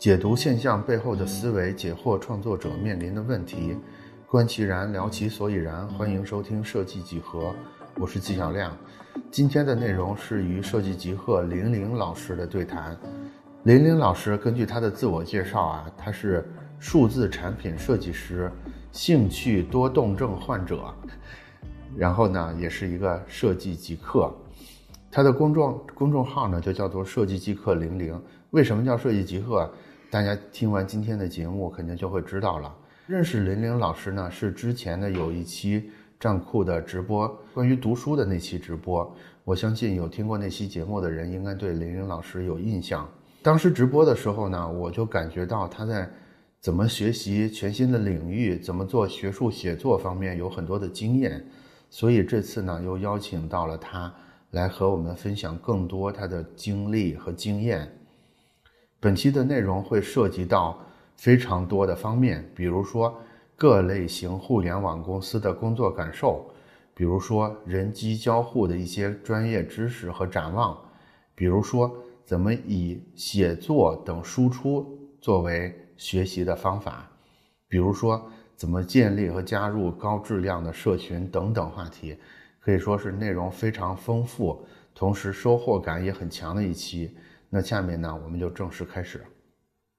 解读现象背后的思维，解惑创作者面临的问题，观其然，聊其所以然。欢迎收听设计几何，我是纪晓亮。今天的内容是与设计极客林玲老师的对谈。林玲老师根据他的自我介绍啊，他是数字产品设计师，兴趣多动症患者，然后呢，也是一个设计极客。他的公众公众号呢就叫做设计极客零零。为什么叫设计极客？大家听完今天的节目，肯定就会知道了。认识林玲老师呢，是之前的有一期站酷的直播，关于读书的那期直播。我相信有听过那期节目的人，应该对林玲老师有印象。当时直播的时候呢，我就感觉到他在怎么学习全新的领域，怎么做学术写作方面有很多的经验。所以这次呢，又邀请到了他来和我们分享更多他的经历和经验。本期的内容会涉及到非常多的方面，比如说各类型互联网公司的工作感受，比如说人机交互的一些专业知识和展望，比如说怎么以写作等输出作为学习的方法，比如说怎么建立和加入高质量的社群等等话题，可以说是内容非常丰富，同时收获感也很强的一期。那下面呢，我们就正式开始。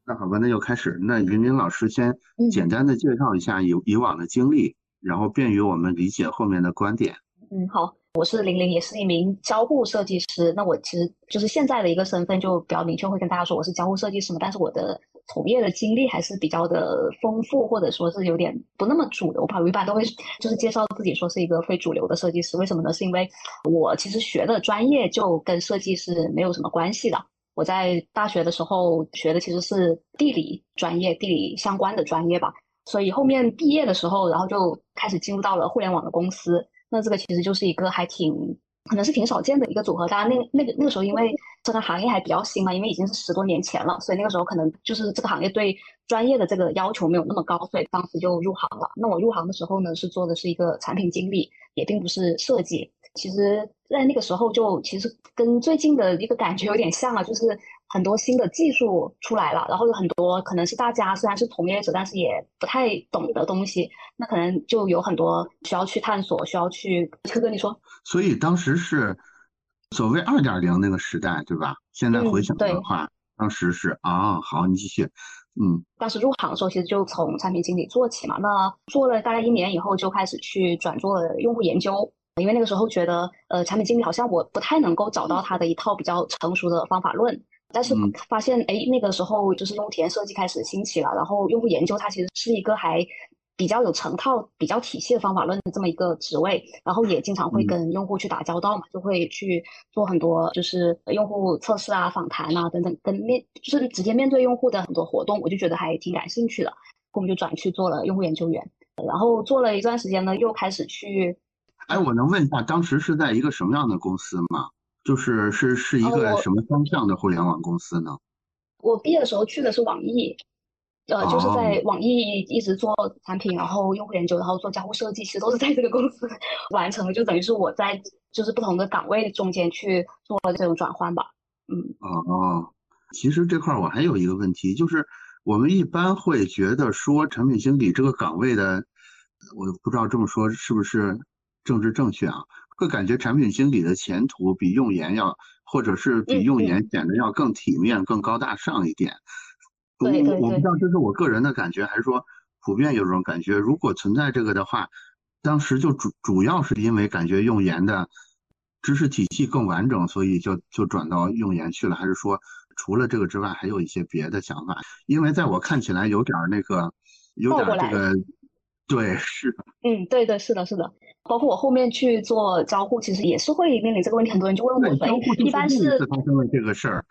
那好吧，那就开始。那林林老师先简单的介绍一下以以往的经历，然后便于我们理解后面的观点。嗯，好，我是玲玲，也是一名交互设计师。那我其实就是现在的一个身份就比较明确，会跟大家说我是交互设计师嘛。但是我的从业的经历还是比较的丰富，或者说是有点不那么主流吧。我一般都会就是介绍自己说是一个非主流的设计师。为什么呢？是因为我其实学的专业就跟设计是没有什么关系的。我在大学的时候学的其实是地理专业，地理相关的专业吧。所以后面毕业的时候，然后就开始进入到了互联网的公司。那这个其实就是一个还挺，可能是挺少见的一个组合。当然，那那个那个时候，因为这个行业还比较新嘛，因为已经是十多年前了，所以那个时候可能就是这个行业对专业的这个要求没有那么高，所以当时就入行了。那我入行的时候呢，是做的是一个产品经理，也并不是设计。其实，在那个时候就其实跟最近的一个感觉有点像了，就是很多新的技术出来了，然后有很多可能是大家虽然是从业者，但是也不太懂的东西，那可能就有很多需要去探索，需要去。科哥，你说？所以当时是所谓二点零那个时代，对吧？现在回想的话，当时是啊，好，你继续。嗯，当时入行的时候，其实就从产品经理做起嘛，那做了大概一年以后，就开始去转做了用户研究。因为那个时候觉得，呃，产品经理好像我不太能够找到他的一套比较成熟的方法论，但是发现，哎，那个时候就是用户体验设计开始兴起了，然后用户研究它其实是一个还比较有成套、比较体系的方法论的这么一个职位，然后也经常会跟用户去打交道嘛，就会去做很多就是用户测试啊、访谈啊等等，跟面就是直接面对用户的很多活动，我就觉得还挺感兴趣的，我们就转去做了用户研究员，然后做了一段时间呢，又开始去。哎，我能问一下，当时是在一个什么样的公司吗？就是是是一个什么方向的互联网公司呢？我毕业的时候去的是网易，呃，就是在网易一直做产品，然后用户研究，然后做交互设计，其实都是在这个公司 完成的，就等于是我在就是不同的岗位中间去做了这种转换吧。嗯，哦，其实这块我还有一个问题，就是我们一般会觉得说产品经理这个岗位的，我不知道这么说是不是。政治正确啊，会感觉产品经理的前途比用研要，或者是比用研显得要更体面、更高大上一点。我我不知道这是我个人的感觉，还是说普遍有这种感觉。如果存在这个的话，当时就主主要是因为感觉用研的知识体系更完整，所以就就转到用研去了，还是说除了这个之外还有一些别的想法？因为在我看起来有点那个，有点这个，对，是的，嗯，对对，是的，是的。包括我后面去做交互，其实也是会面临这个问题。很多人就问我，一般是发生了这个事儿，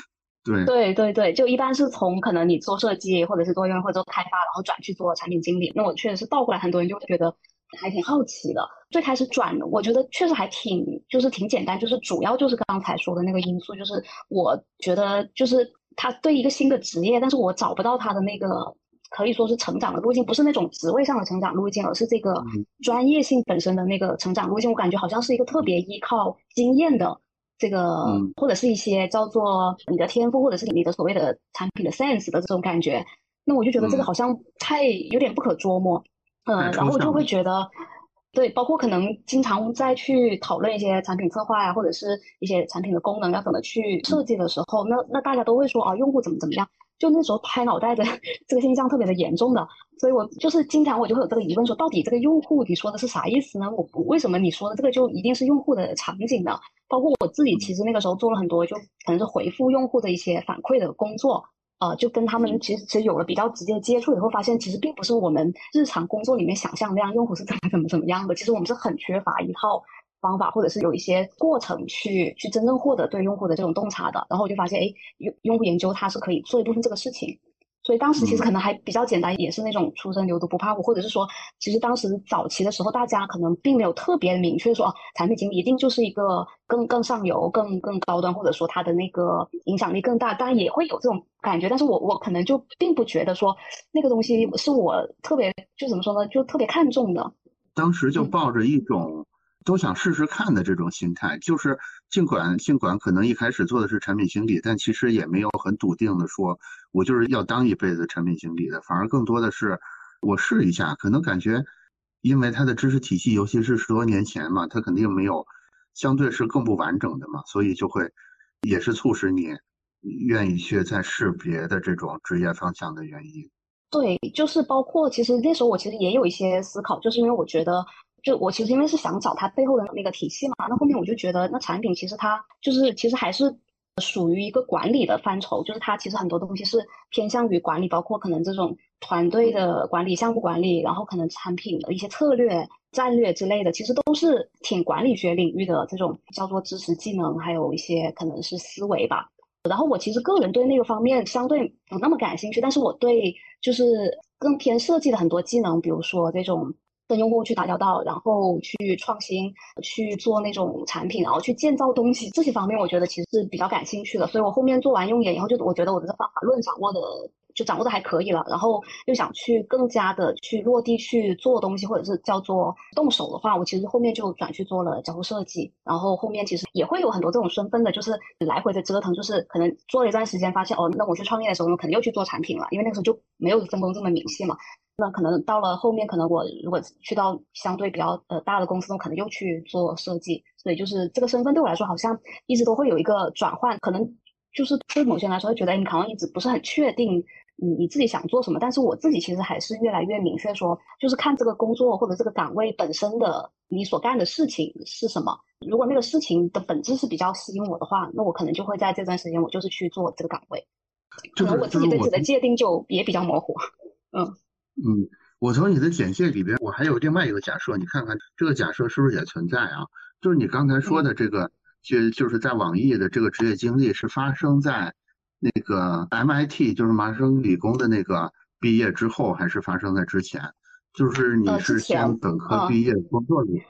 对对对对，就一般是从可能你做设计，或者是做用户做开发，然后转去做产品经理。那我确实是倒过来，很多人就会觉得还挺好奇的。最开始转，我觉得确实还挺就是挺简单，就是主要就是刚才说的那个因素，就是我觉得就是他对一个新的职业，但是我找不到他的那个。可以说是成长的路径，不是那种职位上的成长路径，而是这个专业性本身的那个成长路径。我感觉好像是一个特别依靠经验的这个，或者是一些叫做你的天赋，或者是你的所谓的产品的 sense 的这种感觉，那我就觉得这个好像太有点不可捉摸，嗯，然后我就会觉得，对，包括可能经常再去讨论一些产品策划呀，或者是一些产品的功能要怎么去设计的时候，那那大家都会说啊，用户怎么怎么样。就那时候拍脑袋的这个现象特别的严重的，所以我就是经常我就会有这个疑问，说到底这个用户你说的是啥意思呢？我为什么你说的这个就一定是用户的场景呢？包括我自己其实那个时候做了很多，就可能是回复用户的一些反馈的工作，呃，就跟他们其实其实有了比较直接接触以后，发现其实并不是我们日常工作里面想象那样，用户是怎么怎么怎么样的，其实我们是很缺乏一套。方法或者是有一些过程去去真正获得对用户的这种洞察的，然后我就发现，哎，用用户研究它是可以做一部分这个事情，所以当时其实可能还比较简单，也是那种初生牛犊不怕虎，或者是说，其实当时早期的时候，大家可能并没有特别明确说，哦，产品经理一定就是一个更更上游、更更高端，或者说他的那个影响力更大，当然也会有这种感觉，但是我我可能就并不觉得说那个东西是我特别就怎么说呢，就特别看重的，当时就抱着一种。都想试试看的这种心态，就是尽管尽管可能一开始做的是产品经理，但其实也没有很笃定的说，我就是要当一辈子产品经理的，反而更多的是我试一下，可能感觉，因为他的知识体系，尤其是十多年前嘛，他肯定没有，相对是更不完整的嘛，所以就会也是促使你愿意去再试别的这种职业方向的原因。对，就是包括其实那时候我其实也有一些思考，就是因为我觉得。就我其实因为是想找它背后的那个体系嘛，那后面我就觉得那产品其实它就是其实还是属于一个管理的范畴，就是它其实很多东西是偏向于管理，包括可能这种团队的管理、项目管理，然后可能产品的一些策略、战略之类的，其实都是挺管理学领域的这种叫做知识技能，还有一些可能是思维吧。然后我其实个人对那个方面相对不那么感兴趣，但是我对就是更偏设计的很多技能，比如说这种。跟用户去打交道，然后去创新，去做那种产品，然后去建造东西，这些方面我觉得其实是比较感兴趣的。所以我后面做完用眼以后，就我觉得我的方法论掌握的就掌握的还可以了，然后又想去更加的去落地去做东西，或者是叫做动手的话，我其实后面就转去做了交互设计。然后后面其实也会有很多这种身份的，就是来回的折腾，就是可能做了一段时间，发现哦，那我去创业的时候，我肯定又去做产品了，因为那个时候就没有分工这么明细嘛。那可能到了后面，可能我如果去到相对比较呃大的公司，我可能又去做设计，所以就是这个身份对我来说，好像一直都会有一个转换。可能就是对某些人来说，会觉得你可能一直不是很确定你你自己想做什么。但是我自己其实还是越来越明确，说就是看这个工作或者这个岗位本身的你所干的事情是什么。如果那个事情的本质是比较吸引我的话，那我可能就会在这段时间我就是去做这个岗位。可能我自己对自己的界定就也比较模糊，嗯。嗯，我从你的简介里边，我还有另外一个假设，你看看这个假设是不是也存在啊？就是你刚才说的这个，就就是在网易的这个职业经历是发生在那个 MIT，就是麻省理工的那个毕业之后，还是发生在之前？就是你是先本科毕业工作里，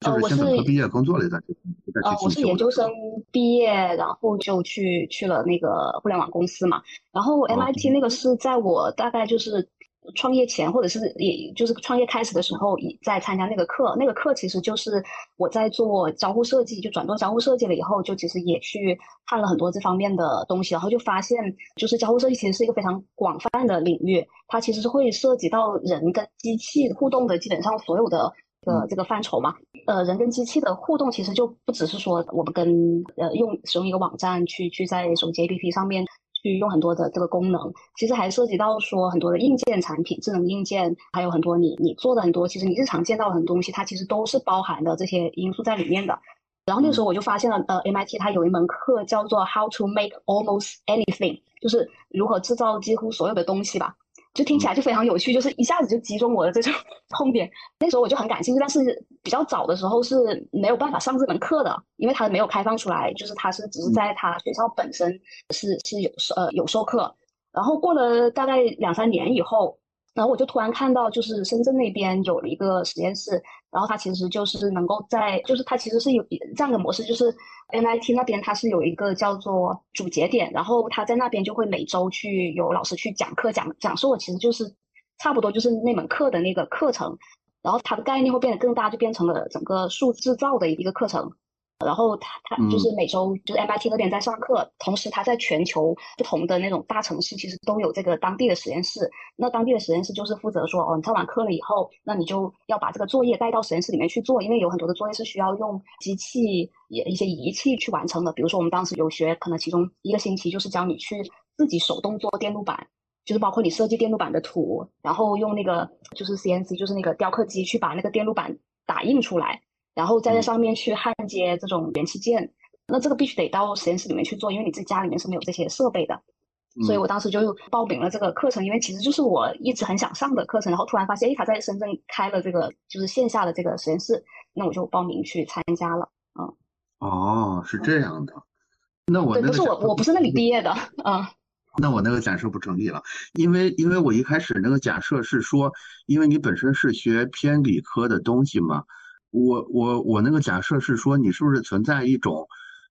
就是先本科毕业工作了一段时间，再去我是研究生毕业，然后就去去了那个互联网公司嘛。然后 MIT 那个是在我大概就是。创业前，或者是也就是创业开始的时候，在参加那个课。那个课其实就是我在做交互设计，就转做交互设计了以后，就其实也去看了很多这方面的东西，然后就发现，就是交互设计其实是一个非常广泛的领域，它其实是会涉及到人跟机器互动的基本上所有的呃这个范畴嘛。呃，人跟机器的互动其实就不只是说我们跟呃用使用一个网站去去在手机 APP 上面。去用很多的这个功能，其实还涉及到说很多的硬件产品、智能硬件，还有很多你你做的很多，其实你日常见到的很多东西，它其实都是包含的这些因素在里面的。然后那个时候我就发现了，呃，MIT 它有一门课叫做 How to Make Almost Anything，就是如何制造几乎所有的东西吧。就听起来就非常有趣，就是一下子就击中我的这种 痛点。那时候我就很感兴趣，但是比较早的时候是没有办法上这门课的，因为它没有开放出来，就是它是只是在它学校本身是是有呃有授课。然后过了大概两三年以后。然后我就突然看到，就是深圳那边有了一个实验室，然后它其实就是能够在，就是它其实是有这样的模式，就是 MIT 那边它是有一个叫做主节点，然后他在那边就会每周去有老师去讲课讲讲授，其实就是差不多就是那门课的那个课程，然后它的概念会变得更大，就变成了整个数制造的一个课程。然后他他就是每周就是 MIT 那边在上课，同时他在全球不同的那种大城市其实都有这个当地的实验室。那当地的实验室就是负责说，哦，你上完课了以后，那你就要把这个作业带到实验室里面去做，因为有很多的作业是需要用机器也一些仪器去完成的。比如说我们当时有学，可能其中一个星期就是教你去自己手动做电路板，就是包括你设计电路板的图，然后用那个就是 CNC 就是那个雕刻机去把那个电路板打印出来。然后再在上面去焊接这种元器件，那这个必须得到实验室里面去做，因为你自己家里面是没有这些设备的。所以我当时就报名了这个课程，因为其实就是我一直很想上的课程。然后突然发现，哎，他在深圳开了这个就是线下的这个实验室，那我就报名去参加了。嗯，哦，是这样的。那我不是我，我不是那里毕业的。嗯，那我那个假设不成立了，因为因为我一开始那个假设是说，因为你本身是学偏理科的东西嘛。我我我那个假设是说，你是不是存在一种，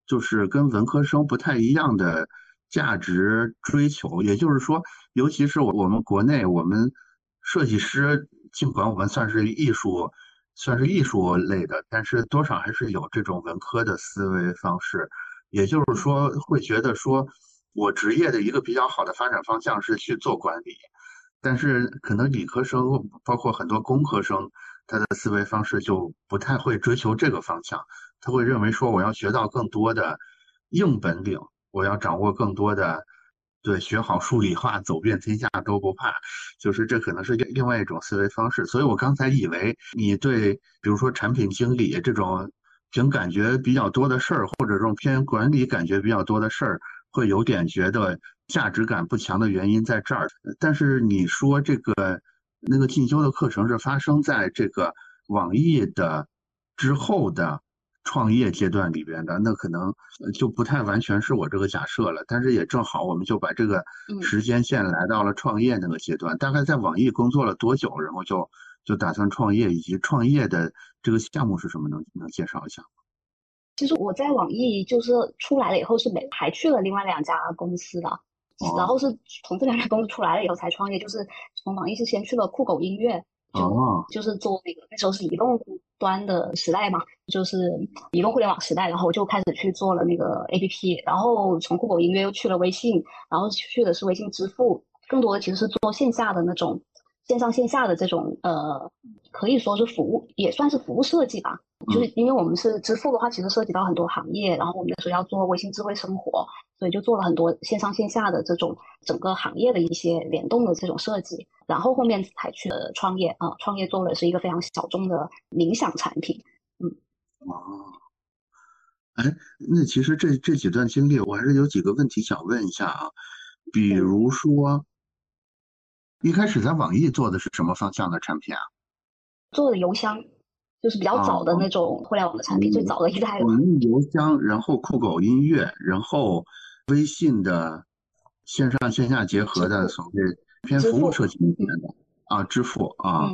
就是跟文科生不太一样的价值追求？也就是说，尤其是我我们国内，我们设计师，尽管我们算是艺术，算是艺术类的，但是多少还是有这种文科的思维方式。也就是说，会觉得说我职业的一个比较好的发展方向是去做管理，但是可能理科生，包括很多工科生。他的思维方式就不太会追求这个方向，他会认为说我要学到更多的硬本领，我要掌握更多的，对，学好数理化，走遍天下都不怕，就是这可能是另另外一种思维方式。所以我刚才以为你对，比如说产品经理这种凭感觉比较多的事儿，或者这种偏管理感觉比较多的事儿，会有点觉得价值感不强的原因在这儿。但是你说这个。那个进修的课程是发生在这个网易的之后的创业阶段里边的，那可能就不太完全是我这个假设了。但是也正好，我们就把这个时间线来到了创业那个阶段。大概在网易工作了多久，然后就就打算创业，以及创业的这个项目是什么？能能介绍一下吗？其实我在网易就是出来了以后是没还去了另外两家公司的。然后是从这两家公司出来了以后才创业，就是从网易是先去了酷狗音乐，就就是做那个那时候是移动端的时代嘛，就是移动互联网时代，然后就开始去做了那个 APP，然后从酷狗音乐又去了微信，然后去的是微信支付，更多的其实是做线下的那种线上线下的这种呃，可以说是服务，也算是服务设计吧。就是因为我们是支付的话，其实涉及到很多行业，然后我们那时候要做微信智慧生活，所以就做了很多线上线下的这种整个行业的一些联动的这种设计，然后后面才去了创业啊，创业做的是一个非常小众的冥想产品，嗯，哦，哎，那其实这这几段经历，我还是有几个问题想问一下啊，比如说，一开始在网易做的是什么方向的产品啊？做的邮箱。就是比较早的那种互联网的产品，最早的一代。网易邮箱，然后酷狗音乐，然后微信的线上线下结合的所谓偏服务设计里面的啊，支付啊，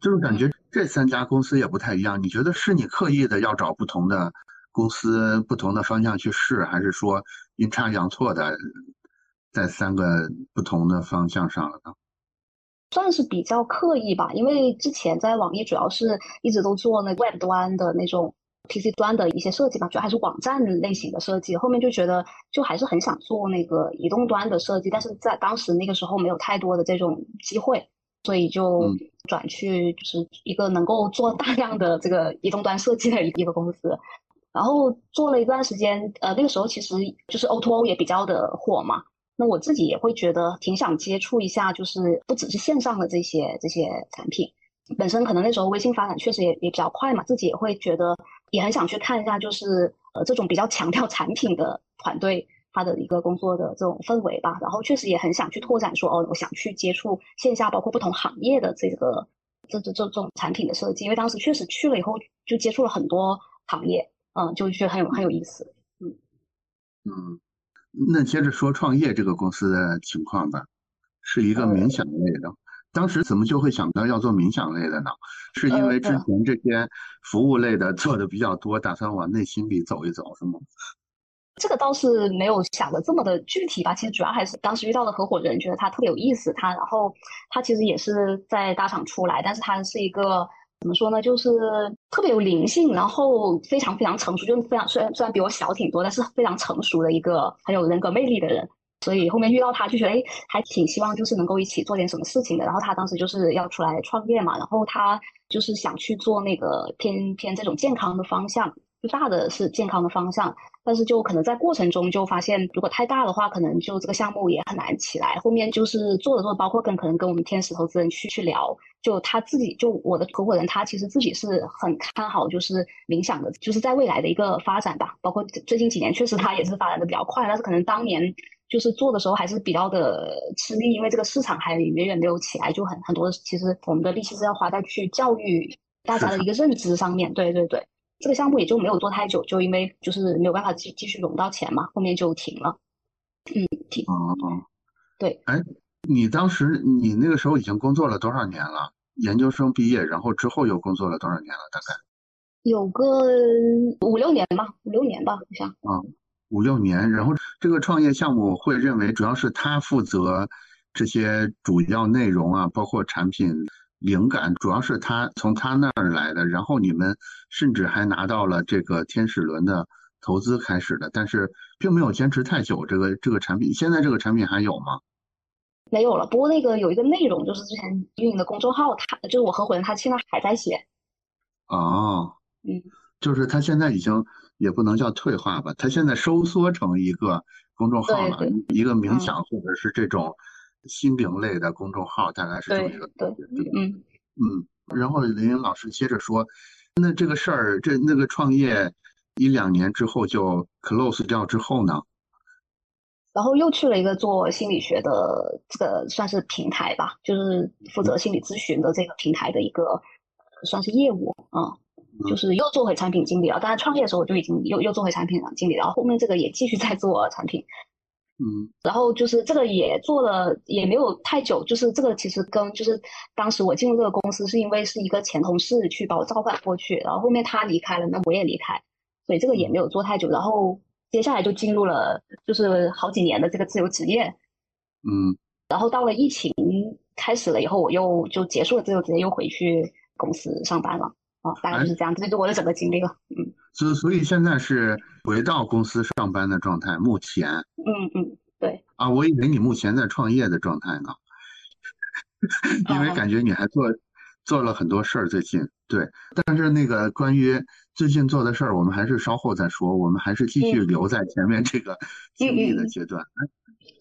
就是感觉这三家公司也不太一样。你觉得是你刻意的要找不同的公司、不同的方向去试，还是说阴差阳错的在三个不同的方向上了呢？算是比较刻意吧，因为之前在网易主要是一直都做那 Web 端的那种 PC 端的一些设计吧，主要还是网站类型的设计。后面就觉得就还是很想做那个移动端的设计，但是在当时那个时候没有太多的这种机会，所以就转去就是一个能够做大量的这个移动端设计的一个公司。然后做了一段时间，呃，那个时候其实就是 O2O 也比较的火嘛。那我自己也会觉得挺想接触一下，就是不只是线上的这些这些产品，本身可能那时候微信发展确实也也比较快嘛，自己也会觉得也很想去看一下，就是呃这种比较强调产品的团队他的一个工作的这种氛围吧。然后确实也很想去拓展，说哦，我想去接触线下包括不同行业的这个这这这这种产品的设计，因为当时确实去了以后就接触了很多行业，嗯，就觉得很有很有意思，嗯嗯。那接着说创业这个公司的情况吧，是一个冥想类的。当时怎么就会想到要做冥想类的呢？是因为之前这些服务类的做的比较多，打算往内心里走一走，是吗？这个倒是没有想的这么的具体吧。其实主要还是当时遇到的合伙人觉得他特别有意思，他然后他其实也是在大厂出来，但是他是一个怎么说呢，就是特别有灵性，然后非常非常成熟，就是非常虽然虽然比我小挺多，但是非常成熟的一个很有人格魅力的人。所以后面遇到他就觉得，哎，还挺希望就是能够一起做点什么事情的。然后他当时就是要出来创业嘛，然后他就是想去做那个偏偏这种健康的方向。最大的是健康的方向，但是就可能在过程中就发现，如果太大的话，可能就这个项目也很难起来。后面就是做着做，包括跟可能跟我们天使投资人去去聊，就他自己就我的合伙人，他其实自己是很看好就是冥想的，就是在未来的一个发展吧。包括最近几年，确实他也是发展的比较快，但是可能当年就是做的时候还是比较的吃力，因为这个市场还远远没有起来，就很很多其实我们的力气是要花在去教育大家的一个认知上面。对对对。这个项目也就没有做太久，就因为就是没有办法继继续融到钱嘛，后面就停了。嗯，停。哦哦，对。哎，你当时你那个时候已经工作了多少年了？研究生毕业，然后之后又工作了多少年了？大概有个五六年吧，五六年吧，好像。啊，五六年。然后这个创业项目会认为主要是他负责这些主要内容啊，包括产品。灵感主要是他从他那儿来的，然后你们甚至还拿到了这个天使轮的投资开始的，但是并没有坚持太久。这个这个产品现在这个产品还有吗？没有了。不过那个有一个内容，就是之前运营的公众号，他就是我合伙人，他现在还在写。哦，嗯，就是他现在已经也不能叫退化吧，他现在收缩成一个公众号了，一个冥想或者是这种。心灵类的公众号大概是这么一个对对嗯嗯，然后林英老师接着说，那这个事儿这那个创业一两年之后就 close 掉之后呢，然后又去了一个做心理学的这个算是平台吧，就是负责心理咨询的这个平台的一个算是业务啊，就是又做回产品经理了。当然创业的时候我就已经又又做回产品经理，然后后面这个也继续在做产品。嗯，然后就是这个也做了，也没有太久。就是这个其实跟就是当时我进入这个公司是因为是一个前同事去把我召唤过去，然后后面他离开了，那我也离开，所以这个也没有做太久。然后接下来就进入了就是好几年的这个自由职业。嗯，然后到了疫情开始了以后，我又就结束了自由职业，又回去公司上班了。啊，大概就是这样，这就是我的整个经历了。嗯。所所以现在是回到公司上班的状态，目前。嗯嗯，对。啊，我以为你目前在创业的状态呢，因为感觉你还做做了很多事儿最近。对，但是那个关于最近做的事儿，我们还是稍后再说，我们还是继续留在前面这个经历的阶段。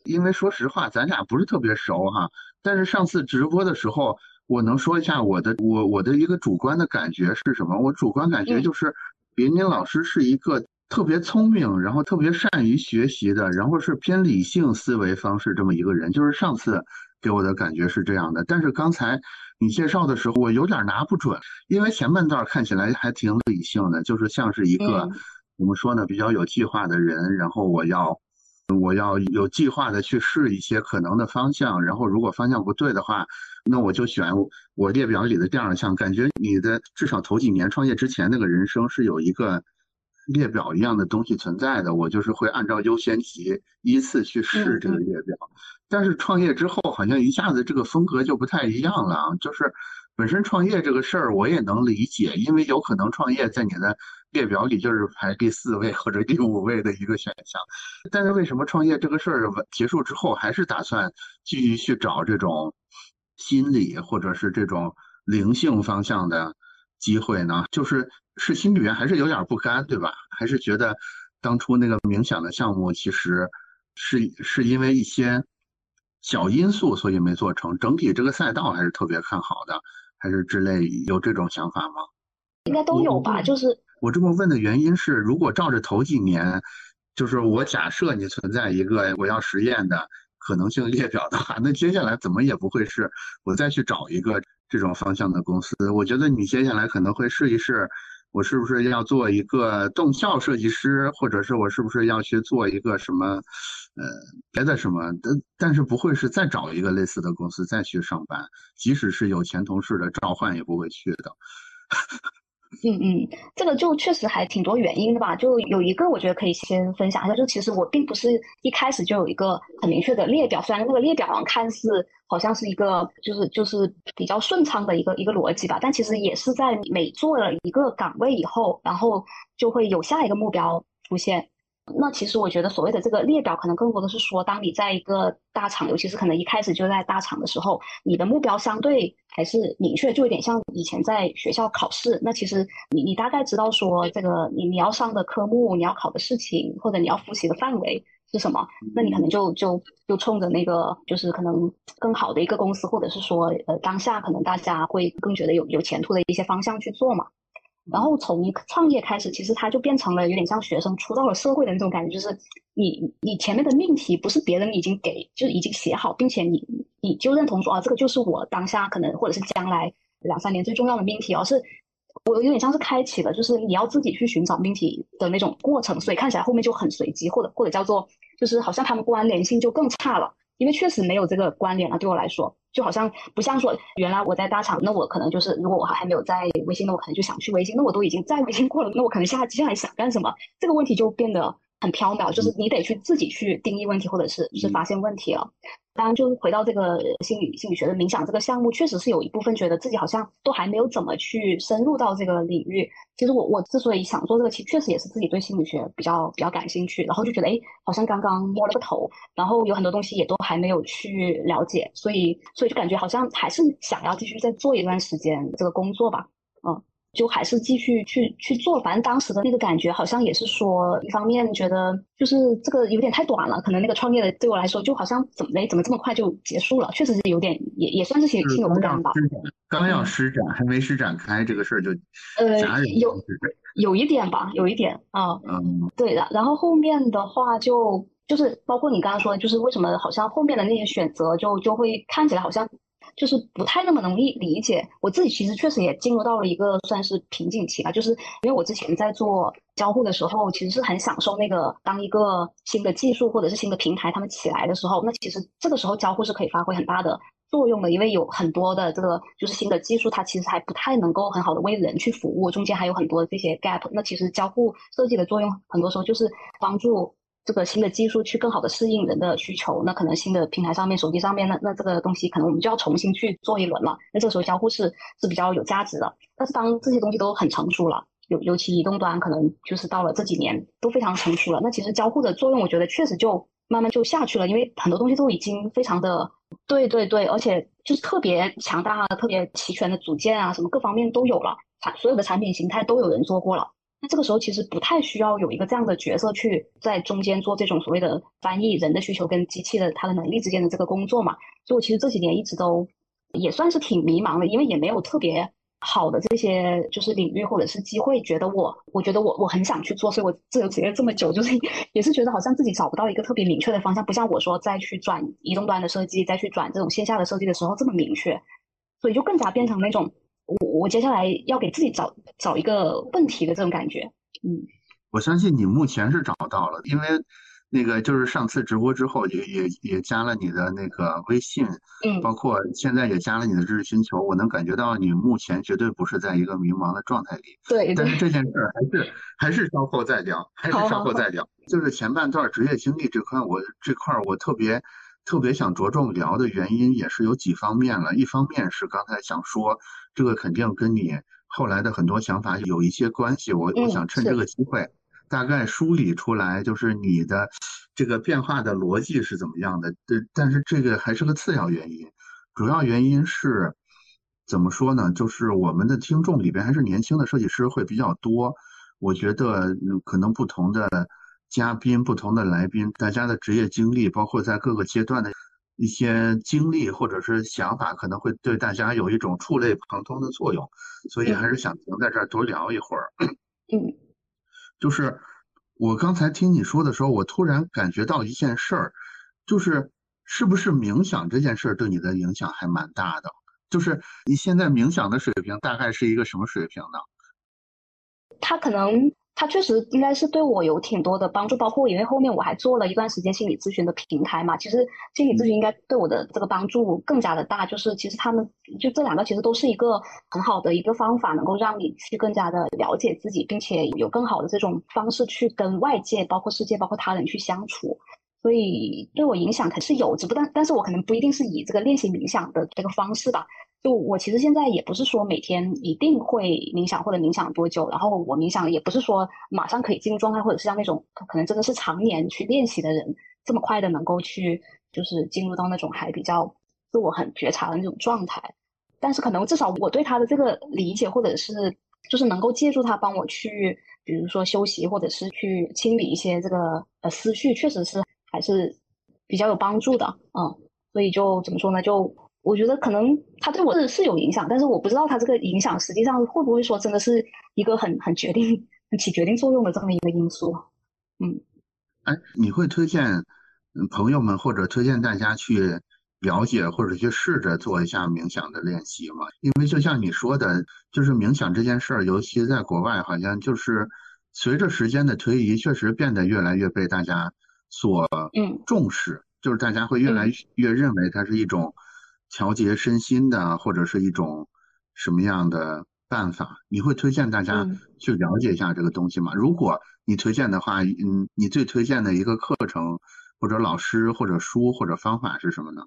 因为说实话，咱俩不是特别熟哈，但是上次直播的时候，我能说一下我的我我的一个主观的感觉是什么？我主观感觉就是。林林老师是一个特别聪明，然后特别善于学习的，然后是偏理性思维方式这么一个人。就是上次给我的感觉是这样的，但是刚才你介绍的时候，我有点拿不准，因为前半段看起来还挺理性的，就是像是一个怎么说呢，比较有计划的人。然后我要我要有计划的去试一些可能的方向，然后如果方向不对的话。那我就选我列表里的第二项，感觉你的至少头几年创业之前那个人生是有一个列表一样的东西存在的。我就是会按照优先级依次去试这个列表，但是创业之后好像一下子这个风格就不太一样了。就是本身创业这个事儿我也能理解，因为有可能创业在你的列表里就是排第四位或者第五位的一个选项。但是为什么创业这个事儿结束之后还是打算继续去找这种？心理或者是这种灵性方向的机会呢，就是是心里面还是有点不甘，对吧？还是觉得当初那个冥想的项目其实是是因为一些小因素，所以没做成。整体这个赛道还是特别看好的，还是之类有这种想法吗？应该都有吧。就是我这么问的原因是，如果照着头几年，就是我假设你存在一个我要实验的。可能性列表的话，那接下来怎么也不会是我再去找一个这种方向的公司。我觉得你接下来可能会试一试，我是不是要做一个动效设计师，或者是我是不是要去做一个什么，呃，别的什么？但但是不会是再找一个类似的公司再去上班，即使是有前同事的召唤也不会去的。嗯嗯，这个就确实还挺多原因的吧。就有一个，我觉得可以先分享一下，就其实我并不是一开始就有一个很明确的列表，虽然那个列表上看似好像是一个就是就是比较顺畅的一个一个逻辑吧，但其实也是在每做了一个岗位以后，然后就会有下一个目标出现。那其实我觉得所谓的这个列表，可能更多的是说，当你在一个大厂，尤其是可能一开始就在大厂的时候，你的目标相对还是明确，就有点像以前在学校考试。那其实你你大概知道说，这个你你要上的科目，你要考的事情，或者你要复习的范围是什么，那你可能就就就冲着那个就是可能更好的一个公司，或者是说呃当下可能大家会更觉得有有前途的一些方向去做嘛。然后从创业开始，其实它就变成了有点像学生出到了社会的那种感觉，就是你你前面的命题不是别人已经给，就已经写好，并且你你就认同说啊，这个就是我当下可能或者是将来两三年最重要的命题，而是我有点像是开启了，就是你要自己去寻找命题的那种过程，所以看起来后面就很随机，或者或者叫做就是好像他们关联性就更差了。因为确实没有这个关联了，对我来说，就好像不像说原来我在大厂，那我可能就是如果我还还没有在微信，那我可能就想去微信，那我都已经在微信过了，那我可能下接下来想干什么？这个问题就变得很缥缈，就是你得去自己去定义问题，或者是是发现问题了。当然，就回到这个心理心理学的冥想这个项目，确实是有一部分觉得自己好像都还没有怎么去深入到这个领域。其实我我之所以想做这个，其实确实也是自己对心理学比较比较感兴趣，然后就觉得哎，好像刚刚摸了个头，然后有很多东西也都还没有去了解，所以所以就感觉好像还是想要继续再做一段时间这个工作吧，嗯。就还是继续去去做，反正当时的那个感觉好像也是说，一方面觉得就是这个有点太短了，可能那个创业的对我来说就好像怎么嘞怎么这么快就结束了，确实是有点也也算是心心有不甘吧。刚要施展，还没施展开，这个事儿就呃有有一点吧，有一点啊，嗯，对的。然后后面的话就就是包括你刚刚说的，就是为什么好像后面的那些选择就就会看起来好像。就是不太那么容易理解，我自己其实确实也进入到了一个算是瓶颈期吧。就是因为我之前在做交互的时候，其实是很享受那个当一个新的技术或者是新的平台他们起来的时候，那其实这个时候交互是可以发挥很大的作用的，因为有很多的这个就是新的技术，它其实还不太能够很好的为人去服务，中间还有很多这些 gap。那其实交互设计的作用很多时候就是帮助。这个新的技术去更好的适应人的需求，那可能新的平台上面、手机上面，那那这个东西可能我们就要重新去做一轮了。那这个时候交互是是比较有价值的。但是当这些东西都很成熟了，尤尤其移动端可能就是到了这几年都非常成熟了，那其实交互的作用，我觉得确实就慢慢就下去了，因为很多东西都已经非常的对对对，而且就是特别强大、特别齐全的组件啊，什么各方面都有了，产所有的产品形态都有人做过了。那这个时候其实不太需要有一个这样的角色去在中间做这种所谓的翻译人的需求跟机器的它的能力之间的这个工作嘛。所以我其实这几年一直都也算是挺迷茫的，因为也没有特别好的这些就是领域或者是机会，觉得我我觉得我我很想去做，所以我自由职业这么久，就是 也是觉得好像自己找不到一个特别明确的方向，不像我说再去转移动端的设计，再去转这种线下的设计的时候这么明确，所以就更加变成那种。我我接下来要给自己找找一个问题的这种感觉，嗯，我相信你目前是找到了，因为那个就是上次直播之后也也也加了你的那个微信，嗯，包括现在也加了你的知识星球，我能感觉到你目前绝对不是在一个迷茫的状态里，对，但是这。件事儿还是还是稍后再聊，还是稍后再聊，就是前半段职业经历这块，我这块我特别特别想着重聊的原因也是有几方面了，一方面是刚才想说。这个肯定跟你后来的很多想法有一些关系。我我想趁这个机会，大概梳理出来，就是你的这个变化的逻辑是怎么样的。对，但是这个还是个次要原因，主要原因是怎么说呢？就是我们的听众里边还是年轻的设计师会比较多。我觉得可能不同的嘉宾、不同的来宾，大家的职业经历，包括在各个阶段的。一些经历或者是想法，可能会对大家有一种触类旁通的作用，所以还是想停在这儿多聊一会儿。嗯，就是我刚才听你说的时候，我突然感觉到一件事儿，就是是不是冥想这件事儿对你的影响还蛮大的？就是你现在冥想的水平大概是一个什么水平呢？他可能它确实应该是对我有挺多的帮助，包括因为后面我还做了一段时间心理咨询的平台嘛，其实心理咨询应该对我的这个帮助更加的大。就是其实他们就这两个其实都是一个很好的一个方法，能够让你去更加的了解自己，并且有更好的这种方式去跟外界、包括世界、包括他人去相处。所以对我影响肯定是有，只不但但是我可能不一定是以这个练习冥想的这个方式吧。就我其实现在也不是说每天一定会冥想或者冥想多久，然后我冥想也不是说马上可以进入状态，或者是像那种可能真的是常年去练习的人这么快的能够去就是进入到那种还比较自我很觉察的那种状态。但是可能至少我对他的这个理解，或者是就是能够借助他帮我去，比如说休息，或者是去清理一些这个呃思绪，确实是还是比较有帮助的，嗯。所以就怎么说呢？就我觉得可能他对我是是有影响，但是我不知道他这个影响实际上会不会说真的是一个很很决定、很起决定作用的这么一个因素。嗯，哎，你会推荐朋友们或者推荐大家去了解或者去试着做一下冥想的练习吗？因为就像你说的，就是冥想这件事儿，尤其在国外，好像就是随着时间的推移，确实变得越来越被大家所嗯重视，就是大家会越来越认为它是一种。调节身心的，或者是一种什么样的办法？你会推荐大家去了解一下这个东西吗？如果你推荐的话，嗯，你最推荐的一个课程，或者老师，或者书，或者方法是什么呢？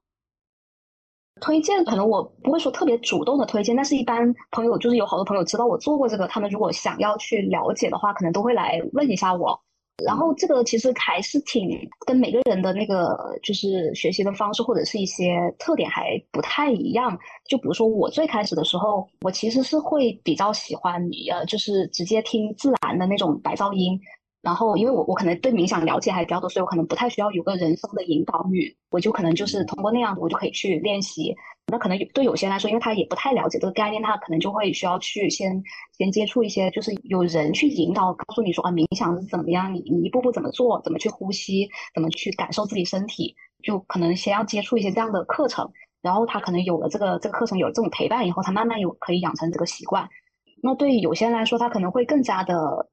推荐可能我不会说特别主动的推荐，但是一般朋友就是有好多朋友知道我做过这个，他们如果想要去了解的话，可能都会来问一下我。然后这个其实还是挺跟每个人的那个就是学习的方式或者是一些特点还不太一样。就比如说我最开始的时候，我其实是会比较喜欢呃，就是直接听自然的那种白噪音。然后因为我我可能对冥想了解还比较多，所以我可能不太需要有个人生的引导语，我就可能就是通过那样我就可以去练习。那可能对有些人来说，因为他也不太了解这个概念，他可能就会需要去先先接触一些，就是有人去引导，告诉你说啊，冥想是怎么样，你你一步步怎么做，怎么去呼吸，怎么去感受自己身体，就可能先要接触一些这样的课程，然后他可能有了这个这个课程有了这种陪伴以后，他慢慢有可以养成这个习惯。那对于有些人来说，他可能会更加的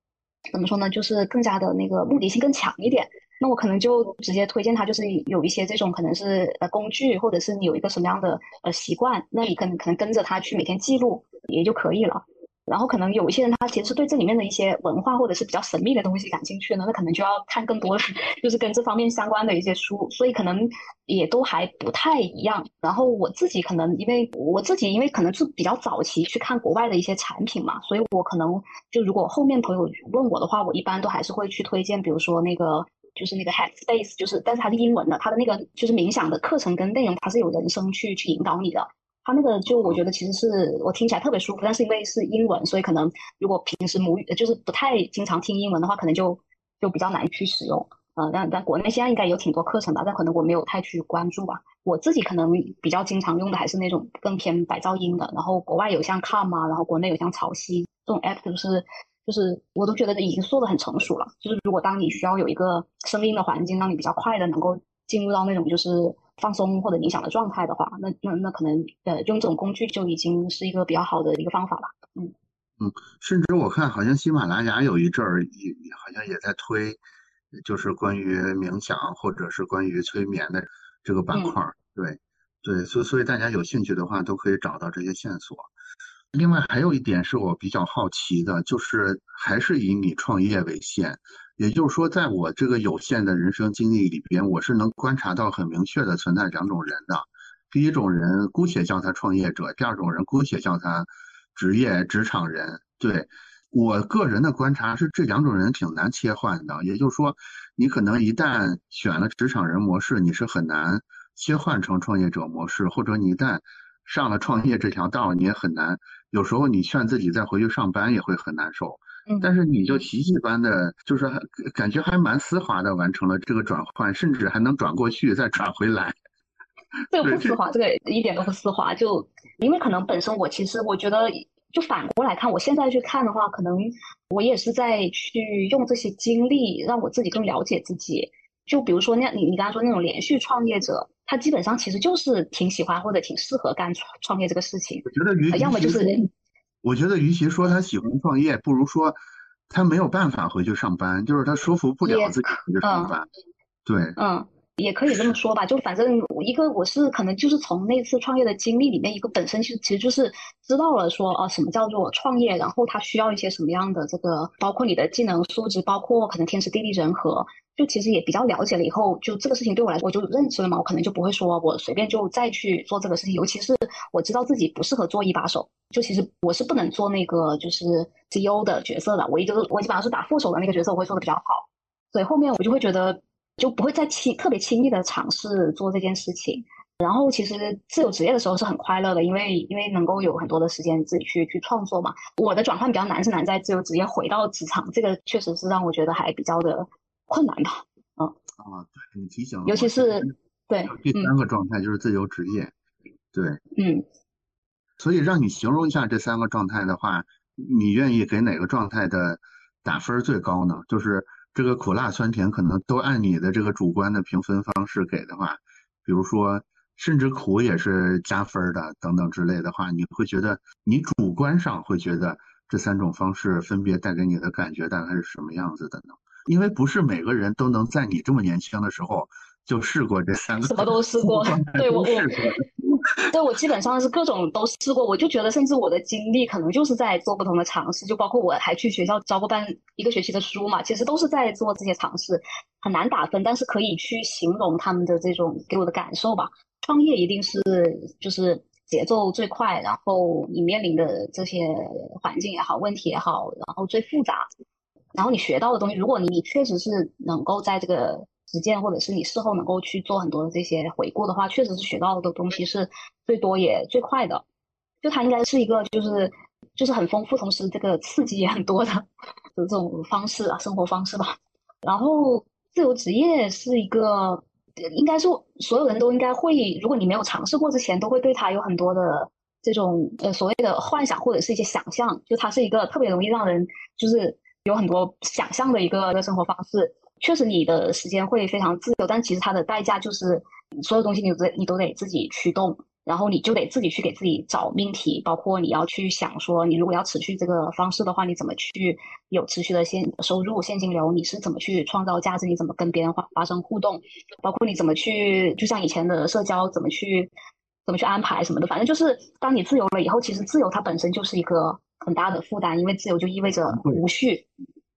怎么说呢？就是更加的那个目的性更强一点。那我可能就直接推荐他，就是有一些这种可能是呃工具，或者是你有一个什么样的呃习惯，那你可能可能跟着他去每天记录也就可以了。然后可能有一些人他其实对这里面的一些文化或者是比较神秘的东西感兴趣呢，那可能就要看更多就是跟这方面相关的一些书，所以可能也都还不太一样。然后我自己可能因为我自己因为可能是比较早期去看国外的一些产品嘛，所以我可能就如果后面朋友问我的话，我一般都还是会去推荐，比如说那个。就是那个 Headspace，就是，但是它是英文的，它的那个就是冥想的课程跟内容，它是有人声去去引导你的。它那个就我觉得其实是我听起来特别舒服，但是因为是英文，所以可能如果平时母语就是不太经常听英文的话，可能就就比较难去使用。呃，但但国内现在应该有挺多课程的，但可能我没有太去关注吧。我自己可能比较经常用的还是那种更偏白噪音的，然后国外有像 Calm 啊，然后国内有像潮汐这种 app，就是。就是我都觉得已经做的很成熟了。就是如果当你需要有一个声音的环境，让你比较快的能够进入到那种就是放松或者冥想的状态的话，那那那可能呃用这种工具就已经是一个比较好的一个方法了。嗯嗯，甚至我看好像喜马拉雅有一阵儿也好像也在推，就是关于冥想或者是关于催眠的这个板块。对对，所所以大家有兴趣的话都可以找到这些线索。另外还有一点是我比较好奇的，就是还是以你创业为限，也就是说，在我这个有限的人生经历里边，我是能观察到很明确的存在两种人的。第一种人姑且叫他创业者，第二种人姑且叫他职业职场人。对我个人的观察是，这两种人挺难切换的。也就是说，你可能一旦选了职场人模式，你是很难切换成创业者模式，或者你一旦上了创业这条道，你也很难。有时候你劝自己再回去上班也会很难受，但是你就奇迹般的，就是感觉还蛮丝滑的完成了这个转换，甚至还能转过去再转回来。这个不丝滑，这个一点都不丝滑。就因为可能本身我其实我觉得，就反过来看，我现在去看的话，可能我也是在去用这些经历让我自己更了解自己。就比如说那，你你刚才说那种连续创业者。他基本上其实就是挺喜欢或者挺适合干创创业这个事情。我觉得与要么就是，我觉得与其说他喜欢创业，不如说他没有办法回去上班，就是他说服不了自己回去上班。对，嗯。也可以这么说吧，就反正一个我是可能就是从那次创业的经历里面，一个本身其实其实就是知道了说啊什么叫做创业，然后它需要一些什么样的这个，包括你的技能素质，包括可能天时地利人和，就其实也比较了解了以后，就这个事情对我来说我就认知了嘛，我可能就不会说我随便就再去做这个事情，尤其是我知道自己不适合做一把手，就其实我是不能做那个就是 CEO 的角色的，我一直我基本上是打副手的那个角色，我会做的比较好，所以后面我就会觉得。就不会再轻特别轻易的尝试做这件事情。然后其实自由职业的时候是很快乐的，因为因为能够有很多的时间自己去去创作嘛。我的转换比较难是难在自由职业回到职场，这个确实是让我觉得还比较的困难吧。嗯啊，对你提醒，尤其是对第三个状态就是自由职业，对，嗯。所以让你形容一下这三个状态的话，你愿意给哪个状态的打分最高呢？就是。这个苦辣酸甜可能都按你的这个主观的评分方式给的话，比如说甚至苦也是加分的等等之类的话，你会觉得你主观上会觉得这三种方式分别带给你的感觉大概是什么样子的呢？因为不是每个人都能在你这么年轻的时候就试过这三个，什么都试过，对我我。对，我基本上是各种都试过，我就觉得，甚至我的经历可能就是在做不同的尝试，就包括我还去学校教过班一个学期的书嘛，其实都是在做这些尝试，很难打分，但是可以去形容他们的这种给我的感受吧。创业一定是就是节奏最快，然后你面临的这些环境也好，问题也好，然后最复杂，然后你学到的东西，如果你你确实是能够在这个。实践，或者是你事后能够去做很多的这些回顾的话，确实是学到的东西是最多也最快的。就它应该是一个就是就是很丰富，同时这个刺激也很多的这种方式啊，生活方式吧。然后自由职业是一个，应该是所有人都应该会，如果你没有尝试过之前，都会对它有很多的这种呃所谓的幻想或者是一些想象。就它是一个特别容易让人就是有很多想象的一个生活方式。确实，你的时间会非常自由，但其实它的代价就是所有东西你都你都得自己驱动，然后你就得自己去给自己找命题，包括你要去想说，你如果要持续这个方式的话，你怎么去有持续的现收入、现金流？你是怎么去创造价值？你怎么跟别人发发生互动？包括你怎么去，就像以前的社交，怎么去怎么去安排什么的？反正就是当你自由了以后，其实自由它本身就是一个很大的负担，因为自由就意味着无序。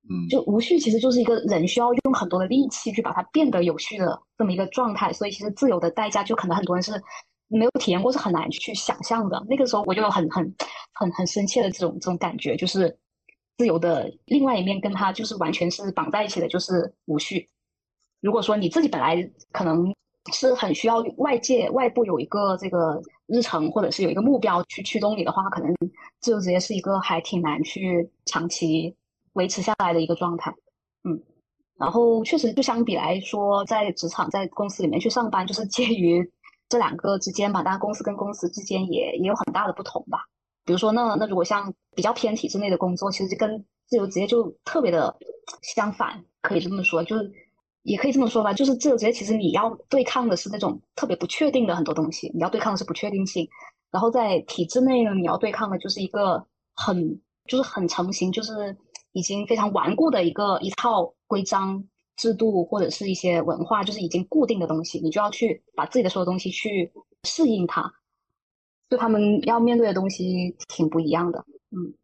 嗯，就无序其实就是一个人需要用很多的力气去把它变得有序的这么一个状态，所以其实自由的代价就可能很多人是没有体验过，是很难去想象的。那个时候我就有很很很很深切的这种这种感觉，就是自由的另外一面跟它就是完全是绑在一起的，就是无序。如果说你自己本来可能是很需要外界外部有一个这个日程或者是有一个目标去驱动你的话，可能自由职业是一个还挺难去长期。维持下来的一个状态，嗯，然后确实就相比来说，在职场在公司里面去上班，就是介于这两个之间吧。当然，公司跟公司之间也也有很大的不同吧。比如说，那那如果像比较偏体制内的工作，其实就跟自由职业就特别的相反，可以这么说，就是也可以这么说吧。就是自由职业，其实你要对抗的是那种特别不确定的很多东西，你要对抗的是不确定性。然后在体制内呢，你要对抗的就是一个很就是很成型，就是。已经非常顽固的一个一套规章制度或者是一些文化，就是已经固定的东西，你就要去把自己的所有东西去适应它，就他们要面对的东西挺不一样的。嗯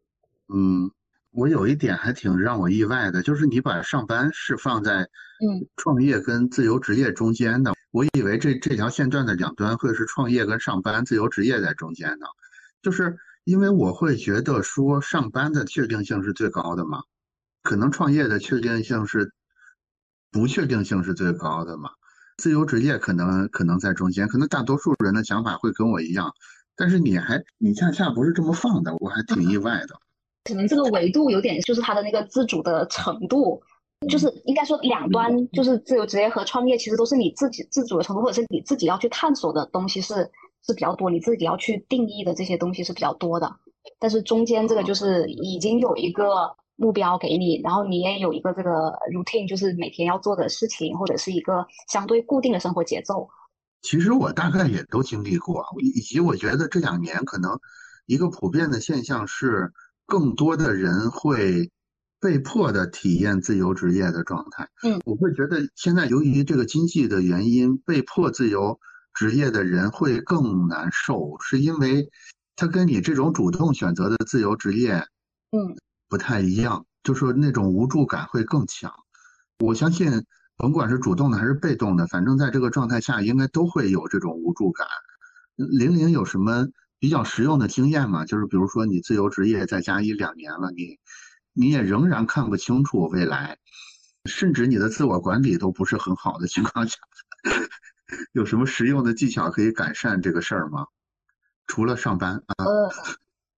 嗯，我有一点还挺让我意外的，就是你把上班是放在嗯创业跟自由职业中间的，我以为这这条线段的两端会是创业跟上班，自由职业在中间呢，就是。因为我会觉得说上班的确定性是最高的嘛，可能创业的确定性是不确定性是最高的嘛，自由职业可能可能在中间，可能大多数人的想法会跟我一样，但是你还你恰恰不是这么放的，我还挺意外的。可能这个维度有点就是它的那个自主的程度，就是应该说两端就是自由职业和创业，其实都是你自己自主的程度，或者是你自己要去探索的东西是。是比较多，你自己要去定义的这些东西是比较多的，但是中间这个就是已经有一个目标给你，然后你也有一个这个 routine，就是每天要做的事情，或者是一个相对固定的生活节奏。其实我大概也都经历过，以及我觉得这两年可能一个普遍的现象是，更多的人会被迫的体验自由职业的状态。嗯，我会觉得现在由于这个经济的原因，被迫自由职业的人会更难受，是因为他跟你这种主动选择的自由职业，嗯，不太一样，就说那种无助感会更强。我相信，甭管是主动的还是被动的，反正在这个状态下，应该都会有这种无助感。玲玲有什么比较实用的经验吗？就是比如说你自由职业在家一两年了，你你也仍然看不清楚未来，甚至你的自我管理都不是很好的情况下，有什么实用的技巧可以改善这个事儿吗？除了上班啊？呃，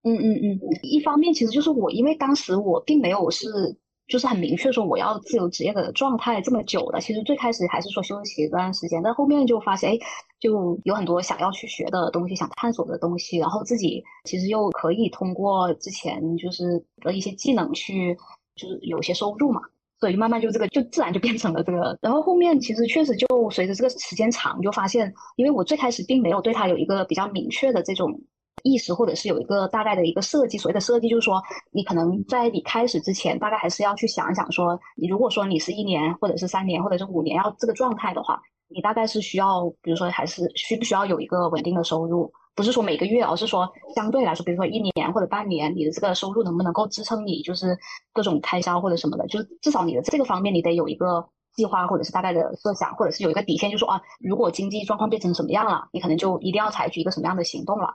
嗯嗯嗯，一方面其实就是我，因为当时我并没有是。就是很明确说我要自由职业的状态这么久了，其实最开始还是说休息一段时间，但后面就发现，哎，就有很多想要去学的东西，想探索的东西，然后自己其实又可以通过之前就是的一些技能去，就是有些收入嘛，所以慢慢就这个就自然就变成了这个，然后后面其实确实就随着这个时间长，就发现，因为我最开始并没有对他有一个比较明确的这种。意识或者是有一个大概的一个设计，所谓的设计就是说，你可能在你开始之前，大概还是要去想一想，说你如果说你是一年或者是三年或者是五年要这个状态的话，你大概是需要，比如说还是需不需要有一个稳定的收入，不是说每个月，而是说相对来说，比如说一年或者半年，你的这个收入能不能够支撑你就是各种开销或者什么的，就是至少你的这个方面你得有一个计划或者是大概的设想，或者是有一个底线，就说啊，如果经济状况变成什么样了，你可能就一定要采取一个什么样的行动了。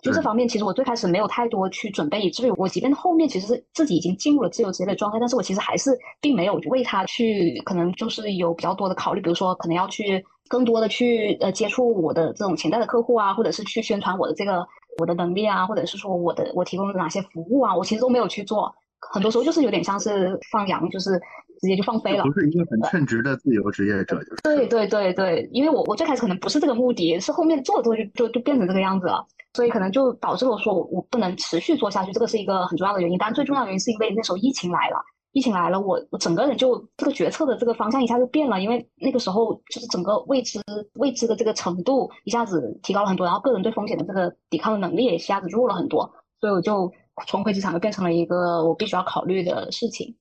就这方面，其实我最开始没有太多去准备，以至于我即便后面其实是自己已经进入了自由职业的状态，但是我其实还是并没有为他去可能就是有比较多的考虑，比如说可能要去更多的去呃接触我的这种潜在的客户啊，或者是去宣传我的这个我的能力啊，或者是说我的我提供的哪些服务啊，我其实都没有去做，很多时候就是有点像是放羊，就是直接就放飞了，不是一个很称职的自由职业者，就是对对对对，因为我我最开始可能不是这个目的，是后面做着做着就就就变成这个样子了。所以可能就导致了说，我我不能持续做下去，这个是一个很重要的原因。但最重要的原因是因为那时候疫情来了，疫情来了，我我整个人就这个决策的这个方向一下就变了，因为那个时候就是整个未知未知的这个程度一下子提高了很多，然后个人对风险的这个抵抗的能力也一下子弱了很多，所以我就重回职场就变成了一个我必须要考虑的事情。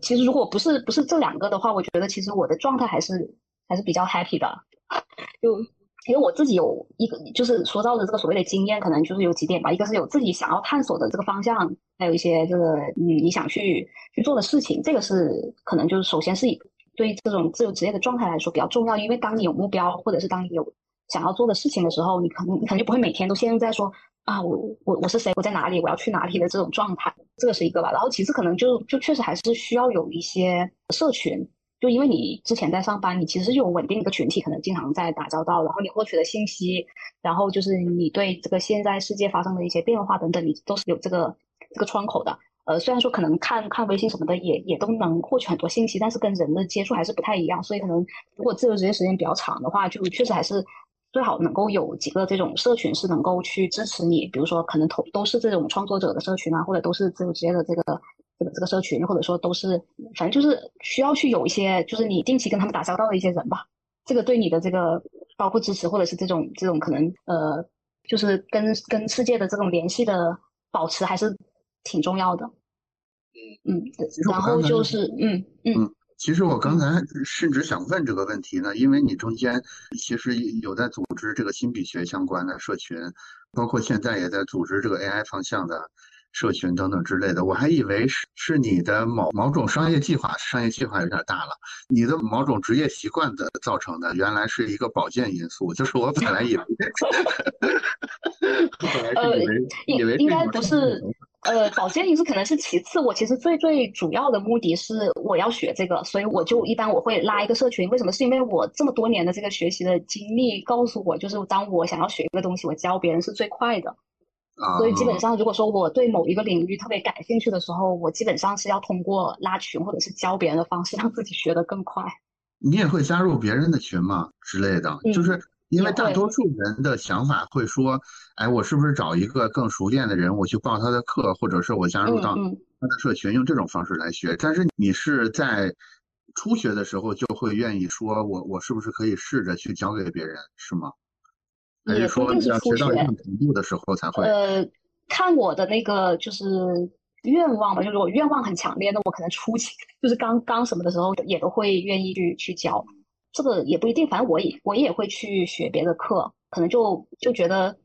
其实如果不是不是这两个的话，我觉得其实我的状态还是还是比较 happy 的，就。因为我自己有一个，就是说到的这个所谓的经验，可能就是有几点吧。一个是有自己想要探索的这个方向，还有一些这个嗯你想去去做的事情。这个是可能就是首先是以对这种自由职业的状态来说比较重要。因为当你有目标，或者是当你有想要做的事情的时候，你可能你可能就不会每天都陷入在说啊我我我是谁，我在哪里，我要去哪里的这种状态。这个是一个吧。然后其次可能就就确实还是需要有一些社群。就因为你之前在上班，你其实有稳定一个群体，可能经常在打交道，然后你获取的信息，然后就是你对这个现在世界发生的一些变化等等，你都是有这个这个窗口的。呃，虽然说可能看看微信什么的也也都能获取很多信息，但是跟人的接触还是不太一样。所以可能如果自由职业时间比较长的话，就确实还是最好能够有几个这种社群是能够去支持你，比如说可能都都是这种创作者的社群啊，或者都是自由职业的这个。这个这个社群，或者说都是，反正就是需要去有一些，就是你定期跟他们打交道的一些人吧。这个对你的这个包括支持，或者是这种这种可能呃，就是跟跟世界的这种联系的保持，还是挺重要的。嗯嗯，然后就是嗯嗯，其实我刚才甚至想问这个问题呢，因为你中间其实有在组织这个心理学相关的社群，包括现在也在组织这个 AI 方向的。社群等等之类的，我还以为是是你的某某种商业计划，商业计划有点大了。你的某种职业习惯的造成的，原来是一个保健因素。就是我本来以为 呃，以为应该不是，呃，保健因素可能是其次。我其实最最主要的目的是我要学这个，所以我就一般我会拉一个社群。为什么？是因为我这么多年的这个学习的经历告诉我，就是当我想要学一个东西，我教别人是最快的。所以基本上，如果说我对某一个领域特别感兴趣的时候，我基本上是要通过拉群或者是教别人的方式，让自己学得更快。你也会加入别人的群吗之类的？就是因为大多数人的想法会说，哎，我是不是找一个更熟练的人，我去报他的课，或者是我加入到他的社群，用这种方式来学。但是你是在初学的时候就会愿意说，我我是不是可以试着去教给别人，是吗？也说要学到一定，程度的时候才会。呃，看我的那个就是愿望吧，就是我愿望很强烈，那我可能初期 就是刚刚什么的时候也都会愿意去去教。这个也不一定，反正我也我也会去学别的课，可能就就觉得，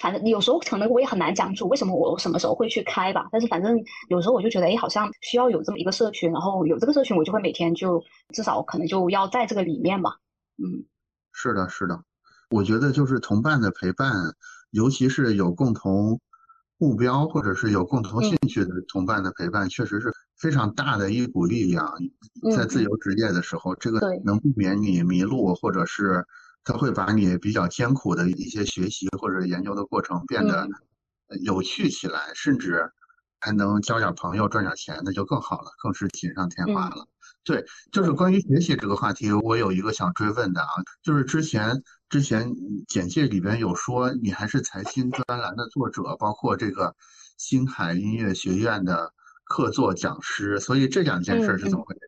反正有时候可能我也很难讲出为什么我什么时候会去开吧。但是反正有时候我就觉得，哎，好像需要有这么一个社群，然后有这个社群，我就会每天就至少可能就要在这个里面吧。嗯，是的，是的，我觉得就是同伴的陪伴，尤其是有共同目标或者是有共同兴趣的同伴的陪伴，确实是。非常大的一股力量，在自由职业的时候，这个能避免你迷路，或者是它会把你比较艰苦的一些学习或者研究的过程变得有趣起来，甚至还能交点朋友赚点钱，那就更好了，更是锦上添花了。对，就是关于学习这个话题，我有一个想追问的啊，就是之前之前简介里边有说你还是财新专栏的作者，包括这个星海音乐学院的。客座讲师，所以这两件事是怎么回事？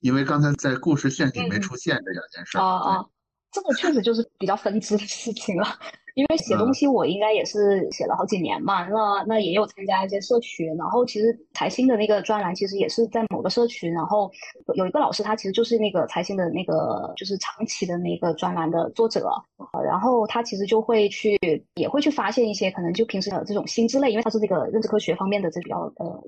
因为刚才在故事线里没出现这两件事。哦哦，这个确实就是比较分支的事情了。因为写东西，我应该也是写了好几年嘛，那那也有参加一些社群，然后其实财新的那个专栏其实也是在某个社群，然后有一个老师，他其实就是那个财新的那个就是长期的那个专栏的作者，然后他其实就会去也会去发现一些可能就平时的这种心智类，因为他是这个认知科学方面的这比较呃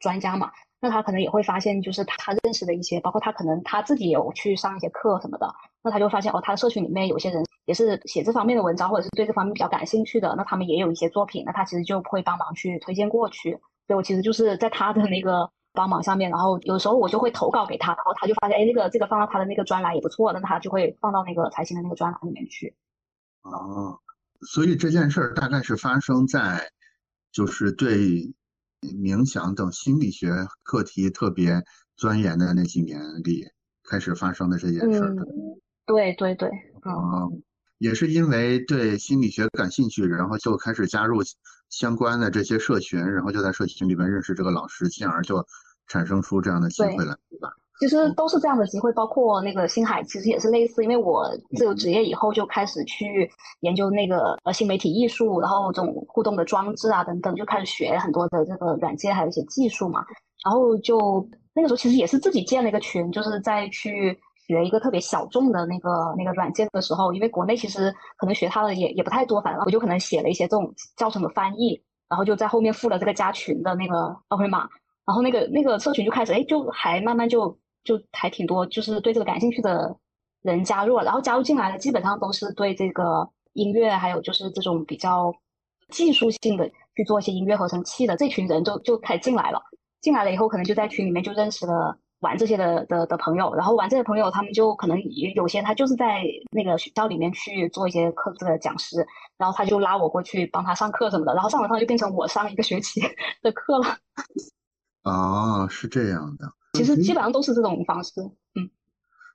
专家嘛。那他可能也会发现，就是他认识的一些，包括他可能他自己有去上一些课什么的，那他就发现哦，他的社群里面有些人也是写这方面的文章，或者是对这方面比较感兴趣的，那他们也有一些作品，那他其实就会帮忙去推荐过去。所以我其实就是在他的那个帮忙上面，然后有时候我就会投稿给他，然后他就发现，哎，那个这个放到他的那个专栏也不错，那他就会放到那个财经的那个专栏里面去。哦，所以这件事儿大概是发生在，就是对。冥想等心理学课题特别钻研的那几年里，开始发生的这件事儿。对对对，嗯，也是因为对心理学感兴趣，然后就开始加入相关的这些社群，然后就在社群里面认识这个老师，进而就产生出这样的机会来，对吧？其实都是这样的机会，包括那个星海，其实也是类似。因为我自由职业以后，就开始去研究那个呃新媒体艺术，然后这种互动的装置啊等等，就开始学很多的这个软件，还有一些技术嘛。然后就那个时候，其实也是自己建了一个群，就是在去学一个特别小众的那个那个软件的时候，因为国内其实可能学它的也也不太多，反正我就可能写了一些这种教程的翻译，然后就在后面附了这个加群的那个二维码，然后那个那个社群就开始哎，就还慢慢就。就还挺多，就是对这个感兴趣的人加入了，然后加入进来的基本上都是对这个音乐，还有就是这种比较技术性的去做一些音乐合成器的这群人就就开始进来了。进来了以后，可能就在群里面就认识了玩这些的的的朋友，然后玩这些朋友，他们就可能有些他就是在那个学校里面去做一些课这个讲师，然后他就拉我过去帮他上课什么的，然后上完上就变成我上一个学期的课了。哦，是这样的。其实基本上都是这种方式，嗯，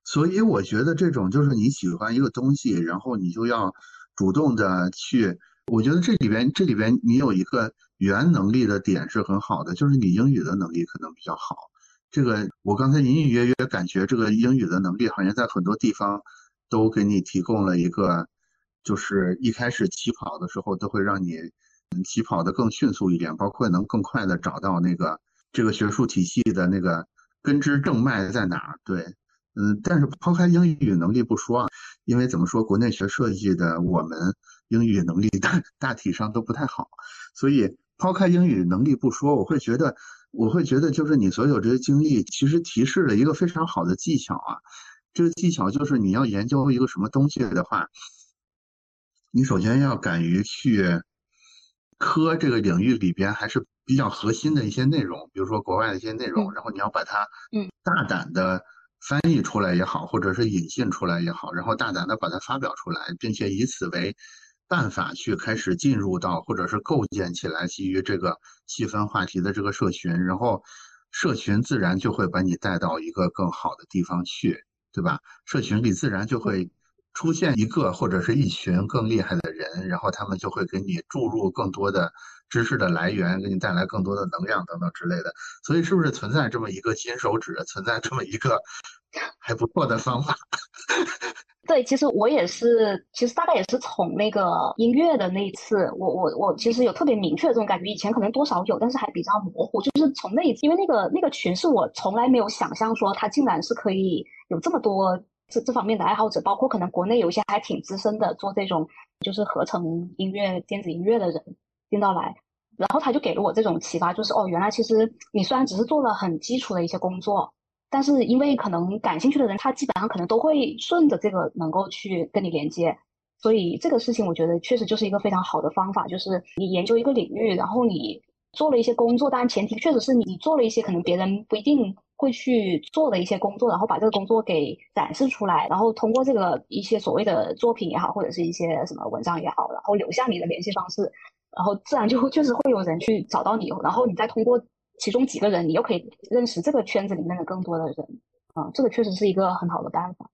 所以我觉得这种就是你喜欢一个东西，然后你就要主动的去。我觉得这里边这里边你有一个原能力的点是很好的，就是你英语的能力可能比较好。这个我刚才隐隐约约感觉这个英语的能力好像在很多地方都给你提供了一个，就是一开始起跑的时候都会让你起跑的更迅速一点，包括能更快的找到那个这个学术体系的那个。根知正脉在哪儿？对，嗯，但是抛开英语能力不说啊，因为怎么说，国内学设计的我们英语能力大大体上都不太好，所以抛开英语能力不说，我会觉得，我会觉得就是你所有这些经历，其实提示了一个非常好的技巧啊，这个技巧就是你要研究一个什么东西的话，你首先要敢于去科这个领域里边还是。比较核心的一些内容，比如说国外的一些内容，然后你要把它，嗯，大胆的翻译出来也好，或者是引进出来也好，然后大胆的把它发表出来，并且以此为办法去开始进入到或者是构建起来基于这个细分话题的这个社群，然后社群自然就会把你带到一个更好的地方去，对吧？社群里自然就会。出现一个或者是一群更厉害的人，然后他们就会给你注入更多的知识的来源，给你带来更多的能量等等之类的。所以，是不是存在这么一个金手指，存在这么一个 还不错的方法？对，其实我也是，其实大概也是从那个音乐的那一次，我我我其实有特别明确的这种感觉，以前可能多少有，但是还比较模糊。就是从那一次，因为那个那个群是我从来没有想象说它竟然是可以有这么多这这方面的爱好者，包括可能国内有一些还挺资深的做这种就是合成音乐、电子音乐的人进到来，然后他就给了我这种启发，就是哦，原来其实你虽然只是做了很基础的一些工作。但是因为可能感兴趣的人，他基本上可能都会顺着这个能够去跟你连接，所以这个事情我觉得确实就是一个非常好的方法，就是你研究一个领域，然后你做了一些工作，当然前提确实是你做了一些可能别人不一定会去做的一些工作，然后把这个工作给展示出来，然后通过这个一些所谓的作品也好，或者是一些什么文章也好，然后留下你的联系方式，然后自然就 确实会有人去找到你，然后你再通过。其中几个人，你又可以认识这个圈子里面的更多的人，啊，这个确实是一个很好的办法。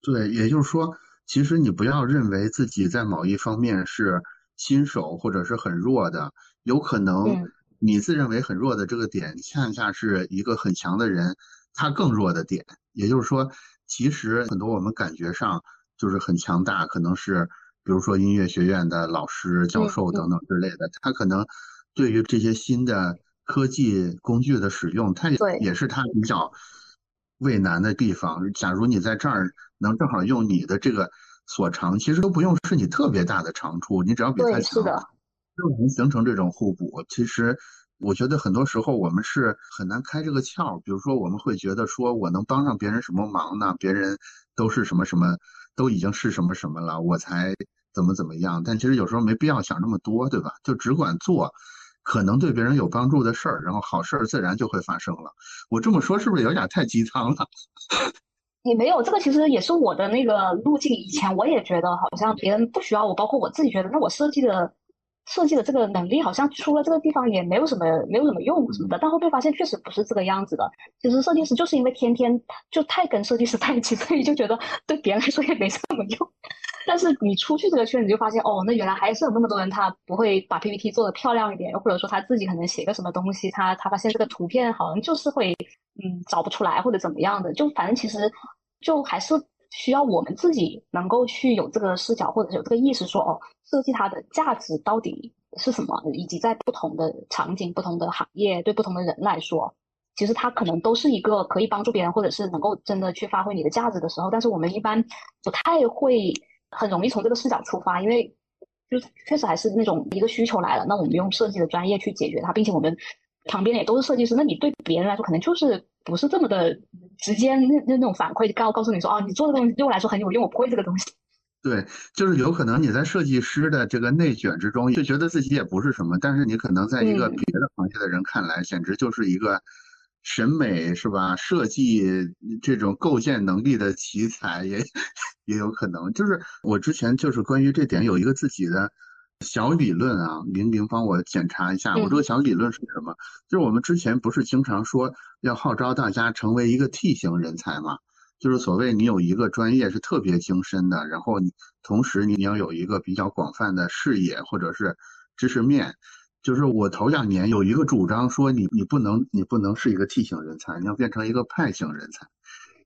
对，也就是说，其实你不要认为自己在某一方面是新手或者是很弱的，有可能你自认为很弱的这个点，恰恰是一个很强的人他更弱的点。也就是说，其实很多我们感觉上就是很强大，可能是比如说音乐学院的老师、教授等等之类的，他可能对于这些新的。科技工具的使用，他也也是他比较畏难的地方。假如你在这儿能正好用你的这个所长，其实都不用是你特别大的长处，你只要比他强，就能形成这种互补。其实我觉得很多时候我们是很难开这个窍。比如说，我们会觉得说我能帮上别人什么忙呢？别人都是什么什么，都已经是什么什么了，我才怎么怎么样。但其实有时候没必要想那么多，对吧？就只管做。可能对别人有帮助的事儿，然后好事儿自然就会发生了。我这么说是不是有点太鸡汤了？也没有，这个其实也是我的那个路径。以前我也觉得好像别人不需要我，包括我自己觉得，那我设计的设计的这个能力好像出了这个地方也没有什么没有什么用什么的。但后面发现确实不是这个样子的。其实设计师就是因为天天就太跟设计师在一起，所以就觉得对别人来说也没什么用。但是你出去这个圈，你就发现哦，那原来还是有那么多人，他不会把 PPT 做的漂亮一点，或者说他自己可能写个什么东西，他他发现这个图片好像就是会嗯找不出来或者怎么样的，就反正其实就还是需要我们自己能够去有这个视角或者有这个意识，说哦，设计它的价值到底是什么，以及在不同的场景、不同的行业对不同的人来说，其实它可能都是一个可以帮助别人或者是能够真的去发挥你的价值的时候，但是我们一般不太会。很容易从这个视角出发，因为就确实还是那种一个需求来了，那我们用设计的专业去解决它，并且我们旁边也都是设计师，那你对别人来说可能就是不是这么的直接那那那种反馈，告告诉你说哦，你做的东西对我来说很有用，我不会这个东西。对，就是有可能你在设计师的这个内卷之中，就觉得自己也不是什么，但是你可能在一个别的行业的人看来，简直就是一个。审美是吧？设计这种构建能力的奇才也也有可能。就是我之前就是关于这点有一个自己的小理论啊，明明帮我检查一下。我这个小理论是什么？就是我们之前不是经常说要号召大家成为一个 T 型人才嘛？就是所谓你有一个专业是特别精深的，然后你同时你要有一个比较广泛的视野或者是知识面。就是我头两年有一个主张说，你你不能你不能是一个 T 型人才，你要变成一个派型人才。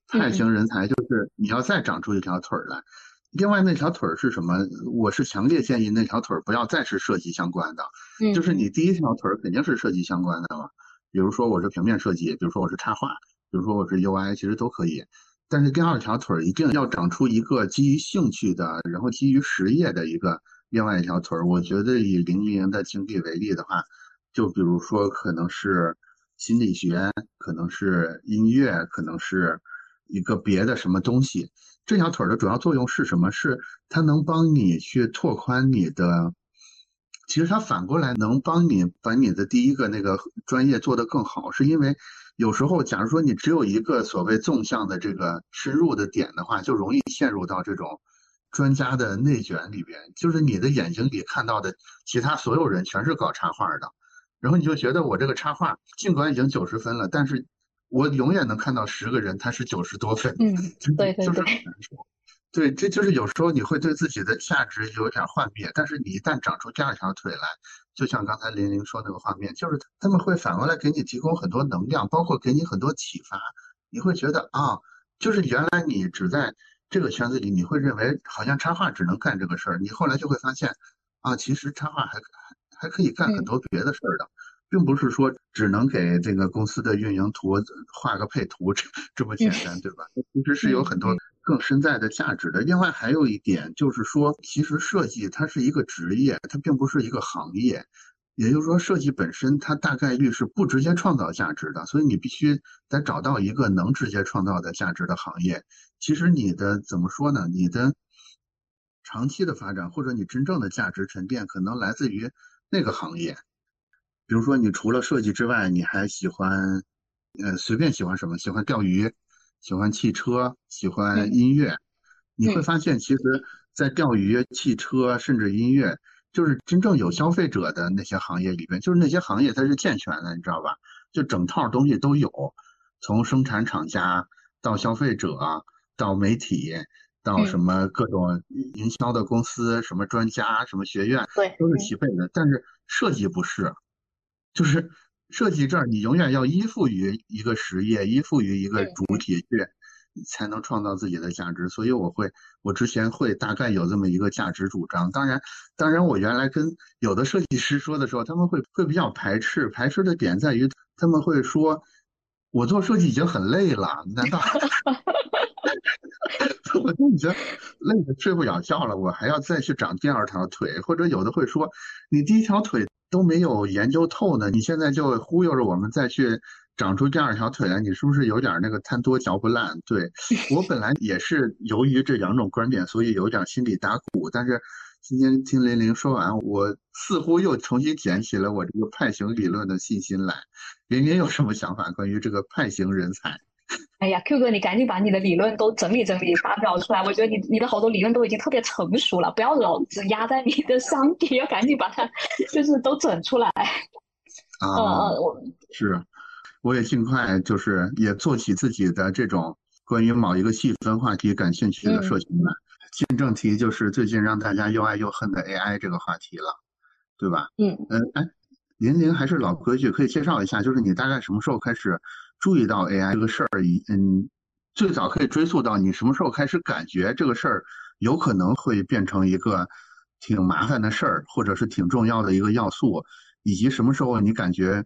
派型人才就是你要再长出一条腿来。另外那条腿是什么？我是强烈建议那条腿不要再是设计相关的。就是你第一条腿肯定是设计相关的嘛。比如说我是平面设计，比如说我是插画，比如说我是 UI，其实都可以。但是第二条腿一定要长出一个基于兴趣的，然后基于实业的一个。另外一条腿儿，我觉得以零零的经历为例的话，就比如说可能是心理学，可能是音乐，可能是一个别的什么东西。这条腿的主要作用是什么？是它能帮你去拓宽你的，其实它反过来能帮你把你的第一个那个专业做得更好。是因为有时候，假如说你只有一个所谓纵向的这个深入的点的话，就容易陷入到这种。专家的内卷里边，就是你的眼睛里看到的其他所有人全是搞插画的，然后你就觉得我这个插画尽管已经九十分了，但是我永远能看到十个人他是九十多分，嗯，对对对，对，这就是有时候你会对自己的价值有点幻灭，但是你一旦长出第二条腿来，就像刚才林玲说那个画面，就是他们会反过来给你提供很多能量，包括给你很多启发，你会觉得啊，就是原来你只在。这个圈子里，你会认为好像插画只能干这个事儿，你后来就会发现，啊，其实插画还还还可以干很多别的事儿的，并不是说只能给这个公司的运营图画个配图这这么简单，对吧？其实是有很多更深在的价值的。另外还有一点就是说，其实设计它是一个职业，它并不是一个行业。也就是说，设计本身它大概率是不直接创造价值的，所以你必须得找到一个能直接创造的价值的行业。其实你的怎么说呢？你的长期的发展或者你真正的价值沉淀，可能来自于那个行业。比如说，你除了设计之外，你还喜欢，呃，随便喜欢什么？喜欢钓鱼，喜欢汽车，喜欢音乐。你会发现，其实，在钓鱼、汽车甚至音乐。就是真正有消费者的那些行业里边，就是那些行业它是健全的，你知道吧？就整套东西都有，从生产厂家到消费者，到媒体，到什么各种营销的公司，什么专家，什么学院，对，都是齐备的。但是设计不是，就是设计这儿你永远要依附于一个实业，依附于一个主体去。才能创造自己的价值，所以我会，我之前会大概有这么一个价值主张。当然，当然，我原来跟有的设计师说的时候，他们会会比较排斥，排斥的点在于他们会说，我做设计已经很累了，难道 我就已经累得睡不了觉了，我还要再去长第二条腿？或者有的会说，你第一条腿都没有研究透呢，你现在就忽悠着我们再去。长出第二条腿来，你是不是有点那个贪多嚼不烂？对 我本来也是由于这两种观点，所以有点心里打鼓。但是今天听林玲说完，我似乎又重新捡起了我这个派型理论的信心来。林玲有什么想法关于这个派型人才？哎呀，Q 哥，你赶紧把你的理论都整理整理，发表出来。我觉得你你的好多理论都已经特别成熟了，不要老只压在你的箱底，要赶紧把它就是都整出来。啊，我是。我也尽快就是也做起自己的这种关于某一个细分话题感兴趣的社群来。进正题就是最近让大家又爱又恨的 AI 这个话题了，对吧？嗯嗯，哎，林玲还是老规矩，可以介绍一下，就是你大概什么时候开始注意到 AI 这个事儿？嗯，最早可以追溯到你什么时候开始感觉这个事儿有可能会变成一个挺麻烦的事儿，或者是挺重要的一个要素，以及什么时候你感觉？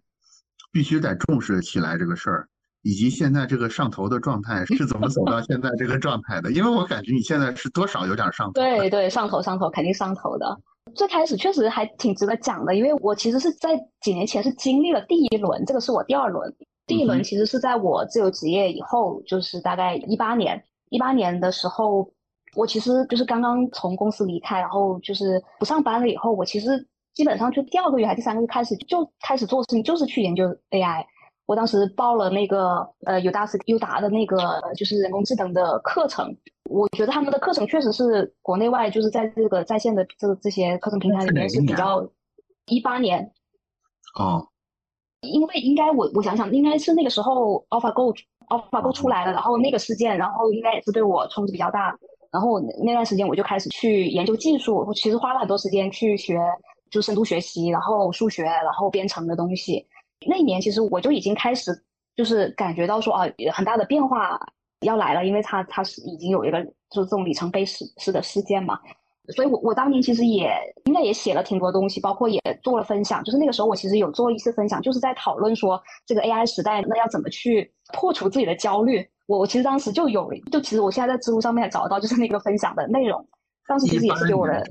必须得重视起来这个事儿，以及现在这个上头的状态是怎么走到现在这个状态的？因为我感觉你现在是多少有点上头。对对，上头上头，肯定上头的。最开始确实还挺值得讲的，因为我其实是在几年前是经历了第一轮，这个是我第二轮。第一轮其实是在我自由职业以后，就是大概一八年，一八年的时候，我其实就是刚刚从公司离开，然后就是不上班了以后，我其实。基本上就第二个月还是第三个月开始就开始做事情，就是去研究 AI。我当时报了那个呃有达斯优达的那个就是人工智能的课程。我觉得他们的课程确实是国内外就是在这个在线的这这些课程平台里面是比较一八年哦，因为应该我我想想应该是那个时候 AlphaGo AlphaGo 出来了，然后那个事件，然后应该也是对我冲击比较大。然后那段时间我就开始去研究技术，我其实花了很多时间去学。就深度学习，然后数学，然后编程的东西。那一年其实我就已经开始，就是感觉到说啊，很大的变化要来了，因为它它是已经有一个就是这种里程碑式式的事件嘛。所以我我当年其实也应该也写了挺多东西，包括也做了分享。就是那个时候我其实有做一次分享，就是在讨论说这个 AI 时代那要怎么去破除自己的焦虑。我我其实当时就有，就其实我现在在知乎上面找到就是那个分享的内容，当时其实也是给我的。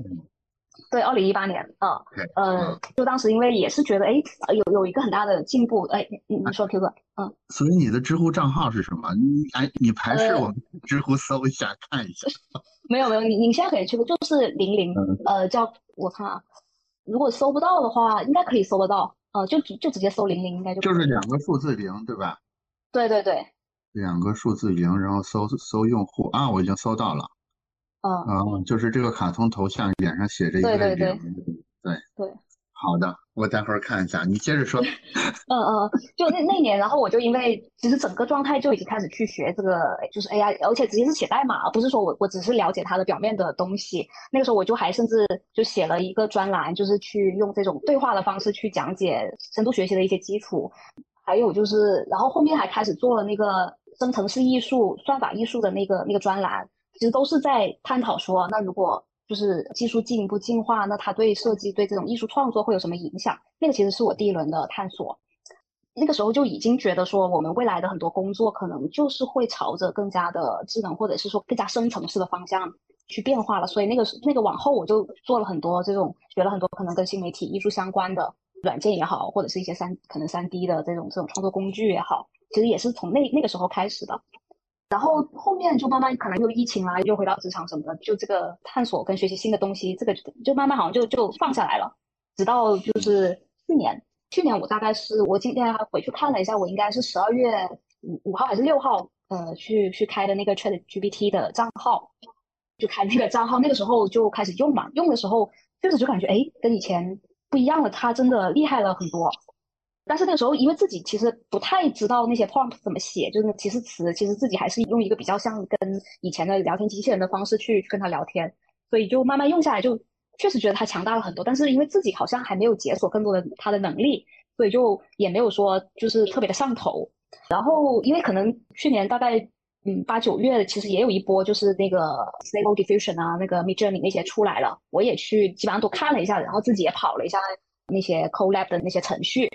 对，二零一八年，嗯，呃，就当时因为也是觉得，哎，有有一个很大的进步，哎，你你说 Q 哥，嗯，所以你的知乎账号是什么？你哎，你排斥我们知乎搜一下看一下。没有没有，你你现在可以去，就是零零，呃，叫我看啊，如果搜不到的话，应该可以搜得到，呃，就就直接搜零零应该就。就是两个数字零，对吧？对对对。两个数字零，然后搜搜用户啊，我已经搜到了。嗯，就是这个卡通头像脸上写着一个对，对对，好的，我待会儿看一下，你接着说。嗯嗯，就那那年，然后我就因为其实整个状态就已经开始去学这个，就是 AI，而且直接是写代码，不是说我我只是了解它的表面的东西。那个时候我就还甚至就写了一个专栏，就是去用这种对话的方式去讲解深度学习的一些基础，还有就是，然后后面还开始做了那个生成式艺术、算法艺术的那个那个专栏。其实都是在探讨说，那如果就是技术进一步进化，那它对设计、对这种艺术创作会有什么影响？那个其实是我第一轮的探索。那个时候就已经觉得说，我们未来的很多工作可能就是会朝着更加的智能，或者是说更加深层次的方向去变化了。所以那个那个往后我就做了很多这种，学了很多可能跟新媒体艺术相关的软件也好，或者是一些三可能三 D 的这种这种创作工具也好，其实也是从那那个时候开始的。然后后面就慢慢可能又疫情啦，又回到职场什么的，就这个探索跟学习新的东西，这个就慢慢好像就就放下来了。直到就是去年。去年我大概是我今天还回去看了一下，我应该是十二月五五号还是六号，呃，去去开的那个 Chat GPT 的账号，就开那个账号，那个时候就开始用嘛。用的时候确实就感觉哎，跟以前不一样了，它真的厉害了很多。但是那个时候因为自己其实不太知道那些 prompt 怎么写，就是提示词，其实自己还是用一个比较像跟以前的聊天机器人的方式去跟他聊天，所以就慢慢用下来就。确实觉得它强大了很多，但是因为自己好像还没有解锁更多的它的能力，所以就也没有说就是特别的上头。然后因为可能去年大概嗯八九月，其实也有一波就是那个 Stable Diffusion 啊，那个 Midjourney 那些出来了，我也去基本上都看了一下，然后自己也跑了一下那些 collab 的那些程序，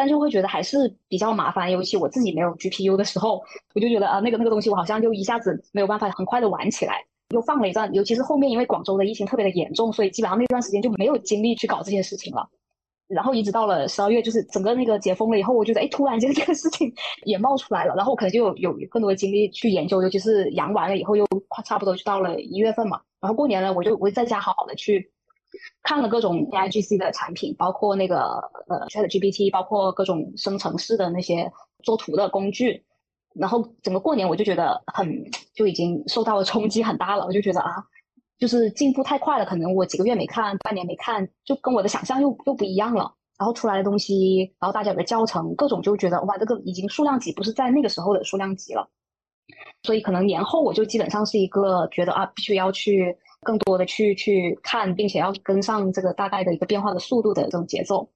但就会觉得还是比较麻烦，尤其我自己没有 GPU 的时候，我就觉得啊那个那个东西我好像就一下子没有办法很快的玩起来。又放了一段，尤其是后面，因为广州的疫情特别的严重，所以基本上那段时间就没有精力去搞这些事情了。然后一直到了十二月，就是整个那个解封了以后，我觉得哎，突然间这个事情 也冒出来了，然后我可能就有有更多的精力去研究，尤其是阳完了以后，又快差不多就到了一月份嘛。然后过年了，我就我在家好好的去看了各种 A I G C 的产品，包括那个呃 Chat G P T，包括各种生成式的那些做图的工具。然后整个过年我就觉得很就已经受到了冲击很大了，我就觉得啊，就是进步太快了，可能我几个月没看，半年没看，就跟我的想象又又不一样了。然后出来的东西，然后大家有个教程，各种就觉得哇，这个已经数量级不是在那个时候的数量级了。所以可能年后我就基本上是一个觉得啊，必须要去更多的去去看，并且要跟上这个大概的一个变化的速度的这种节奏。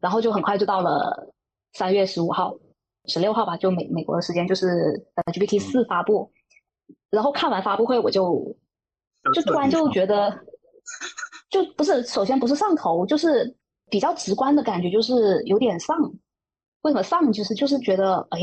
然后就很快就到了三月十五号。十六号吧，就美美国的时间，就是呃 GPT 四发布，然后看完发布会，我就就突然就觉得，就不是首先不是上头，就是比较直观的感觉，就是有点上。为什么上？就是就是觉得，哎，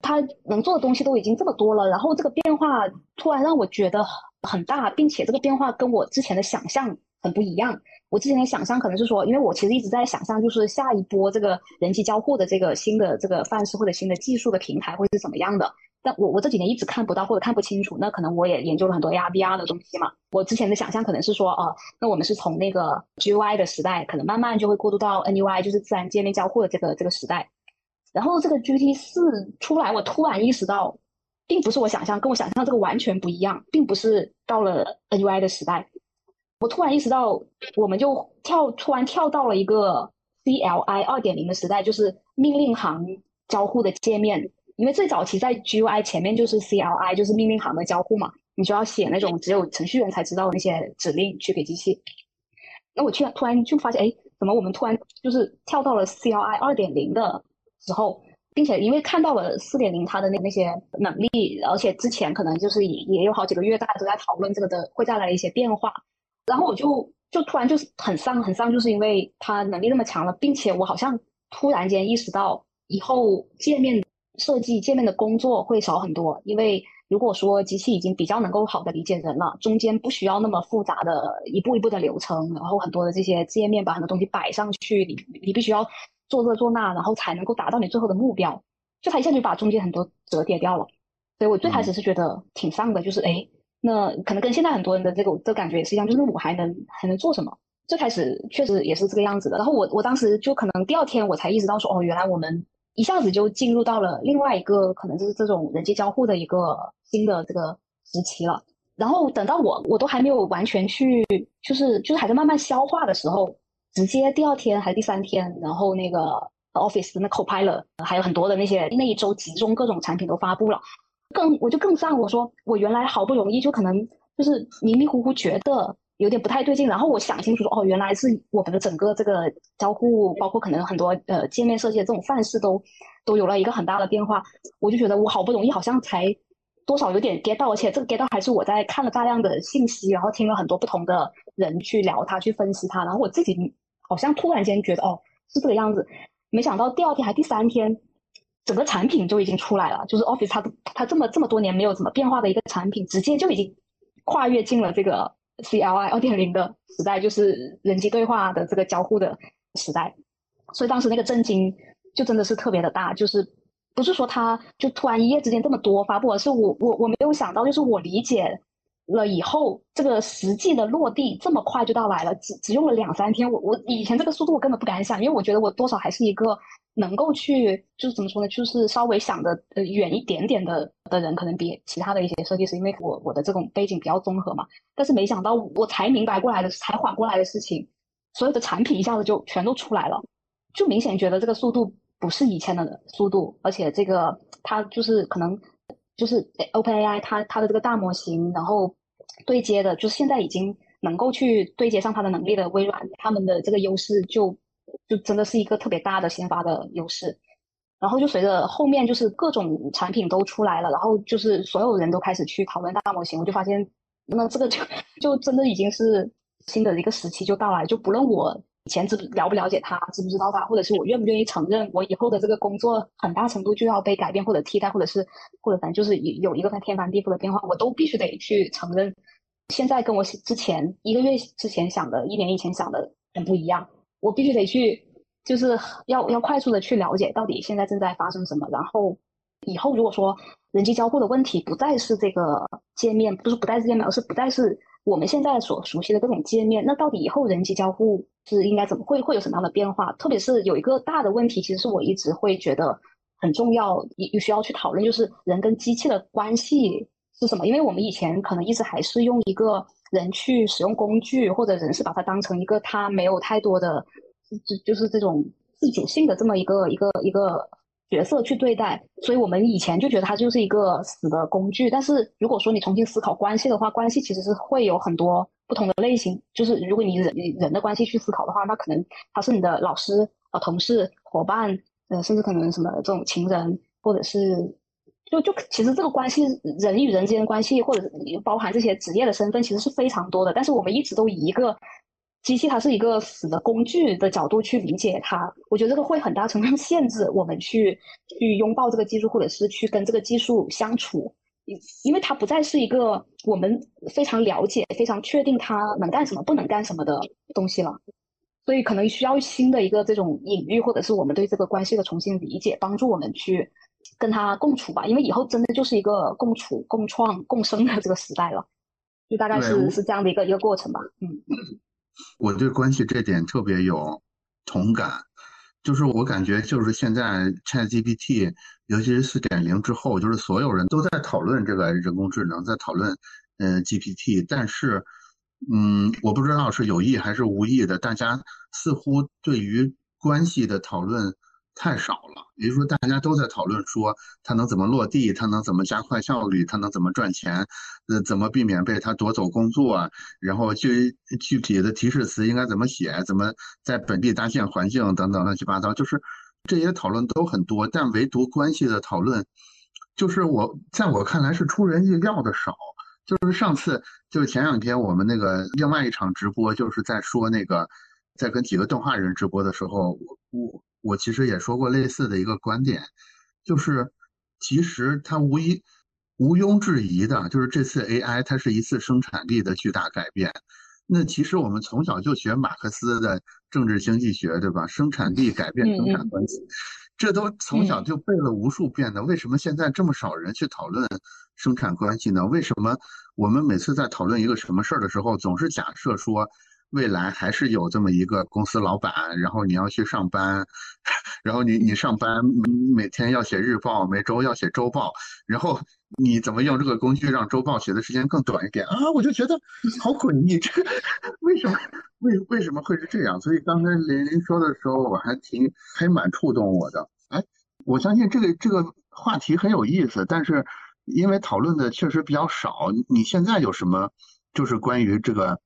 他能做的东西都已经这么多了，然后这个变化突然让我觉得很大，并且这个变化跟我之前的想象很不一样。我之前的想象可能是说，因为我其实一直在想象，就是下一波这个人机交互的这个新的这个范式或者新的技术的平台会是怎么样的。但我我这几年一直看不到或者看不清楚，那可能我也研究了很多 AR VR 的东西嘛。我之前的想象可能是说，哦，那我们是从那个 GUI 的时代，可能慢慢就会过渡到 NUI，就是自然界面交互的这个这个时代。然后这个 GPT 四出来，我突然意识到，并不是我想象，跟我想象这个完全不一样，并不是到了 NUI 的时代。我突然意识到，我们就跳突然跳到了一个 CLI 二点零的时代，就是命令行交互的界面。因为最早期在 GUI 前面就是 CLI，就是命令行的交互嘛，你就要写那种只有程序员才知道的那些指令去给机器。那我突然突然就发现，哎，怎么我们突然就是跳到了 CLI 二点零的时候，并且因为看到了四点零它的那那些能力，而且之前可能就是也也有好几个月大家都在讨论这个的会带来一些变化。然后我就就突然就是很丧很丧，就是因为它能力那么强了，并且我好像突然间意识到，以后界面设计界面的工作会少很多。因为如果说机器已经比较能够好的理解人了，中间不需要那么复杂的一步一步的流程，然后很多的这些界面把很多东西摆上去，你你必须要做这做那，然后才能够达到你最后的目标。就他一下就把中间很多折叠掉了。所以我最开始是觉得挺丧的，就是哎。那可能跟现在很多人的这个这感觉也是一样，就是我还能还能做什么？最开始确实也是这个样子的。然后我我当时就可能第二天我才意识到说，哦，原来我们一下子就进入到了另外一个可能就是这种人际交互的一个新的这个时期了。然后等到我我都还没有完全去，就是就是还在慢慢消化的时候，直接第二天还是第三天，然后那个 Office 的那 Copilot 还有很多的那些那一周集中各种产品都发布了。更我就更上，我说我原来好不容易就可能就是迷迷糊糊觉得有点不太对劲，然后我想清楚说哦，原来是我们的整个这个交互，包括可能很多呃界面设计的这种范式都都有了一个很大的变化，我就觉得我好不容易好像才多少有点 get 到，而且这个 get 到还是我在看了大量的信息，然后听了很多不同的人去聊它，去分析它，然后我自己好像突然间觉得哦是这个样子，没想到第二天还第三天，整个产品就已经出来了，就是 Office 它它这么这么多年没有怎么变化的一个产品，直接就已经跨越进了这个 CLI 二点零的时代，就是人机对话的这个交互的时代，所以当时那个震惊就真的是特别的大，就是。不是说它就突然一夜之间这么多发布，而是我我我没有想到，就是我理解了以后，这个实际的落地这么快就到来了，只只用了两三天。我我以前这个速度我根本不敢想，因为我觉得我多少还是一个能够去就是怎么说呢，就是稍微想的呃远一点点的的人，可能比其他的一些设计师，因为我我的这种背景比较综合嘛。但是没想到我才明白过来的，才缓过来的事情，所有的产品一下子就全都出来了，就明显觉得这个速度。不是以前的速度，而且这个它就是可能就是 OpenAI 它它的这个大模型，然后对接的，就是现在已经能够去对接上它的能力的微软，他们的这个优势就就真的是一个特别大的先发的优势。然后就随着后面就是各种产品都出来了，然后就是所有人都开始去讨论大模型，我就发现那这个就就真的已经是新的一个时期就到来，就不论我。以前知了不了解他，知不知道他，或者是我愿不愿意承认我以后的这个工作很大程度就要被改变或者替代，或者是或者反正就是有有一个天翻地覆的变化，我都必须得去承认。现在跟我之前一个月之前想的，一年以前想的很不一样，我必须得去，就是要要快速的去了解到底现在正在发生什么。然后以后如果说人机交互的问题不再是这个界面，不是不再是界面，而是不再是我们现在所熟悉的各种界面，那到底以后人机交互？是应该怎么会会有什么样的变化？特别是有一个大的问题，其实是我一直会觉得很重要，也需要去讨论，就是人跟机器的关系是什么？因为我们以前可能一直还是用一个人去使用工具，或者人是把它当成一个他没有太多的，就就是这种自主性的这么一个一个一个角色去对待，所以我们以前就觉得它就是一个死的工具。但是如果说你重新思考关系的话，关系其实是会有很多。不同的类型，就是如果你人人的关系去思考的话，那可能他是你的老师、呃同事、伙伴，呃甚至可能什么这种情人，或者是就就其实这个关系人与人之间的关系，或者包含这些职业的身份，其实是非常多的。但是我们一直都以一个机器它是一个死的工具的角度去理解它，我觉得这个会很大程度上限制我们去去拥抱这个技术，或者是去跟这个技术相处。因为它不再是一个我们非常了解、非常确定它能干什么、不能干什么的东西了，所以可能需要新的一个这种隐喻，或者是我们对这个关系的重新理解，帮助我们去跟它共处吧。因为以后真的就是一个共处、共创、共生的这个时代了，就大概是是这样的一个一个过程吧。嗯，我对关系这点特别有同感。就是我感觉，就是现在 ChatGPT，尤其是四点零之后，就是所有人都在讨论这个人工智能，在讨论，嗯，GPT。但是，嗯，我不知道是有意还是无意的，大家似乎对于关系的讨论。太少了，也就是说，大家都在讨论说它能怎么落地，它能怎么加快效率，它能怎么赚钱，呃，怎么避免被它夺走工作啊，然后具具体的提示词应该怎么写，怎么在本地搭建环境等等乱七八糟，就是这些讨论都很多，但唯独关系的讨论，就是我在我看来是出人意料的少。就是上次，就是前两天我们那个另外一场直播，就是在说那个，在跟几个动画人直播的时候，我我。我其实也说过类似的一个观点，就是其实它无疑毋庸置疑的，就是这次 AI 它是一次生产力的巨大改变。那其实我们从小就学马克思的政治经济学，对吧？生产力改变生产关系，这都从小就背了无数遍的。为什么现在这么少人去讨论生产关系呢？为什么我们每次在讨论一个什么事儿的时候，总是假设说？未来还是有这么一个公司老板，然后你要去上班，然后你你上班每天要写日报，每周要写周报，然后你怎么用这个工具让周报写的时间更短一点啊？我就觉得好诡异，这为什么为为什么会是这样？所以刚才林林说的时候，我还挺还蛮触动我的。哎，我相信这个这个话题很有意思，但是因为讨论的确实比较少，你现在有什么就是关于这个？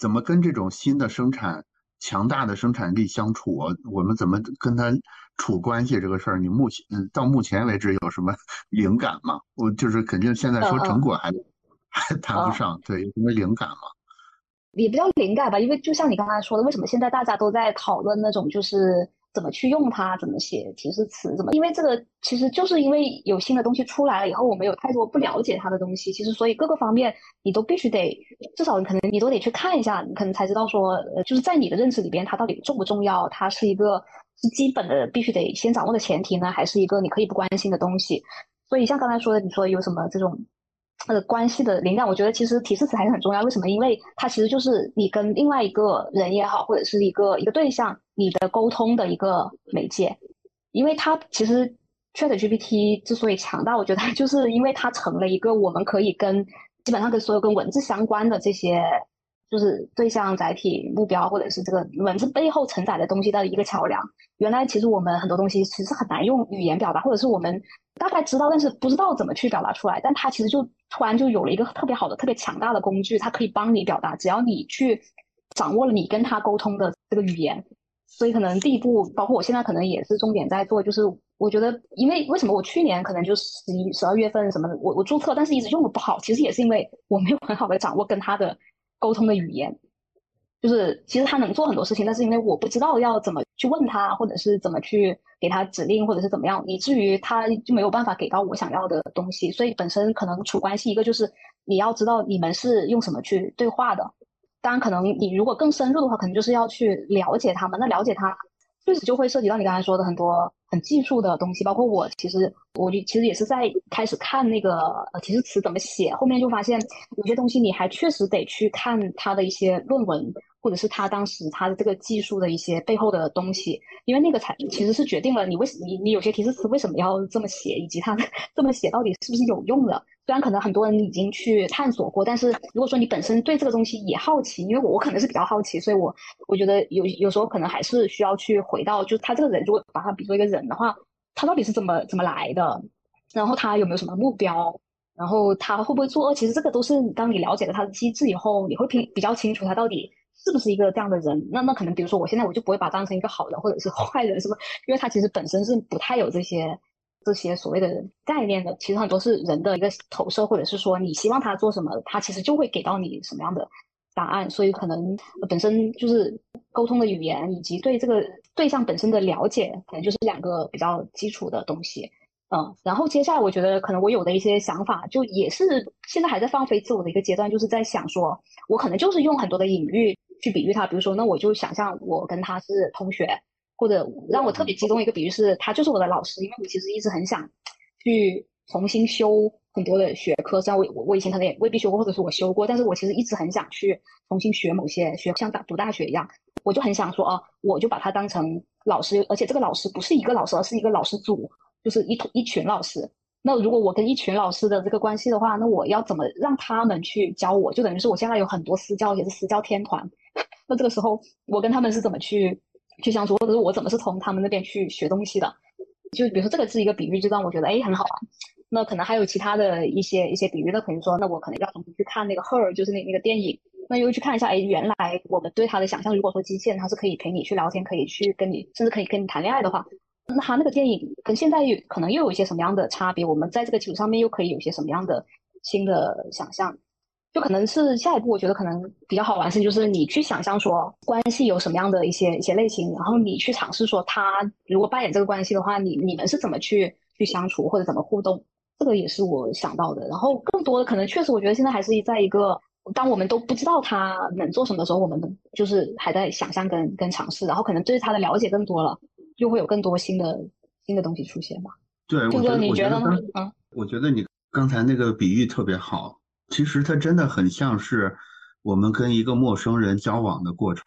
怎么跟这种新的生产强大的生产力相处，我们怎么跟他处关系这个事儿，你目前到目前为止有什么 灵感吗？我就是肯定现在说成果还 还谈不上，对，有什么灵感吗？也不叫灵感吧，因为就像你刚才说的，为什么现在大家都在讨论那种就是怎么去用它，怎么写提示词，怎么？因为这个其实就是因为有新的东西出来了以后，我们有太多不了解它的东西，其实所以各个方面你都必须得至少你可能你都得去看一下，你可能才知道说，呃，就是在你的认知里边它到底重不重要，它是一个是基本的必须得先掌握的前提呢，还是一个你可以不关心的东西？所以像刚才说的，你说有什么这种？的关系的灵感，我觉得其实提示词还是很重要。为什么？因为它其实就是你跟另外一个人也好，或者是一个一个对象，你的沟通的一个媒介。因为它其实 ChatGPT 之所以强大，我觉得就是因为它成了一个我们可以跟基本上跟所有跟文字相关的这些。就是对象、载体、目标，或者是这个文字背后承载的东西的一个桥梁。原来其实我们很多东西其实很难用语言表达，或者是我们大概知道，但是不知道怎么去表达出来。但它其实就突然就有了一个特别好的、特别强大的工具，它可以帮你表达。只要你去掌握了你跟他沟通的这个语言，所以可能第一步，包括我现在可能也是重点在做，就是我觉得，因为为什么我去年可能就十一、十二月份什么的，我我注册，但是一直用的不好，其实也是因为我没有很好的掌握跟他的。沟通的语言，就是其实他能做很多事情，但是因为我不知道要怎么去问他，或者是怎么去给他指令，或者是怎么样，以至于他就没有办法给到我想要的东西。所以本身可能处关系，一个就是你要知道你们是用什么去对话的。当然，可能你如果更深入的话，可能就是要去了解他们。那了解他，确实就会涉及到你刚才说的很多很技术的东西。包括我，其实我就其实也是在开始看那个呃提示词怎么写，后面就发现有些东西你还确实得去看他的一些论文。或者是他当时他的这个技术的一些背后的东西，因为那个才其实是决定了你为什你你有些提示词为什么要这么写，以及它 这么写到底是不是有用的。虽然可能很多人已经去探索过，但是如果说你本身对这个东西也好奇，因为我我可能是比较好奇，所以我我觉得有有时候可能还是需要去回到，就是他这个人，如果把他比作一个人的话，他到底是怎么怎么来的，然后他有没有什么目标，然后他会不会作恶，其实这个都是当你了解了他的机制以后，你会比比较清楚他到底。是不是一个这样的人？那那可能，比如说，我现在我就不会把他当成一个好人或者是坏人，是不？因为他其实本身是不太有这些这些所谓的概念的。其实很多是人的一个投射，或者是说你希望他做什么，他其实就会给到你什么样的答案。所以可能本身就是沟通的语言，以及对这个对象本身的了解，可能就是两个比较基础的东西。嗯，然后接下来我觉得可能我有的一些想法，就也是现在还在放飞自我的一个阶段，就是在想说，我可能就是用很多的隐喻。去比喻他，比如说，那我就想象我跟他是同学，或者让我特别激动一个比喻是，他就是我的老师，因为我其实一直很想去重新修很多的学科，虽然我我我以前可能也未必修过，或者是我修过，但是我其实一直很想去重新学某些学，像大读大学一样，我就很想说啊，我就把他当成老师，而且这个老师不是一个老师，而是一个老师组，就是一一群老师。那如果我跟一群老师的这个关系的话，那我要怎么让他们去教我？就等于是我现在有很多私教，也是私教天团。那这个时候，我跟他们是怎么去去相处，或者是我怎么是从他们那边去学东西的？就比如说这个是一个比喻，就让我觉得哎很好玩。那可能还有其他的一些一些比喻，那可能说，那我可能要重新去看那个《Her》，就是那那个电影，那又去看一下，哎，原来我们对他的想象，如果说机器人它是可以陪你去聊天，可以去跟你，甚至可以跟你谈恋爱的话。那他那个电影跟现在可能又有一些什么样的差别？我们在这个基础上面又可以有些什么样的新的想象？就可能是下一步，我觉得可能比较好玩是，就是你去想象说关系有什么样的一些一些类型，然后你去尝试说他如果扮演这个关系的话，你你们是怎么去去相处或者怎么互动？这个也是我想到的。然后更多的可能确实，我觉得现在还是在一个当我们都不知道他能做什么的时候，我们就是还在想象跟跟尝试，然后可能对他的了解更多了。就会有更多新的新的东西出现吧。对，我觉得你觉得呢？嗯，我觉得你刚才那个比喻特别好。其实它真的很像是我们跟一个陌生人交往的过程。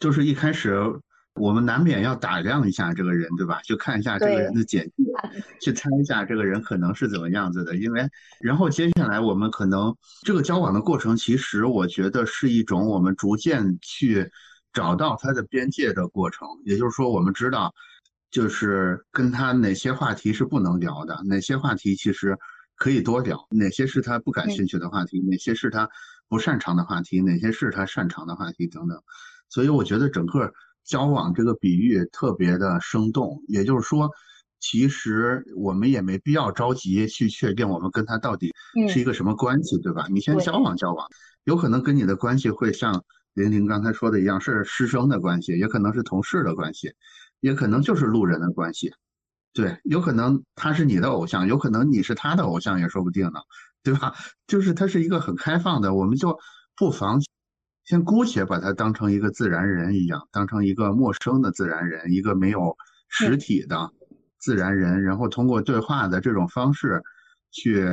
就是一开始我们难免要打量一下这个人，对吧？就看一下这个人的简介，去猜一下这个人可能是怎么样子的。因为然后接下来我们可能这个交往的过程，其实我觉得是一种我们逐渐去。找到他的边界的过程，也就是说，我们知道，就是跟他哪些话题是不能聊的，哪些话题其实可以多聊，哪些是他不感兴趣的话题，哪些是他不擅长的话题，哪些是他擅长的话题等等。所以我觉得整个交往这个比喻特别的生动。也就是说，其实我们也没必要着急去确定我们跟他到底是一个什么关系，对吧？你先交往交往，有可能跟你的关系会像玲玲刚才说的一样，是师生的关系，也可能是同事的关系，也可能就是路人的关系。对，有可能他是你的偶像，有可能你是他的偶像，也说不定呢，对吧？就是他是一个很开放的，我们就不妨先姑且把他当成一个自然人一样，当成一个陌生的自然人，一个没有实体的自然人，然后通过对话的这种方式去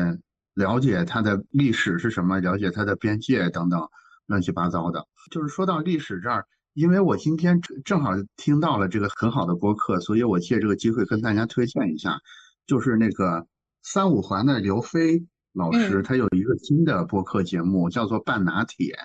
了解他的历史是什么，了解他的边界等等乱七八糟的。就是说到历史这儿。因为我今天正好听到了这个很好的播客，所以我借这个机会跟大家推荐一下，就是那个三五环的刘飞老师，他有一个新的播客节目，叫做半拿铁。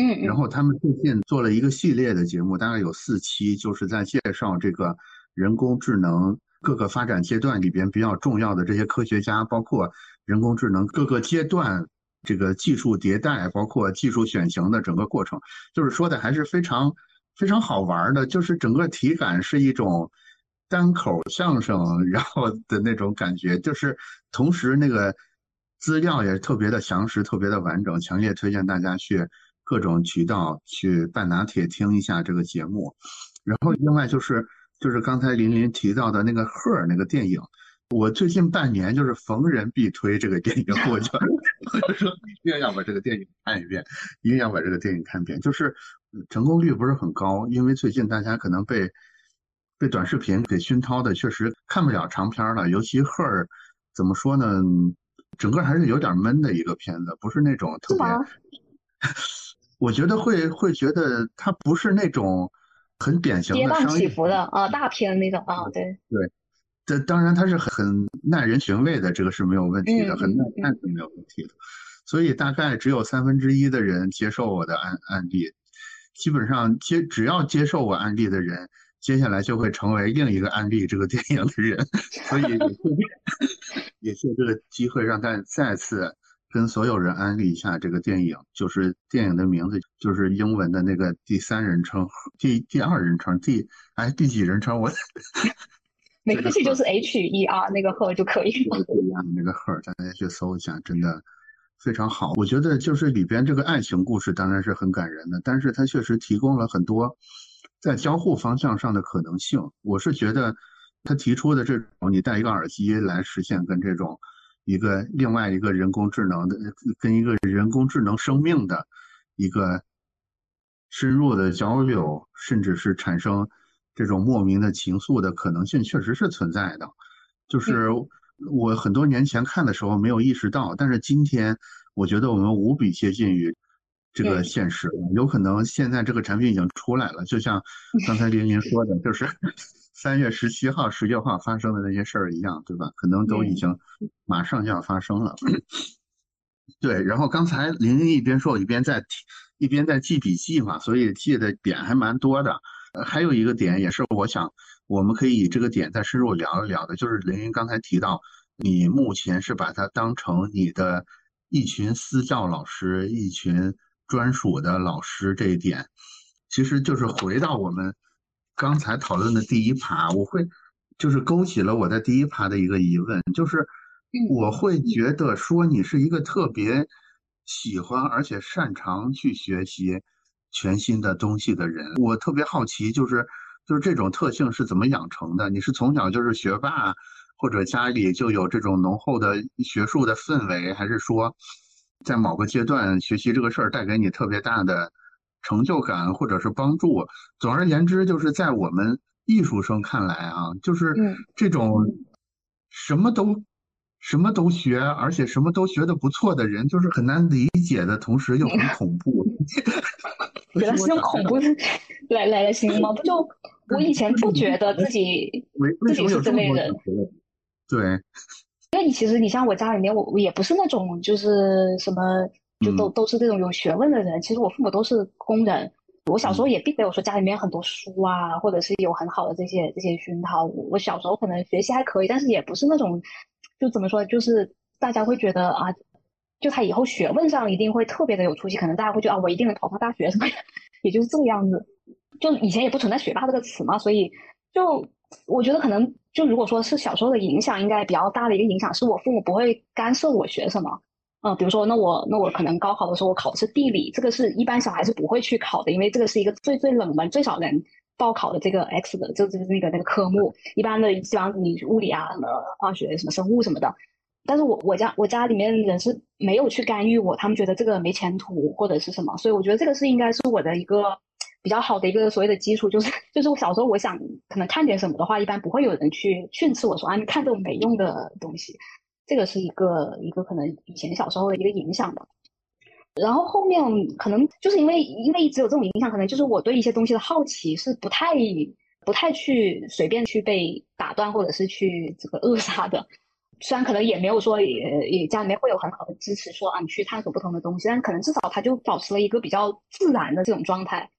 嗯，然后他们最近做了一个系列的节目，大概有四期，就是在介绍这个人工智能各个发展阶段里边比较重要的这些科学家，包括人工智能各个阶段。这个技术迭代，包括技术选型的整个过程，就是说的还是非常非常好玩的，就是整个体感是一种单口相声，然后的那种感觉，就是同时那个资料也特别的详实，特别的完整，强烈推荐大家去各种渠道去半拿铁听一下这个节目。然后另外就是就是刚才林林提到的那个《赫尔》那个电影。我最近半年就是逢人必推这个电影，我就 我就说一定要把这个电影看一遍，一定要把这个电影看遍。就是成功率不是很高，因为最近大家可能被被短视频给熏陶的，确实看不了长片了。尤其赫尔怎么说呢，整个还是有点闷的一个片子，不是那种特别。我觉得会会觉得它不是那种很典型的跌宕起伏的啊大片那种啊，对对。这当然，它是很耐人寻味的，这个是没有问题的，很耐看是没有问题的。所以大概只有三分之一的人接受我的案案例，基本上接只要接受我案例的人，接下来就会成为另一个案例这个电影的人。所以也借 这个机会让大家再次跟所有人安利一下这个电影，就是电影的名字就是英文的那个第三人称、第第二人称、第哎第几人称我。没关系，就是 H E R 那个 her 就可以了。那个 her，，大家去搜一下，真的非常好。我觉得就是里边这个爱情故事当然是很感人的，但是它确实提供了很多在交互方向上的可能性。我是觉得他提出的这种你戴一个耳机来实现跟这种一个另外一个人工智能的跟一个人工智能生命的一个深入的交流，甚至是产生。这种莫名的情愫的可能性确实是存在的，就是我很多年前看的时候没有意识到，但是今天我觉得我们无比接近于这个现实，有可能现在这个产品已经出来了，就像刚才林林 说的，就是三月十七号、十六号发生的那些事儿一样，对吧？可能都已经马上就要发生了。对，然后刚才林林一边说，一边在一边在记笔记嘛，所以记的点还蛮多的。还有一个点也是我想，我们可以以这个点再深入聊一聊的，就是凌云刚才提到，你目前是把它当成你的一群私教老师、一群专属的老师这一点，其实就是回到我们刚才讨论的第一趴，我会就是勾起了我在第一趴的一个疑问，就是我会觉得说你是一个特别喜欢而且擅长去学习。全新的东西的人，我特别好奇，就是就是这种特性是怎么养成的？你是从小就是学霸，或者家里就有这种浓厚的学术的氛围，还是说在某个阶段学习这个事儿带给你特别大的成就感，或者是帮助？总而言之，就是在我们艺术生看来啊，就是这种什么都什么都学，而且什么都学的不错的人，就是很难理解的同时又很恐怖。原来是用恐怖 来来来形容吗？不就我以前不觉得自己自己是这类人，对，因为你其实你像我家里面，我我也不是那种就是什么就都都是这种有学问的人。其实我父母都是工人，我小时候也并没有说家里面很多书啊，或者是有很好的这些这些熏陶。我小时候可能学习还可以，但是也不是那种就怎么说，就是大家会觉得啊。就他以后学问上一定会特别的有出息，可能大家会觉得啊，我一定能考上大学什么的，也就是这个样子。就以前也不存在学霸这个词嘛，所以就我觉得可能就如果说是小时候的影响，应该比较大的一个影响是我父母不会干涉我学什么。嗯，比如说，那我那我可能高考的时候我考的是地理，这个是一般小孩是不会去考的，因为这个是一个最最冷门、最少人报考的这个 X 的，就就是那个那个科目。一般的基本上你物理啊、什么化学、什么生物什么的。但是我我家我家里面人是没有去干预我，他们觉得这个没前途或者是什么，所以我觉得这个是应该是我的一个比较好的一个所谓的基础，就是就是我小时候我想可能看点什么的话，一般不会有人去训斥我说啊你看这种没用的东西。这个是一个一个可能以前小时候的一个影响吧，然后后面可能就是因为因为一直有这种影响，可能就是我对一些东西的好奇是不太不太去随便去被打断或者是去这个扼杀的。虽然可能也没有说也也家里面会有很好的支持，说啊你去探索不同的东西，但可能至少他就保持了一个比较自然的这种状态。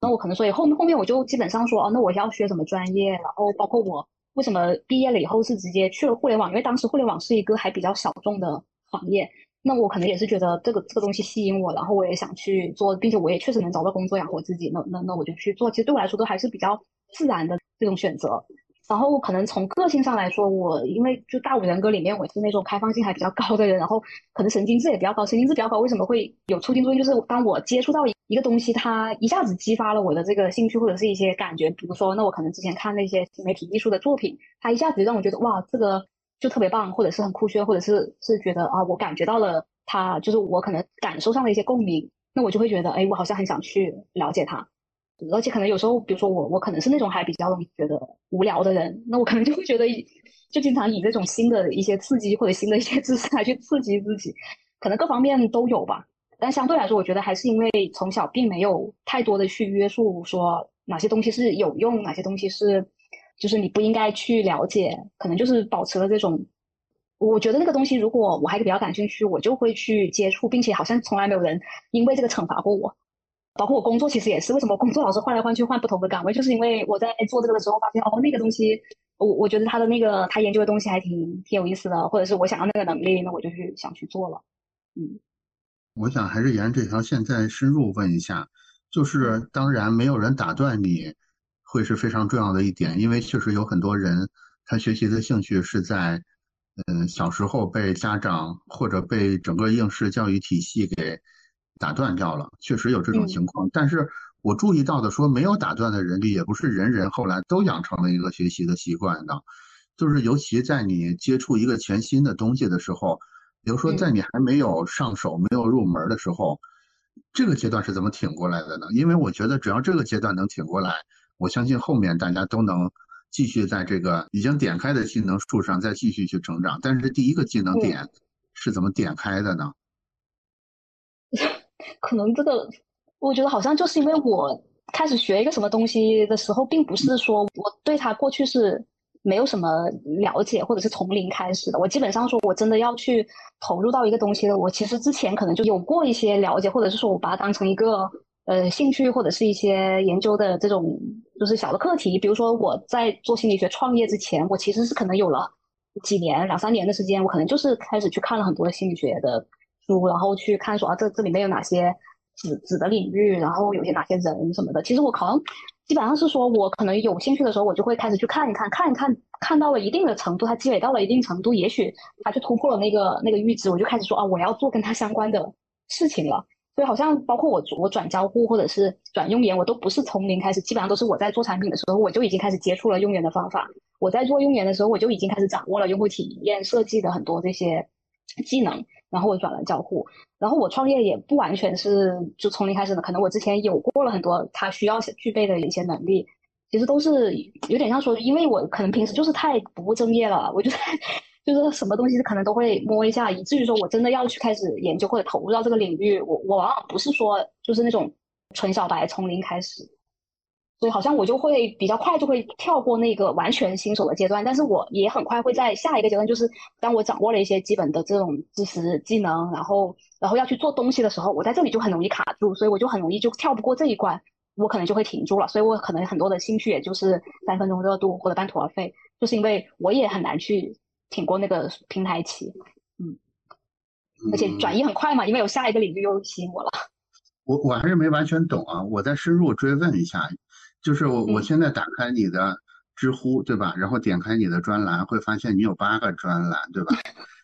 那我可能所以后面后面我就基本上说哦，那我要学什么专业，然后包括我。为什么毕业了以后是直接去了互联网？因为当时互联网是一个还比较小众的行业，那我可能也是觉得这个这个东西吸引我，然后我也想去做，并且我也确实能找到工作养活自己，那那那我就去做。其实对我来说都还是比较自然的这种选择。然后可能从个性上来说，我因为就大五人格里面我是那种开放性还比较高的人，然后可能神经质也比较高。神经质比较高，为什么会有促进作用？就是当我接触到一个东西，它一下子激发了我的这个兴趣或者是一些感觉。比如说，那我可能之前看那些新媒体艺术的作品，它一下子让我觉得哇，这个就特别棒，或者是很酷炫，或者是是觉得啊，我感觉到了他，就是我可能感受上的一些共鸣，那我就会觉得，哎，我好像很想去了解他。而且可能有时候，比如说我，我可能是那种还比较容易觉得无聊的人，那我可能就会觉得，就经常以这种新的一些刺激或者新的一些 知识来去刺激自己，可能各方面都有吧。但相对来说，我觉得还是因为从小并没有太多的去约束，说哪些东西是有用，哪些东西是就是你不应该去了解，可能就是保持了这种。我觉得那个东西，如果我还是比较感兴趣，我就会去接触，并且好像从来没有人因为这个惩罚过我。包括我工作其实也是，为什么工作老是换来换去换不同的岗位，就是因为我在做这个的时候发现哦，那个东西，我我觉得他的那个他研究的东西还挺挺有意思的，或者是我想要那个能力，那我就去想去做了。嗯，我想还是沿这条线再深入问一下，就是当然没有人打断你，会是非常重要的一点，因为确实有很多人他学习的兴趣是在嗯小时候被家长或者被整个应试教育体系给。打断掉了，确实有这种情况。但是我注意到的说，没有打断的人里，也不是人人后来都养成了一个学习的习惯的。就是尤其在你接触一个全新的东西的时候，比如说在你还没有上手、没有入门的时候，这个阶段是怎么挺过来的呢？因为我觉得只要这个阶段能挺过来，我相信后面大家都能继续在这个已经点开的技能树上再继续去成长。但是第一个技能点是怎么点开的呢？可能这个，我觉得好像就是因为我开始学一个什么东西的时候，并不是说我对它过去是没有什么了解，或者是从零开始的。我基本上说我真的要去投入到一个东西的，我其实之前可能就有过一些了解，或者是说我把它当成一个呃兴趣，或者是一些研究的这种就是小的课题。比如说我在做心理学创业之前，我其实是可能有了几年两三年的时间，我可能就是开始去看了很多心理学的。书，然后去看说啊，这这里面有哪些子子的领域，然后有些哪些人什么的。其实我可能基本上是说，我可能有兴趣的时候，我就会开始去看一看，看一看，看到了一定的程度，它积累到了一定程度，也许它就突破了那个那个阈值，我就开始说啊，我要做跟它相关的事情了。对好像包括我我转交互或者是转用研，我都不是从零开始，基本上都是我在做产品的时候，我就已经开始接触了用研的方法。我在做用研的时候，我就已经开始掌握了用户体验设计的很多这些技能。然后我转了交互，然后我创业也不完全是就从零开始的，可能我之前有过了很多他需要具备的一些能力，其实都是有点像说，因为我可能平时就是太不务正业了，我就是就是什么东西可能都会摸一下，以至于说我真的要去开始研究或者投入到这个领域，我我往往不是说就是那种纯小白从零开始。所以好像我就会比较快就会跳过那个完全新手的阶段，但是我也很快会在下一个阶段，就是当我掌握了一些基本的这种知识技能，然后然后要去做东西的时候，我在这里就很容易卡住，所以我就很容易就跳不过这一关，我可能就会停住了。所以我可能很多的兴趣也就是三分钟热度或者半途而废，就是因为我也很难去挺过那个平台期，嗯，而且转移很快嘛，因为有下一个领域又吸引我了。我我还是没完全懂啊，我再深入追问一下。就是我我现在打开你的知乎，对吧？然后点开你的专栏，会发现你有八个专栏，对吧？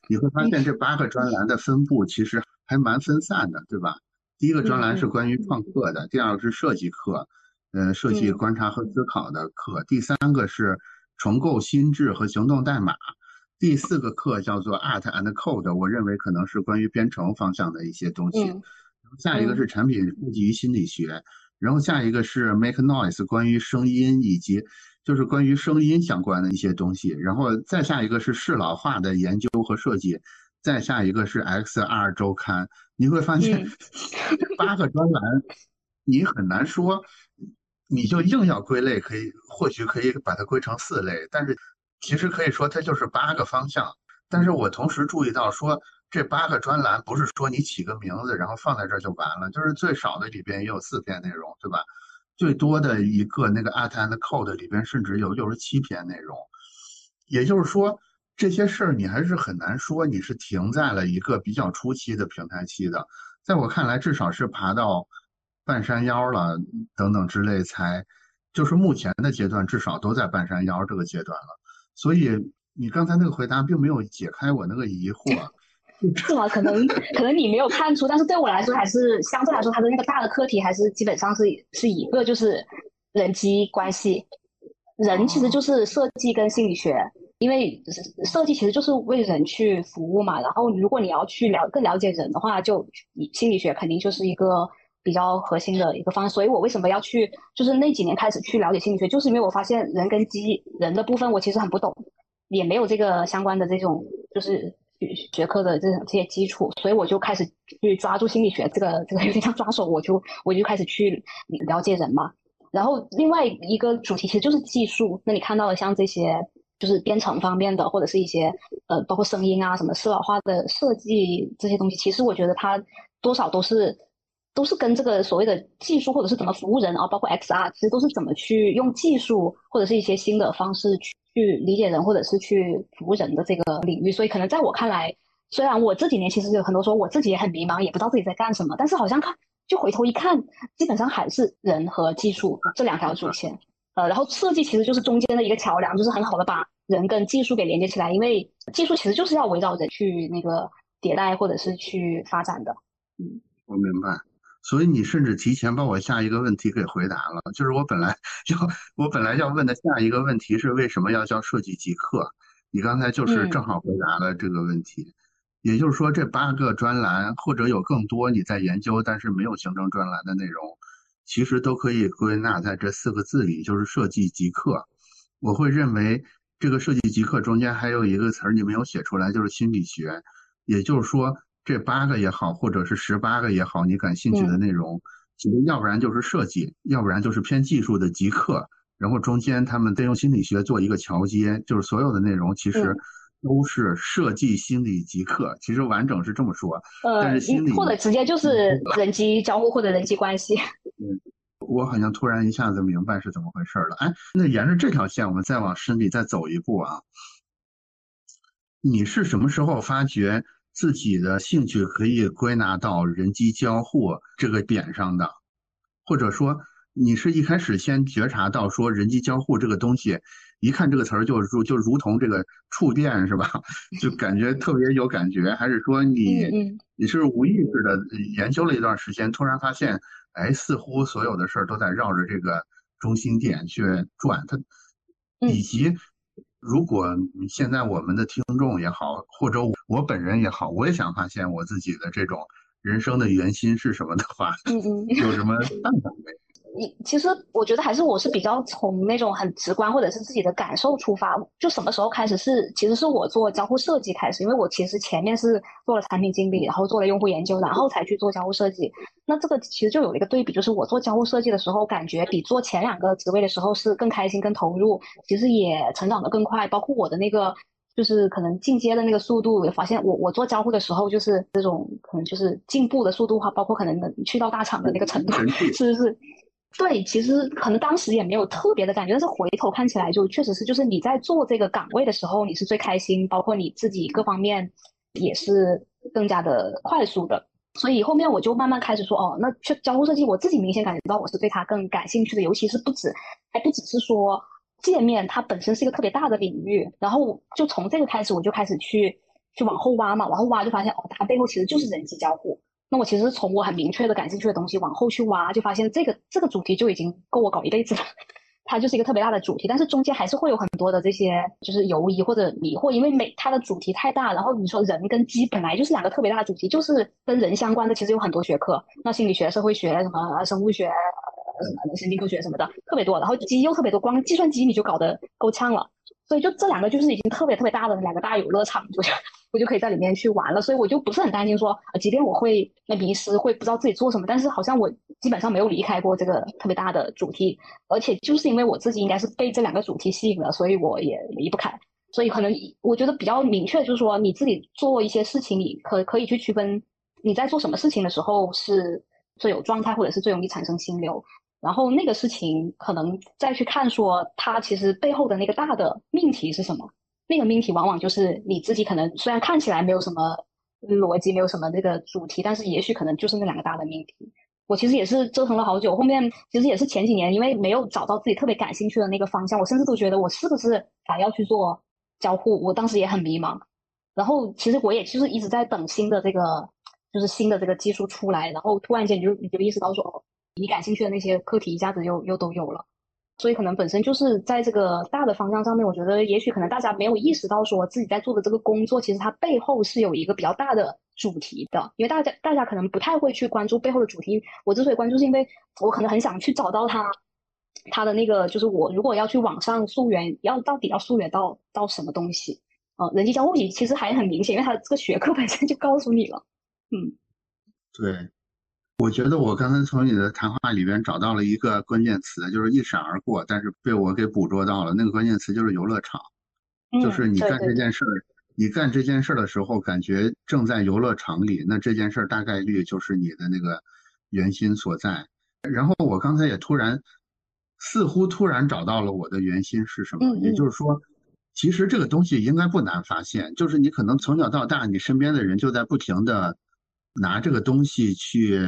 你会发现这八个专栏的分布其实还蛮分散的，对吧？第一个专栏是关于创客的，第二个是设计课，呃，设计观察和思考的课，第三个是重构心智和行动代码，第四个课叫做 Art and Code，我认为可能是关于编程方向的一些东西。下一个是产品设计与心理学，然后下一个是 Make Noise，关于声音以及就是关于声音相关的一些东西，然后再下一个是适老化的研究和设计。再下一个是 XR 周刊，你会发现 八个专栏，你很难说，你就硬要归类，可以或许可以把它归成四类，但是其实可以说它就是八个方向。但是我同时注意到说，这八个专栏不是说你起个名字然后放在这儿就完了，就是最少的里边也有四篇内容，对吧？最多的一个那个 Art and Code 里边甚至有六十七篇内容，也就是说。这些事儿你还是很难说你是停在了一个比较初期的平台期的，在我看来，至少是爬到半山腰了等等之类才，就是目前的阶段至少都在半山腰这个阶段了。所以你刚才那个回答并没有解开我那个疑惑，是吗？可能可能你没有看出，但是对我来说还是相对来说，它的那个大的课题还是基本上是是一个就是人际关系，人其实就是设计跟心理学。因为设计其实就是为人去服务嘛，然后如果你要去了更了解人的话，就心理学肯定就是一个比较核心的一个方向。所以我为什么要去，就是那几年开始去了解心理学，就是因为我发现人跟机人的部分我其实很不懂，也没有这个相关的这种就是学科的这种这些基础，所以我就开始去抓住心理学这个这个有点像抓手，我就我就开始去了解人嘛。然后另外一个主题其实就是技术，那你看到了像这些。就是编程方面的，或者是一些呃，包括声音啊，什么适老化的设计这些东西，其实我觉得它多少都是都是跟这个所谓的技术，或者是怎么服务人啊，包括 XR，其实都是怎么去用技术或者是一些新的方式去去理解人，或者是去服务人的这个领域。所以可能在我看来，虽然我这几年其实有很多时候我自己也很迷茫，也不知道自己在干什么，但是好像看就回头一看，基本上还是人和技术这两条主线。呃，然后设计其实就是中间的一个桥梁，就是很好的把人跟技术给连接起来，因为技术其实就是要围绕着去那个迭代或者是去发展的。嗯，我明白。所以你甚至提前把我下一个问题给回答了，就是我本来要我本来要问的下一个问题是为什么要叫设计极客？你刚才就是正好回答了这个问题。也就是说，这八个专栏或者有更多你在研究但是没有形成专栏的内容。其实都可以归纳在这四个字里，就是设计即刻。我会认为这个设计即刻中间还有一个词儿你没有写出来，就是心理学。也就是说，这八个也好，或者是十八个也好，你感兴趣的内容，其实要不然就是设计，要不然就是偏技术的即刻，然后中间他们再用心理学做一个桥接，就是所有的内容其实。都是设计心理极客，其实完整是这么说，但是心理或者直接就是人机交互或者人际关系。嗯，我好像突然一下子明白是怎么回事了。哎，那沿着这条线，我们再往深里再走一步啊。你是什么时候发觉自己的兴趣可以归纳到人机交互这个点上的？或者说，你是一开始先觉察到说人机交互这个东西？一看这个词儿就如就如同这个触电是吧？就感觉特别有感觉，还是说你你是无意识的研究了一段时间，突然发现，哎，似乎所有的事儿都在绕着这个中心点去转。它以及如果现在我们的听众也好，或者我本人也好，我也想发现我自己的这种人生的原心是什么的话，有什么办法没？你其实我觉得还是我是比较从那种很直观或者是自己的感受出发，就什么时候开始是其实是我做交互设计开始，因为我其实前面是做了产品经理，然后做了用户研究，然后才去做交互设计。那这个其实就有一个对比，就是我做交互设计的时候，感觉比做前两个职位的时候是更开心、更投入，其实也成长的更快。包括我的那个就是可能进阶的那个速度，也发现我我做交互的时候就是这种可能就是进步的速度哈，包括可能能去到大厂的那个程度，是不是？对，其实可能当时也没有特别的感觉，但是回头看起来就确实是，就是你在做这个岗位的时候，你是最开心，包括你自己各方面也是更加的快速的。所以后面我就慢慢开始说，哦，那去交互设计，我自己明显感觉到我是对它更感兴趣的，尤其是不止，还不只是说界面，它本身是一个特别大的领域。然后就从这个开始，我就开始去去往后挖嘛，往后挖就发现，哦，它背后其实就是人机交互。那我其实是从我很明确的感兴趣的东西往后去挖，就发现这个这个主题就已经够我搞一辈子了。它就是一个特别大的主题，但是中间还是会有很多的这些就是犹疑或者迷惑，因为每它的主题太大，然后你说人跟鸡本来就是两个特别大的主题，就是跟人相关的，其实有很多学科，那心理学、社会学、什么生物学、什么神经科学什么的特别多，然后鸡又特别多，光计算机你就搞得够呛了，所以就这两个就是已经特别特别大的两个大游乐场，就是我就可以在里面去玩了，所以我就不是很担心说，即便我会那迷失，会不知道自己做什么，但是好像我基本上没有离开过这个特别大的主题，而且就是因为我自己应该是被这两个主题吸引了，所以我也离不开。所以可能我觉得比较明确就是说，你自己做一些事情，你可可以去区分你在做什么事情的时候是最有状态，或者是最容易产生心流，然后那个事情可能再去看说它其实背后的那个大的命题是什么。那个命题往往就是你自己可能虽然看起来没有什么逻辑，没有什么那个主题，但是也许可能就是那两个大的命题。我其实也是折腾了好久，后面其实也是前几年，因为没有找到自己特别感兴趣的那个方向，我甚至都觉得我是不是还要去做交互？我当时也很迷茫。然后其实我也就是一直在等新的这个，就是新的这个技术出来，然后突然间你就你就意识到说，你感兴趣的那些课题一下子又又都有了。所以可能本身就是在这个大的方向上面，我觉得也许可能大家没有意识到说自己在做的这个工作，其实它背后是有一个比较大的主题的。因为大家大家可能不太会去关注背后的主题。我之所以关注，是因为我可能很想去找到它，它的那个就是我如果要去网上溯源，要到底要溯源到到什么东西？呃，人机交互其实还很明显，因为它这个学科本身就告诉你了。嗯，对。我觉得我刚才从你的谈话里边找到了一个关键词，就是一闪而过，但是被我给捕捉到了。那个关键词就是游乐场，就是你干这件事儿，你干这件事儿的时候，感觉正在游乐场里，那这件事儿大概率就是你的那个原心所在。然后我刚才也突然，似乎突然找到了我的原心是什么，也就是说，其实这个东西应该不难发现，就是你可能从小到大，你身边的人就在不停的。拿这个东西去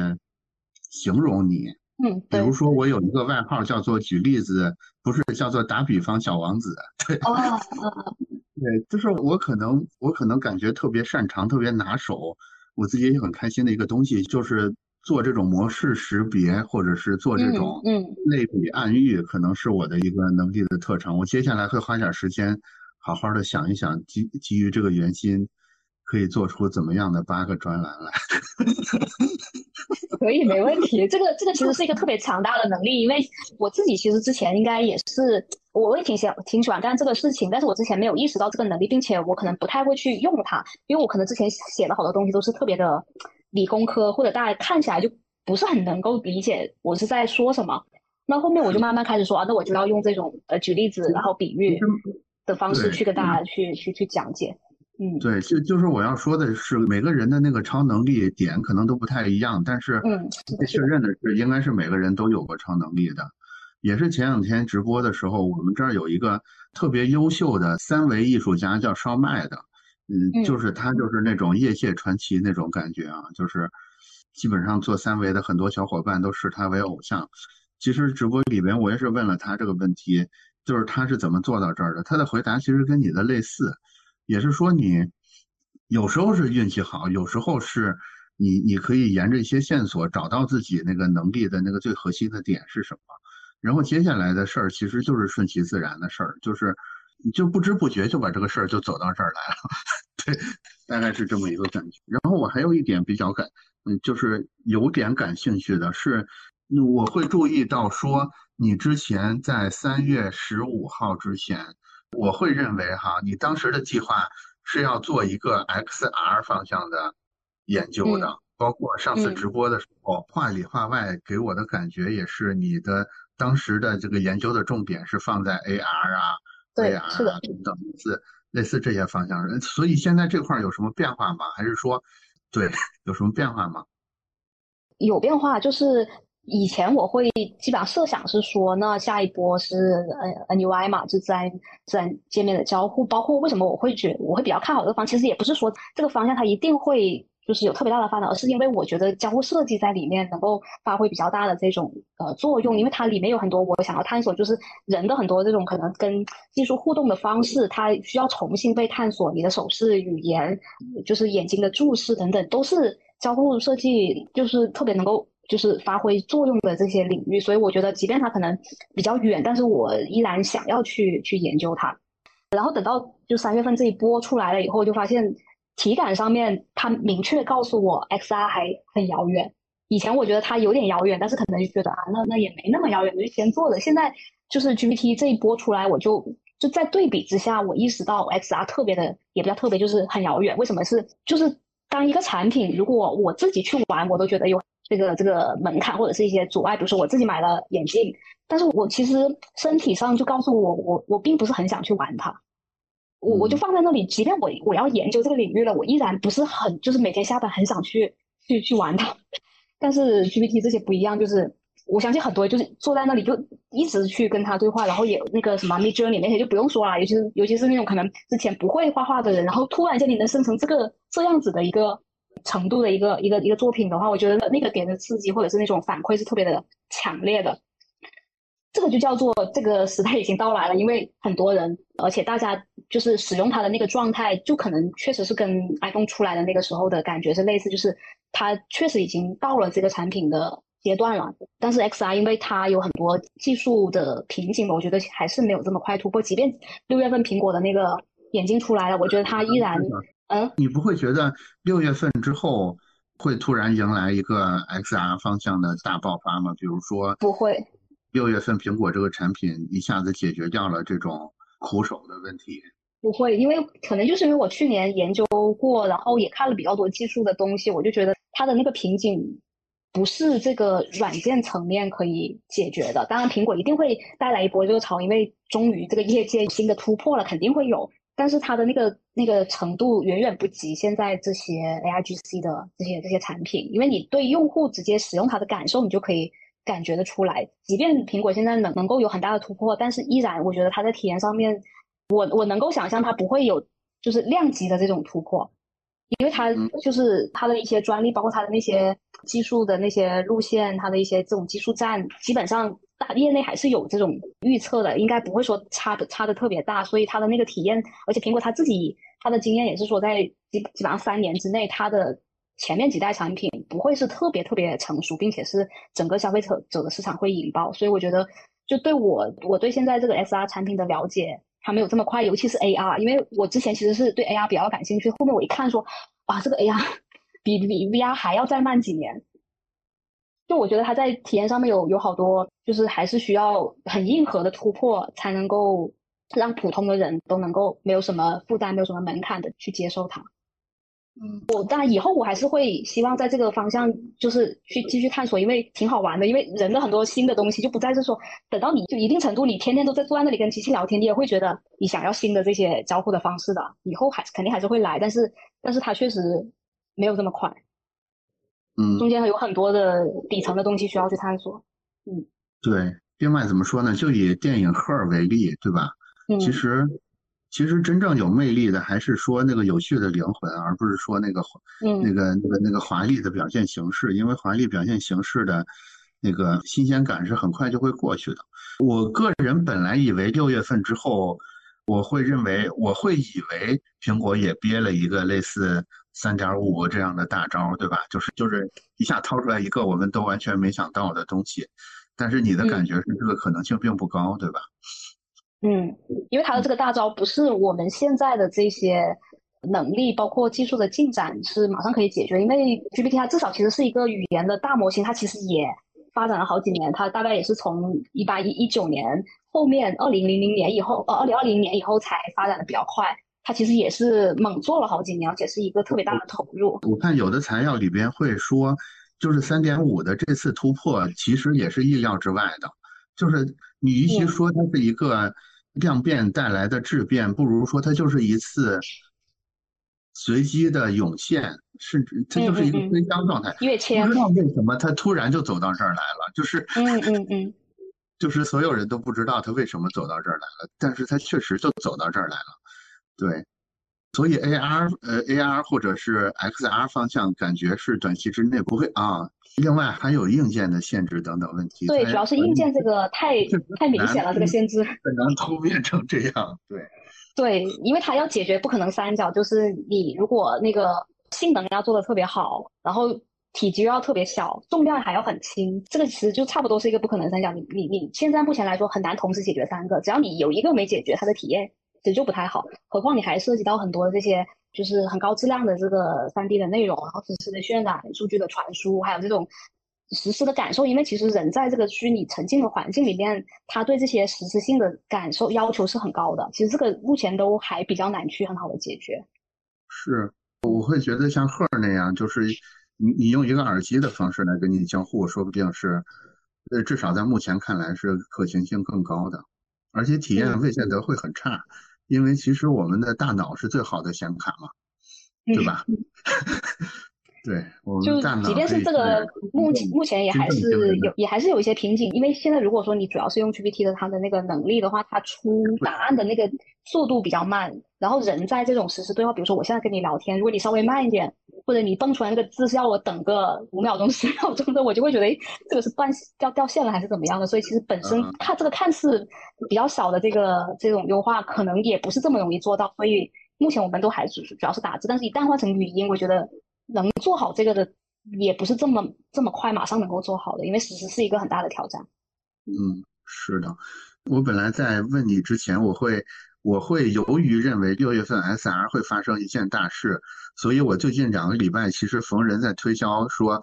形容你，嗯，比如说我有一个外号叫做举例子，不是叫做打比方小王子，对，哦，对，就是我可能我可能感觉特别擅长、特别拿手，我自己也很开心的一个东西，就是做这种模式识别，或者是做这种嗯类比暗喻，可能是我的一个能力的特长。我接下来会花点时间，好好的想一想，基基于这个原心。可以做出怎么样的八个专栏来？可以，没问题。这个这个其实是一个特别强大的能力，因为我自己其实之前应该也是，我也挺喜挺喜欢干这个事情，但是我之前没有意识到这个能力，并且我可能不太会去用它，因为我可能之前写的好多东西都是特别的理工科，或者大家看起来就不是很能够理解我是在说什么。那后面我就慢慢开始说啊，那我就要用这种呃举例子，然后比喻的方式去跟大家去去去讲解。嗯，对，就就是我要说的是，每个人的那个超能力点可能都不太一样，但是嗯，确认的是，应该是每个人都有过超能力的。也是前两天直播的时候，我们这儿有一个特别优秀的三维艺术家叫烧麦的，嗯，就是他就是那种业界传奇那种感觉啊，就是基本上做三维的很多小伙伴都视他为偶像。其实直播里边我也是问了他这个问题，就是他是怎么做到这儿的？他的回答其实跟你的类似。也是说，你有时候是运气好，有时候是你你可以沿着一些线索找到自己那个能力的那个最核心的点是什么，然后接下来的事儿其实就是顺其自然的事儿，就是你就不知不觉就把这个事儿就走到这儿来了，对，大概是这么一个感觉。然后我还有一点比较感，嗯，就是有点感兴趣的是，我会注意到说，你之前在三月十五号之前。我会认为哈，你当时的计划是要做一个 XR 方向的研究的，包括上次直播的时候，话里话外给我的感觉也是你的当时的这个研究的重点是放在 AR 啊、VR 啊等等类似类似这些方向上。所以现在这块有什么变化吗？还是说，对，有什么变化吗？有变化，就是。以前我会基本上设想是说，那下一波是 N NUI 嘛，就自然自然界面的交互。包括为什么我会觉我会比较看好这个方，其实也不是说这个方向它一定会就是有特别大的发展，而是因为我觉得交互设计在里面能够发挥比较大的这种呃作用，因为它里面有很多我想要探索，就是人的很多这种可能跟技术互动的方式，它需要重新被探索。你的手势、语言，就是眼睛的注视等等，都是交互设计就是特别能够就是发挥作用的这些领域。所以我觉得，即便它可能比较远，但是我依然想要去去研究它。然后等到就三月份这一波出来了以后，就发现。体感上面，它明确告诉我 XR 还很遥远。以前我觉得它有点遥远，但是可能就觉得啊，那那也没那么遥远，我就先做了。现在就是 GPT 这一波出来，我就就在对比之下，我意识到 XR 特别的也比较特别，就是很遥远。为什么是？就是当一个产品，如果我自己去玩，我都觉得有这个这个门槛或者是一些阻碍。比如说我自己买了眼镜，但是我其实身体上就告诉我，我我并不是很想去玩它。我我就放在那里，即便我我要研究这个领域了，我依然不是很就是每天下班很想去去去玩它。但是 GPT 这些不一样，就是我相信很多就是坐在那里就一直去跟他对话，然后也那个什么 Midjourney 那些就不用说了，尤其是尤其是那种可能之前不会画画的人，然后突然间你能生成这个这样子的一个程度的一个一个一个作品的话，我觉得那个给人的刺激或者是那种反馈是特别的强烈的。这个就叫做这个时代已经到来了，因为很多人，而且大家就是使用它的那个状态，就可能确实是跟 iPhone 出来的那个时候的感觉是类似，就是它确实已经到了这个产品的阶段了。但是 XR 因为它有很多技术的瓶颈嘛，我觉得还是没有这么快突破。即便六月份苹果的那个眼镜出来了，我觉得它依然，嗯，你不会觉得六月份之后会突然迎来一个 XR 方向的大爆发吗？比如说，不会。六月份苹果这个产品一下子解决掉了这种苦手的问题，不会，因为可能就是因为我去年研究过，然后也看了比较多技术的东西，我就觉得它的那个瓶颈不是这个软件层面可以解决的。当然，苹果一定会带来一波热潮，因为终于这个业界新的突破了，肯定会有。但是它的那个那个程度远远不及现在这些 AIGC 的这些这些产品，因为你对用户直接使用它的感受，你就可以。感觉得出来，即便苹果现在能能够有很大的突破，但是依然我觉得它在体验上面，我我能够想象它不会有就是量级的这种突破，因为它就是它的一些专利，包括它的那些技术的那些路线，它的一些这种技术栈，基本上大业内还是有这种预测的，应该不会说差的差的特别大，所以它的那个体验，而且苹果它自己它的经验也是说在基基本上三年之内它的。前面几代产品不会是特别特别成熟，并且是整个消费者者的市场会引爆，所以我觉得就对我我对现在这个 SR 产品的了解还没有这么快，尤其是 AR，因为我之前其实是对 AR 比较感兴趣，后面我一看说，哇，这个 AR 比比 VR 还要再慢几年，就我觉得它在体验上面有有好多，就是还是需要很硬核的突破，才能够让普通的人都能够没有什么负担、没有什么门槛的去接受它。嗯，我当然以后我还是会希望在这个方向，就是去继续探索，因为挺好玩的。因为人的很多新的东西就不再是说等到你就一定程度，你天天都在坐在那里跟机器聊天，你也会觉得你想要新的这些交互的方式的。以后还是肯定还是会来，但是但是它确实没有这么快。嗯，中间有很多的底层的东西需要去探索。嗯，对。另外怎么说呢？就以电影《赫尔》为例，对吧？嗯，其实。其实真正有魅力的，还是说那个有趣的灵魂，而不是说那个那个那个那个华丽的表现形式。因为华丽表现形式的那个新鲜感是很快就会过去的。我个人本来以为六月份之后，我会认为我会以为苹果也憋了一个类似三点五这样的大招，对吧？就是就是一下掏出来一个我们都完全没想到的东西。但是你的感觉是这个可能性并不高，对吧？嗯，因为它的这个大招不是我们现在的这些能力，包括技术的进展是马上可以解决。因为 GPT 它至少其实是一个语言的大模型，它其实也发展了好几年，它大概也是从一八一一九年后面二零零零年以后，呃，二零二零年以后才发展的比较快。它其实也是猛做了好几年，而且是一个特别大的投入。我看有的材料里边会说，就是三点五的这次突破其实也是意料之外的，就是你与其说它是一个。量变带来的质变，不如说它就是一次随机的涌现，甚至它就是一个飞箫状态。跃迁，不知道为什么它突然就走到这儿来了，就是嗯嗯嗯，就是所有人都不知道它为什么走到这儿来了，但是它确实就走到这儿来了。对，所以 AR 呃 AR 或者是 XR 方向，感觉是短期之内不会啊。另外还有硬件的限制等等问题。对，主要是硬件这个太太明显了，这个限制很难突变成这样。对，对，因为它要解决不可能三角，就是你如果那个性能要做的特别好，然后体积又要特别小，重量还要很轻，这个其实就差不多是一个不可能三角。你你你现在目前来说很难同时解决三个，只要你有一个没解决，它的体验其实就不太好。何况你还涉及到很多这些。就是很高质量的这个三 D 的内容，然后实时的渲染、数据的传输，还有这种实时的感受。因为其实人在这个虚拟沉浸的环境里面，他对这些实时性的感受要求是很高的。其实这个目前都还比较难去很好的解决。是，我会觉得像赫那样，就是你你用一个耳机的方式来跟你交互，说不定是，呃，至少在目前看来是可行性更高的，而且体验未见得会很差。因为其实我们的大脑是最好的显卡嘛，对吧？对，就即便是这个目前目前也还是有也还是有一些瓶颈，因为现在如果说你主要是用 GPT 的它的那个能力的话，它出答案的那个速度比较慢，然后人在这种实时对话，比如说我现在跟你聊天，如果你稍微慢一点，或者你蹦出来那个字是要我等个五秒钟十秒钟的，我就会觉得哎，这个是断掉掉线了还是怎么样的？所以其实本身它这个看似比较小的这个这种优化，可能也不是这么容易做到。所以目前我们都还是主要是打字，但是一旦换成语音，我觉得。能做好这个的也不是这么这么快，马上能够做好的，因为实施是一个很大的挑战。嗯，是的。我本来在问你之前，我会我会犹豫认为六月份 SR 会发生一件大事，所以我最近两个礼拜其实逢人在推销说，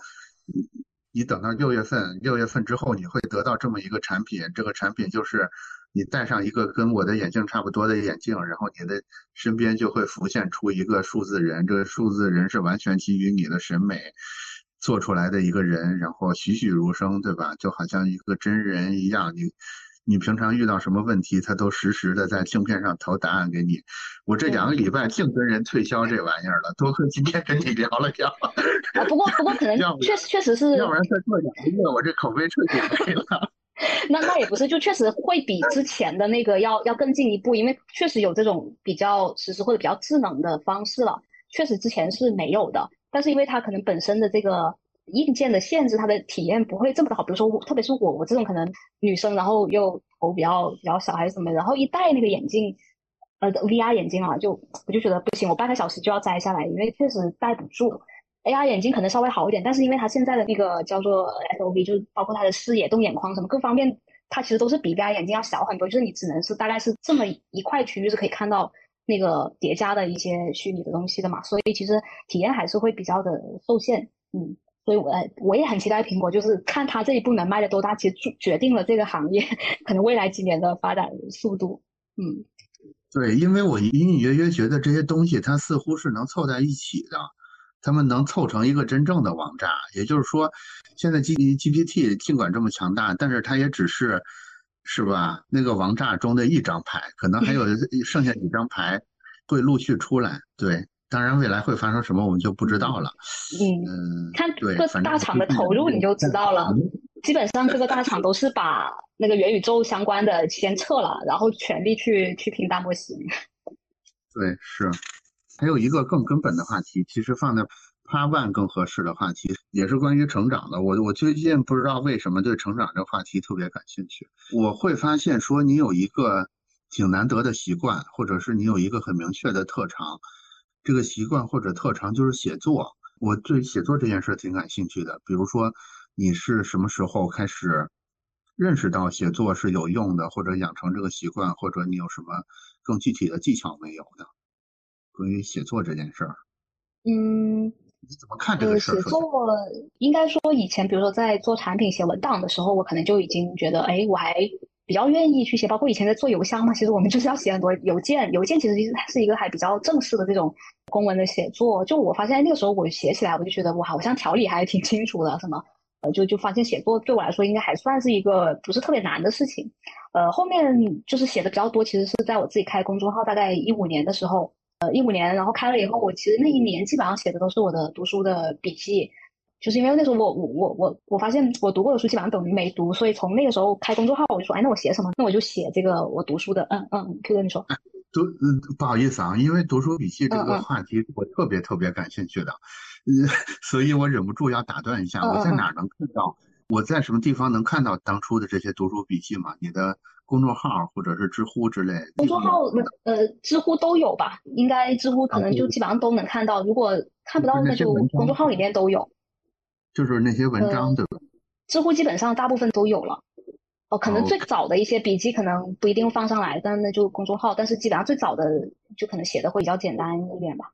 你等到六月份，六月份之后你会得到这么一个产品，这个产品就是。你戴上一个跟我的眼镜差不多的眼镜，然后你的身边就会浮现出一个数字人。这个数字人是完全基于你的审美做出来的一个人，然后栩栩如生，对吧？就好像一个真人一样。你你平常遇到什么问题，他都实时的在镜片上投答案给你。我这两个礼拜净跟人推销这玩意儿了，多亏今天跟你聊了聊。啊，不过不过可 能确实确实是，要不然再做两个月，我这口碑彻底没了。那那也不是，就确实会比之前的那个要要更进一步，因为确实有这种比较实时或者比较智能的方式了。确实之前是没有的，但是因为它可能本身的这个硬件的限制，它的体验不会这么的好。比如说我，特别是我我这种可能女生，然后又头比较比较小还是什么，然后一戴那个眼镜，呃，VR 眼镜啊，就我就觉得不行，我半个小时就要摘下来，因为确实戴不住。AR 眼镜可能稍微好一点，但是因为它现在的那个叫做 SOV，就是包括它的视野、动眼框什么各方面，它其实都是比 VR 眼镜要小很多。就是你只能是大概是这么一块区域是可以看到那个叠加的一些虚拟的东西的嘛，所以其实体验还是会比较的受限。嗯，所以我我也很期待苹果，就是看它这一步能卖的多大，其实决定了这个行业 可能未来几年的发展速度。嗯，对，因为我隐隐约约觉得这些东西它似乎是能凑在一起的。他们能凑成一个真正的王炸，也就是说，现在 G GPT 尽管这么强大，但是它也只是，是吧？那个王炸中的一张牌，可能还有剩下几张牌会陆续出来。对，当然未来会发生什么，我们就不知道了。嗯，看各大厂的投入你就知道了。基本上各个大厂都是把那个元宇宙相关的先撤了，然后全力去去拼大模型。对，是。还有一个更根本的话题，其实放在 Part One 更合适的话题，也是关于成长的。我我最近不知道为什么对成长这个话题特别感兴趣。我会发现说，你有一个挺难得的习惯，或者是你有一个很明确的特长，这个习惯或者特长就是写作。我对写作这件事挺感兴趣的。比如说，你是什么时候开始认识到写作是有用的，或者养成这个习惯，或者你有什么更具体的技巧没有的？关于写作这件事儿，嗯，你怎么看这个事儿？写作应该说以前，比如说在做产品写文档的时候，我可能就已经觉得，哎，我还比较愿意去写。包括以前在做邮箱嘛，其实我们就是要写很多邮件，邮件其实是一个还比较正式的这种公文的写作。就我发现那个时候我写起来，我就觉得我好像条理还挺清楚的，什么，呃，就就发现写作对我来说应该还算是一个不是特别难的事情。呃，后面就是写的比较多，其实是在我自己开公众号大概一五年的时候。呃，一五年，然后开了以后，我其实那一年基本上写的都是我的读书的笔记，就是因为那时候我我我我我发现我读过的书基本上等于没读，所以从那个时候开公众号，我就说，哎，那我写什么？那我就写这个我读书的，嗯嗯，Q 哥你说，读，不好意思啊，因为读书笔记这个话题我特别特别感兴趣的，呃，所以我忍不住要打断一下。我在哪能看到？我在什么地方能看到当初的这些读书笔记吗？你的公众号或者是知乎之类？公众号呃，知乎都有吧？应该知乎可能就基本上都能看到。如果看不到，那就公众号里面都有。就是那些文章对吧？知乎基本上大部分都有了。哦，可能最早的一些笔记可能不一定放上来，但那就公众号。但是基本上最早的就可能写的会比较简单一点吧。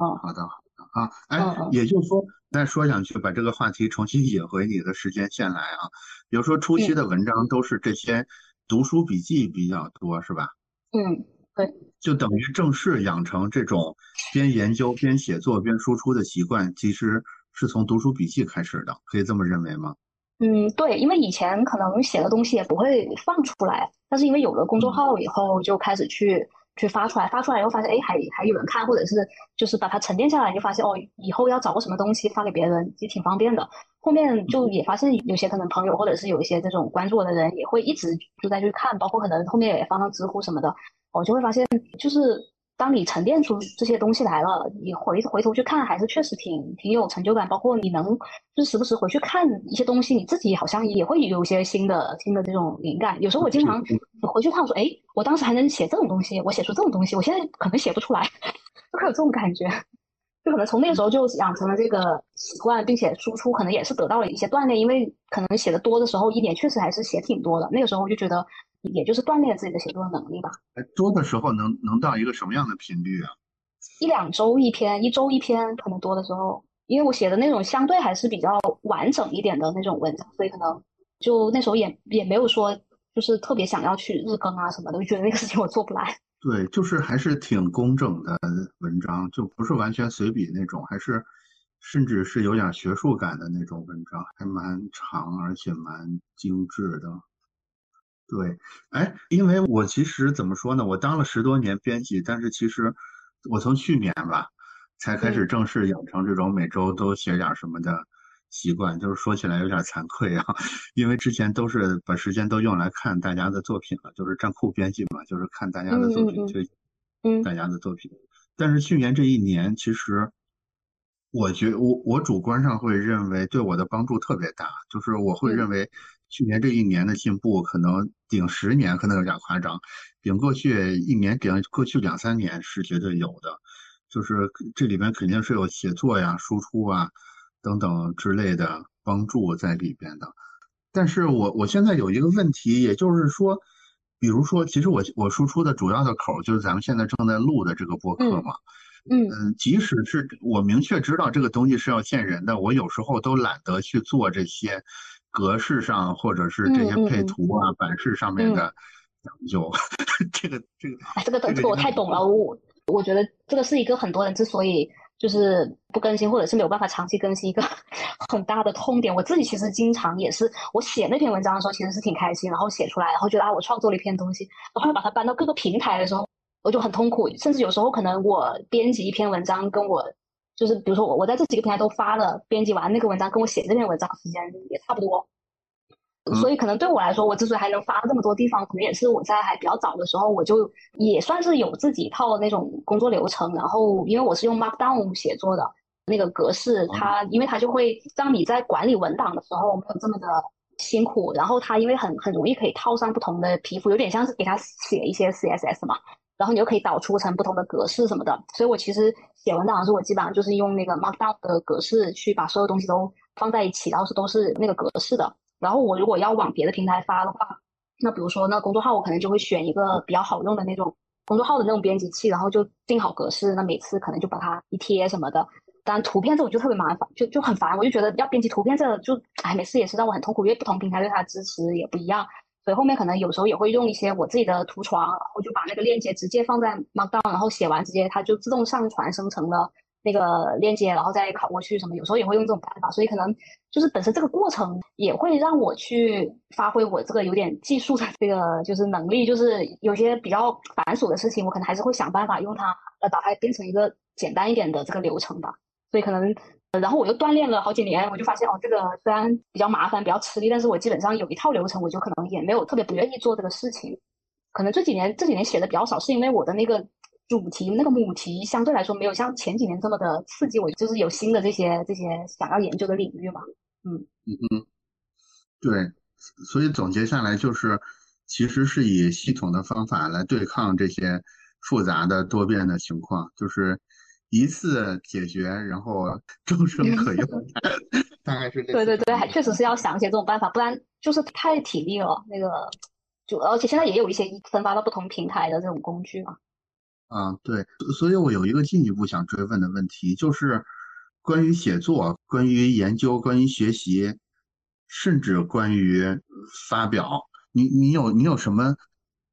嗯，好的好的啊，哎，也就是说，再说下去，把这个话题重新引回你的时间线来啊。比如说初期的文章都是这些读书笔记比较多，是吧？嗯，对。就等于正式养成这种边研究边写作边输出的习惯，其实是从读书笔记开始的，可以这么认为吗？嗯，对，因为以前可能写的东西也不会放出来，但是因为有了公众号以后，就开始去去发出来，发出来以后发现，哎，还还有人看，或者是就是把它沉淀下来，就发现哦，以后要找个什么东西发给别人，也挺方便的。后面就也发现有些可能朋友或者是有一些这种关注我的人，也会一直就在去看，包括可能后面也放到知乎什么的，我就会发现就是。当你沉淀出这些东西来了，你回回头去看，还是确实挺挺有成就感。包括你能就是时不时回去看一些东西，你自己好像也会有一些新的新的这种灵感。有时候我经常回去看，我说：“哎，我当时还能写这种东西，我写出这种东西，我现在可能写不出来。”就会有这种感觉，就可能从那个时候就养成了这个习惯，并且输出可能也是得到了一些锻炼。因为可能写的多的时候，一年确实还是写挺多的。那个时候我就觉得。也就是锻炼自己的写作能力吧。多的时候能能到一个什么样的频率啊？一两周一篇，一周一篇，可能多的时候，因为我写的那种相对还是比较完整一点的那种文章，所以可能就那时候也也没有说就是特别想要去日更啊什么的，就觉得那个事情我做不来。对，就是还是挺工整的文章，就不是完全随笔那种，还是甚至是有点学术感的那种文章，还蛮长而且蛮精致的。对，哎，因为我其实怎么说呢？我当了十多年编辑，但是其实我从去年吧才开始正式养成这种每周都写点什么的习惯。就是说起来有点惭愧啊，因为之前都是把时间都用来看大家的作品了，就是站库编辑嘛，就是看大家的作品，就嗯，大家的作品。但是去年这一年，其实我觉我我主观上会认为对我的帮助特别大，就是我会认为。去年这一年的进步，可能顶十年可能有点夸张，顶过去一年，顶过去两三年是绝对有的。就是这里边肯定是有写作呀、输出啊等等之类的帮助在里边的。但是我我现在有一个问题，也就是说，比如说，其实我我输出的主要的口就是咱们现在正在录的这个播客嘛。嗯嗯，即使是我明确知道这个东西是要见人的，我有时候都懒得去做这些。格式上，或者是这些配图啊、版式上面的讲究，这 个这个，哎，这个这个我太懂了。我我觉得这个是一个很多人之所以就是不更新，或者是没有办法长期更新一个 很大的痛点。我自己其实经常也是，我写那篇文章的时候其实是挺开心，然后写出来，然后觉得啊，我创作了一篇东西，然后把它搬到各个平台的时候，我就很痛苦。甚至有时候可能我编辑一篇文章，跟我。就是比如说我我在这几个平台都发了，编辑完那个文章跟我写这篇文章时间也差不多，所以可能对我来说，我之所以还能发这么多地方，可能也是我在还比较早的时候，我就也算是有自己一套那种工作流程。然后因为我是用 Markdown 写作的那个格式，它因为它就会让你在管理文档的时候没有这么的辛苦。然后它因为很很容易可以套上不同的皮肤，有点像是给它写一些 CSS 嘛。然后你就可以导出成不同的格式什么的，所以我其实写文档的时候，我基本上就是用那个 Markdown 的格式去把所有东西都放在一起，然后是都是那个格式的。然后我如果要往别的平台发的话，那比如说那公众号，我可能就会选一个比较好用的那种公众号的那种编辑器，然后就定好格式，那每次可能就把它一贴什么的。当然图片这种就特别麻烦，就就很烦，我就觉得要编辑图片这就哎每次也是让我很痛苦，因为不同平台对它的支持也不一样。后面可能有时候也会用一些我自己的图床，我就把那个链接直接放在 Markdown，然后写完直接它就自动上传生成了那个链接，然后再拷过去什么。有时候也会用这种办法，所以可能就是本身这个过程也会让我去发挥我这个有点技术的这个就是能力，就是有些比较繁琐的事情，我可能还是会想办法用它呃把它变成一个简单一点的这个流程吧。所以可能。然后我又锻炼了好几年，我就发现哦，这个虽然比较麻烦、比较吃力，但是我基本上有一套流程，我就可能也没有特别不愿意做这个事情。可能这几年这几年写的比较少，是因为我的那个主题那个母题相对来说没有像前几年这么的刺激我，就是有新的这些这些想要研究的领域嘛。嗯嗯嗯，对，所以总结下来就是，其实是以系统的方法来对抗这些复杂的多变的情况，就是一次解决，然后 终生可用，大概是这。对对对，还确实是要想一些这种办法，不然就是太体力了。那个就而且现在也有一些分发到不同平台的这种工具嘛。啊，对，所以我有一个进一步想追问的问题，就是。关于写作，关于研究，关于学习，甚至关于发表，你你有你有什么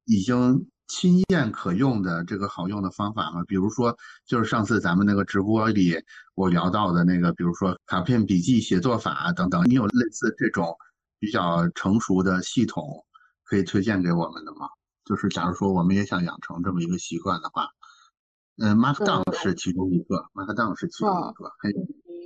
已经亲验可用的这个好用的方法吗？比如说，就是上次咱们那个直播里我聊到的那个，比如说卡片笔记写作法等等，你有类似这种比较成熟的系统可以推荐给我们的吗？就是假如说我们也想养成这么一个习惯的话。嗯，Markdown 是其中一个，Markdown 是其中一个。还有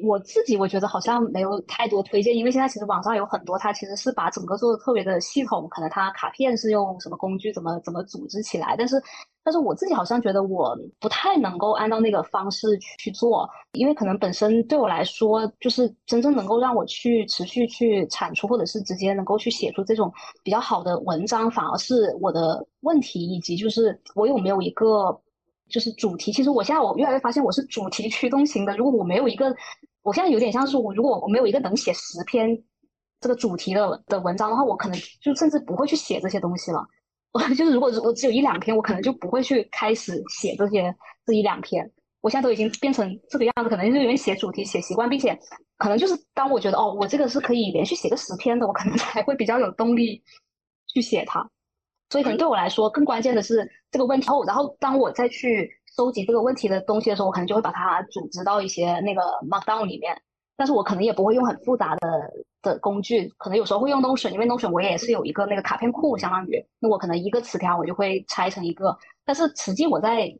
我自己，我觉得好像没有太多推荐，因为现在其实网上有很多，它其实是把整个做的特别的系统，可能它卡片是用什么工具，怎么怎么组织起来。但是，但是我自己好像觉得我不太能够按照那个方式去做，因为可能本身对我来说，就是真正能够让我去持续去产出，或者是直接能够去写出这种比较好的文章，反而是我的问题，以及就是我有没有一个。就是主题，其实我现在我越来越发现我是主题驱动型的。如果我没有一个，我现在有点像是我，如果我没有一个能写十篇这个主题的的文章的话，我可能就甚至不会去写这些东西了。我 就是如果我只有一两篇，我可能就不会去开始写这些这一两篇。我现在都已经变成这个样子，可能就是因为写主题写习惯，并且可能就是当我觉得哦，我这个是可以连续写个十篇的，我可能才会比较有动力去写它。所以可能对我来说，更关键的是这个问题后，然后当我再去收集这个问题的东西的时候，我可能就会把它组织到一些那个 Markdown 里面。但是我可能也不会用很复杂的的工具，可能有时候会用 Notion，因为 Notion 我也是有一个那个卡片库，相当于那我可能一个词条我就会拆成一个。但是实际我在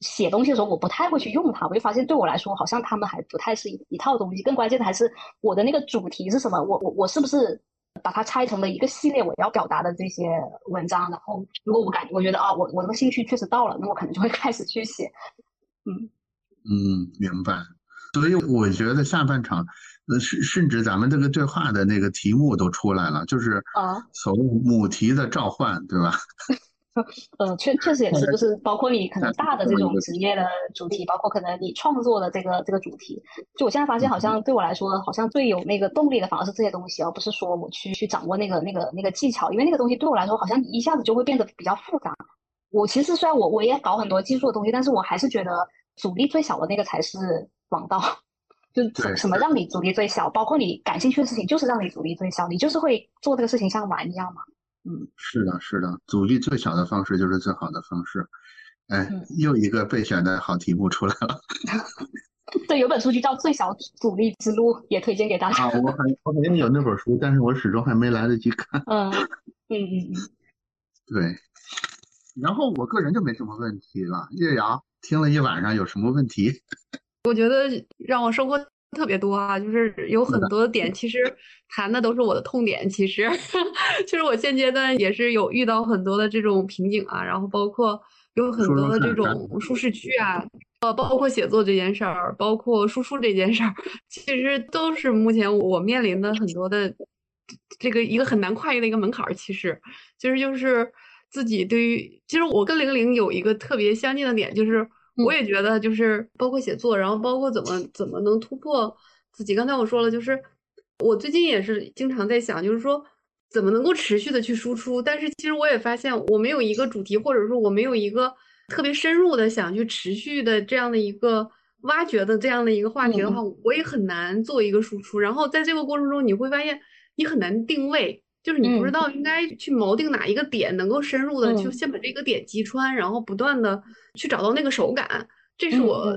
写东西的时候，我不太会去用它，我就发现对我来说，好像他们还不太是一一套东西。更关键的还是我的那个主题是什么，我我我是不是？把它拆成了一个系列，我要表达的这些文章。然后，如果我感我觉得啊，我我那个兴趣确实到了，那我可能就会 开始去写。嗯嗯，明白。所以我觉得下半场，呃，甚甚至咱们这个对话的那个题目都出来了，就是啊，所谓母题的召唤，对吧？呃，确确实也是，就是包括你可能大的这种职业的主题，包括可能你创作的这个这个主题。就我现在发现，好像对我来说，好像最有那个动力的反而是这些东西，而不是说我去去掌握那个那个那个技巧，因为那个东西对我来说，好像一下子就会变得比较复杂。我其实虽然我我也搞很多技术的东西，但是我还是觉得阻力最小的那个才是王道。就什么让你阻力最小，包括你感兴趣的事情，就是让你阻力最小，你就是会做这个事情像玩一样嘛。嗯，是的，是的，阻力最小的方式就是最好的方式。哎，又一个备选的好题目出来了。对，有本书就叫《最小阻力之路》，也推荐给大家。啊，我还我肯定有那本书，但是我始终还没来得及看。嗯嗯嗯嗯，对。然后我个人就没什么问题了。岳阳听了一晚上，有什么问题？我觉得让我收获。特别多啊，就是有很多点，其实谈的都是我的痛点。其实，其 实我现阶段也是有遇到很多的这种瓶颈啊，然后包括有很多的这种舒适区啊，呃，包括写作这件事儿，包括输出这件事儿，其实都是目前我面临的很多的这个一个很难跨越的一个门槛儿。其实，其实就是自己对于，其实我跟玲玲有一个特别相近的点，就是。我也觉得，就是包括写作，然后包括怎么怎么能突破自己。刚才我说了，就是我最近也是经常在想，就是说怎么能够持续的去输出。但是其实我也发现，我没有一个主题，或者说我没有一个特别深入的想去持续的这样的一个挖掘的这样的一个话题的话，我也很难做一个输出。然后在这个过程中，你会发现你很难定位。就是你不知道应该去锚定哪一个点，能够深入的去先把这个点击穿，然后不断的去找到那个手感，这是我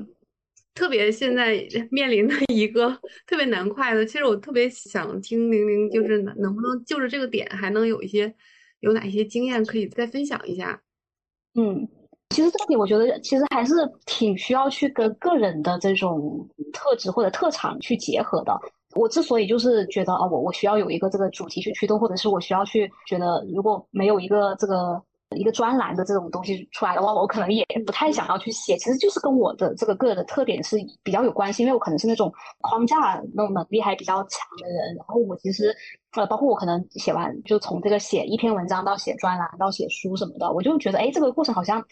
特别现在 面临的一个 特别难快的。其实我特别想听玲玲，就是能不能就着这个点，还能有一些有哪些经验可以再分享一下？嗯，其实这个点我觉得其实还是挺需要去跟个人的这种特质或者特长去结合的。我之所以就是觉得啊，我我需要有一个这个主题去驱动，或者是我需要去觉得，如果没有一个这个一个专栏的这种东西出来的话，我可能也不太想要去写。其实就是跟我的这个个人的特点是比较有关系，因为我可能是那种框架那种能力还比较强的人。然后我其实呃，包括我可能写完就从这个写一篇文章到写专栏到写书什么的，我就觉得哎，这个过程好像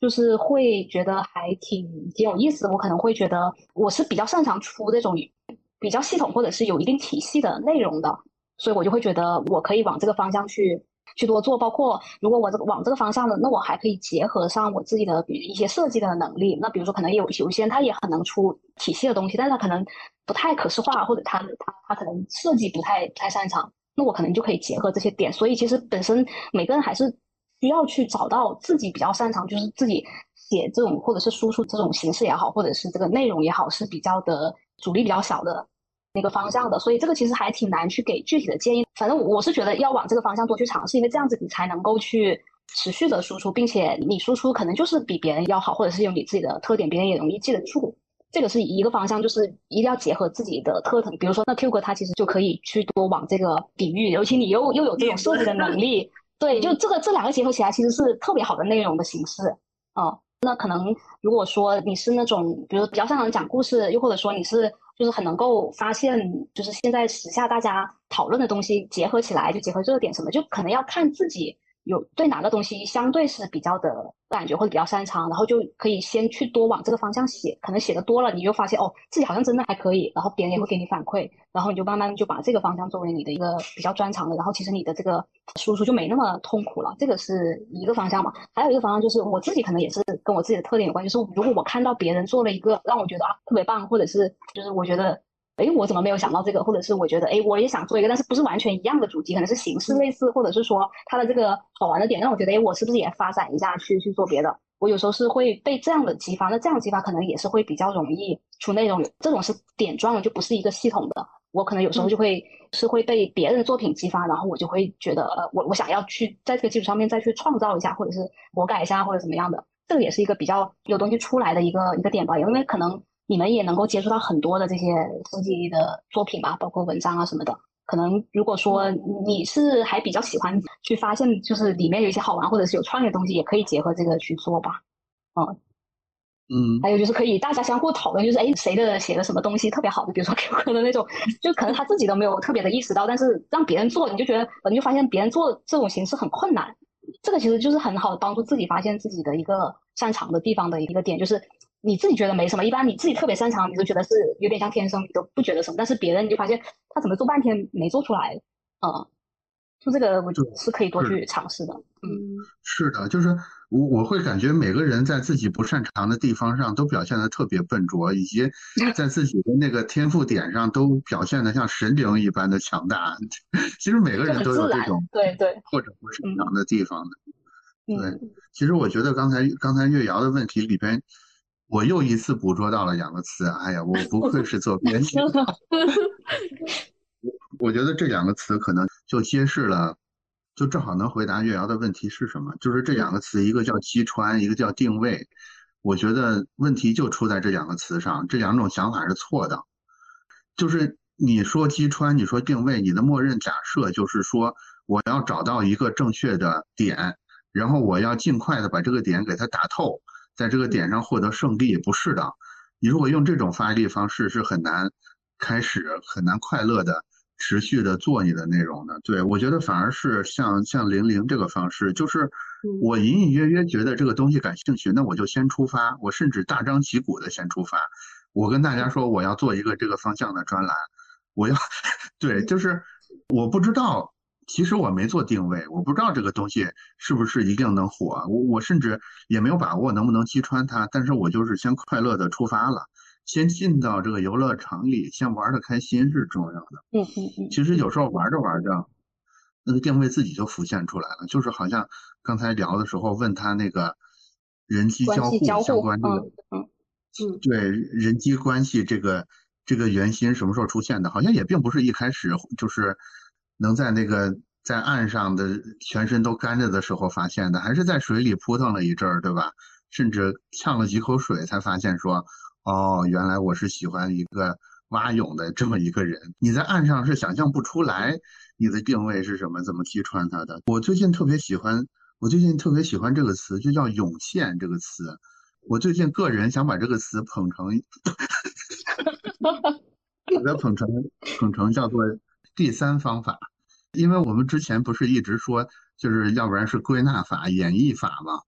就是会觉得还挺挺有意思的。我可能会觉得我是比较擅长出这种比较系统或者是有一定体系的内容的，所以我就会觉得我可以往这个方向去。去多做，包括如果我这个往这个方向的，那我还可以结合上我自己的比一些设计的能力。那比如说，可能有有些人他也很能出体系的东西，但是他可能不太可视化，或者他他他可能设计不太不太擅长。那我可能就可以结合这些点。所以其实本身每个人还是需要去找到自己比较擅长，就是自己写这种或者是输出这种形式也好，或者是这个内容也好，是比较的阻力比较小的。那个方向的，所以这个其实还挺难去给具体的建议。反正我是觉得要往这个方向多去尝试，因为这样子你才能够去持续的输出，并且你输出可能就是比别人要好，或者是有你自己的特点，别人也容易记得住。这个是一个方向，就是一定要结合自己的特点。比如说，那 Q 哥他其实就可以去多往这个比喻，尤其你又又有这种设计的能力，对，就这个这两个结合起来，其实是特别好的内容的形式。嗯，那可能如果说你是那种，比如比较擅长讲故事，又或者说你是。就是很能够发现，就是现在时下大家讨论的东西结合起来，就结合热点什么，就可能要看自己。有对哪个东西相对是比较的感觉或者比较擅长，然后就可以先去多往这个方向写，可能写的多了，你就发现哦，自己好像真的还可以，然后别人也会给你反馈，然后你就慢慢就把这个方向作为你的一个比较专长的，然后其实你的这个输出就没那么痛苦了。这个是一个方向嘛，还有一个方向就是我自己可能也是跟我自己的特点有关，就是如果我看到别人做了一个让我觉得啊特别棒，或者是就是我觉得。哎，我怎么没有想到这个？或者是我觉得，哎，我也想做一个，但是不是完全一样的主题，可能是形式类似，或者是说它的这个好玩的点让我觉得，哎，我是不是也发展一下去去做别的？我有时候是会被这样的激发，那这样激发可能也是会比较容易出内容。这种是点状的，就不是一个系统的。我可能有时候就会是会被别人的作品激发，然后我就会觉得，呃，我我想要去在这个基础上面再去创造一下，或者是魔改一下，或者怎么样的。这个也是一个比较有东西出来的一个一个点吧，因为可能。你们也能够接触到很多的这些设计的作品吧，包括文章啊什么的。可能如果说你是还比较喜欢去发现，就是里面有一些好玩或者是有创意的东西，也可以结合这个去做吧。嗯嗯，还有就是可以大家相互讨论，就是哎谁的写的什么东西特别好的，比如说 QQ 的那种，就可能他自己都没有特别的意识到，但是让别人做，你就觉得你就发现别人做这种形式很困难。这个其实就是很好的帮助自己发现自己的一个擅长的地方的一个点，就是。你自己觉得没什么，一般你自己特别擅长，你就觉得是有点像天生，你都不觉得什么。但是别人你就发现他怎么做半天没做出来，嗯，就这个我是可以多去尝试的。嗯，是的，就是我我会感觉每个人在自己不擅长的地方上都表现的特别笨拙，以及 在自己的那个天赋点上都表现的像神灵一般的强大。其实每个人都有这种对对或者不擅长的地方的。对，其实我觉得刚才刚才月瑶的问题里边。我又一次捕捉到了两个词，哎呀，我不愧是做编辑。我觉得这两个词可能就揭示了，就正好能回答月瑶的问题是什么，就是这两个词，一个叫击穿，一个叫定位。我觉得问题就出在这两个词上，这两种想法是错的。就是你说击穿，你说定位，你的默认假设就是说我要找到一个正确的点，然后我要尽快的把这个点给它打透。在这个点上获得胜利不是的，你如果用这种发力方式是很难开始很难快乐的持续的做你的内容的。对我觉得反而是像像零零这个方式，就是我隐隐约约觉得这个东西感兴趣，那我就先出发，我甚至大张旗鼓的先出发，我跟大家说我要做一个这个方向的专栏，我要 对，就是我不知道。其实我没做定位，我不知道这个东西是不是一定能火，我我甚至也没有把握能不能击穿它。但是我就是先快乐的出发了，先进到这个游乐场里，先玩的开心是重要的。嗯嗯嗯。其实有时候玩着玩着，那个定位自己就浮现出来了，就是好像刚才聊的时候问他那个人机交互相关这个，嗯嗯，对人机关系这个这个原型什么时候出现的？好像也并不是一开始就是。能在那个在岸上的全身都干着的时候发现的，还是在水里扑腾了一阵儿，对吧？甚至呛了几口水才发现说，哦，原来我是喜欢一个蛙泳的这么一个人。你在岸上是想象不出来你的定位是什么，怎么击穿它的。我最近特别喜欢我最近特别喜欢这个词，就叫涌现这个词。我最近个人想把这个词捧成 把它捧成捧成叫做第三方法，因为我们之前不是一直说，就是要不然是归纳法、演绎法嘛。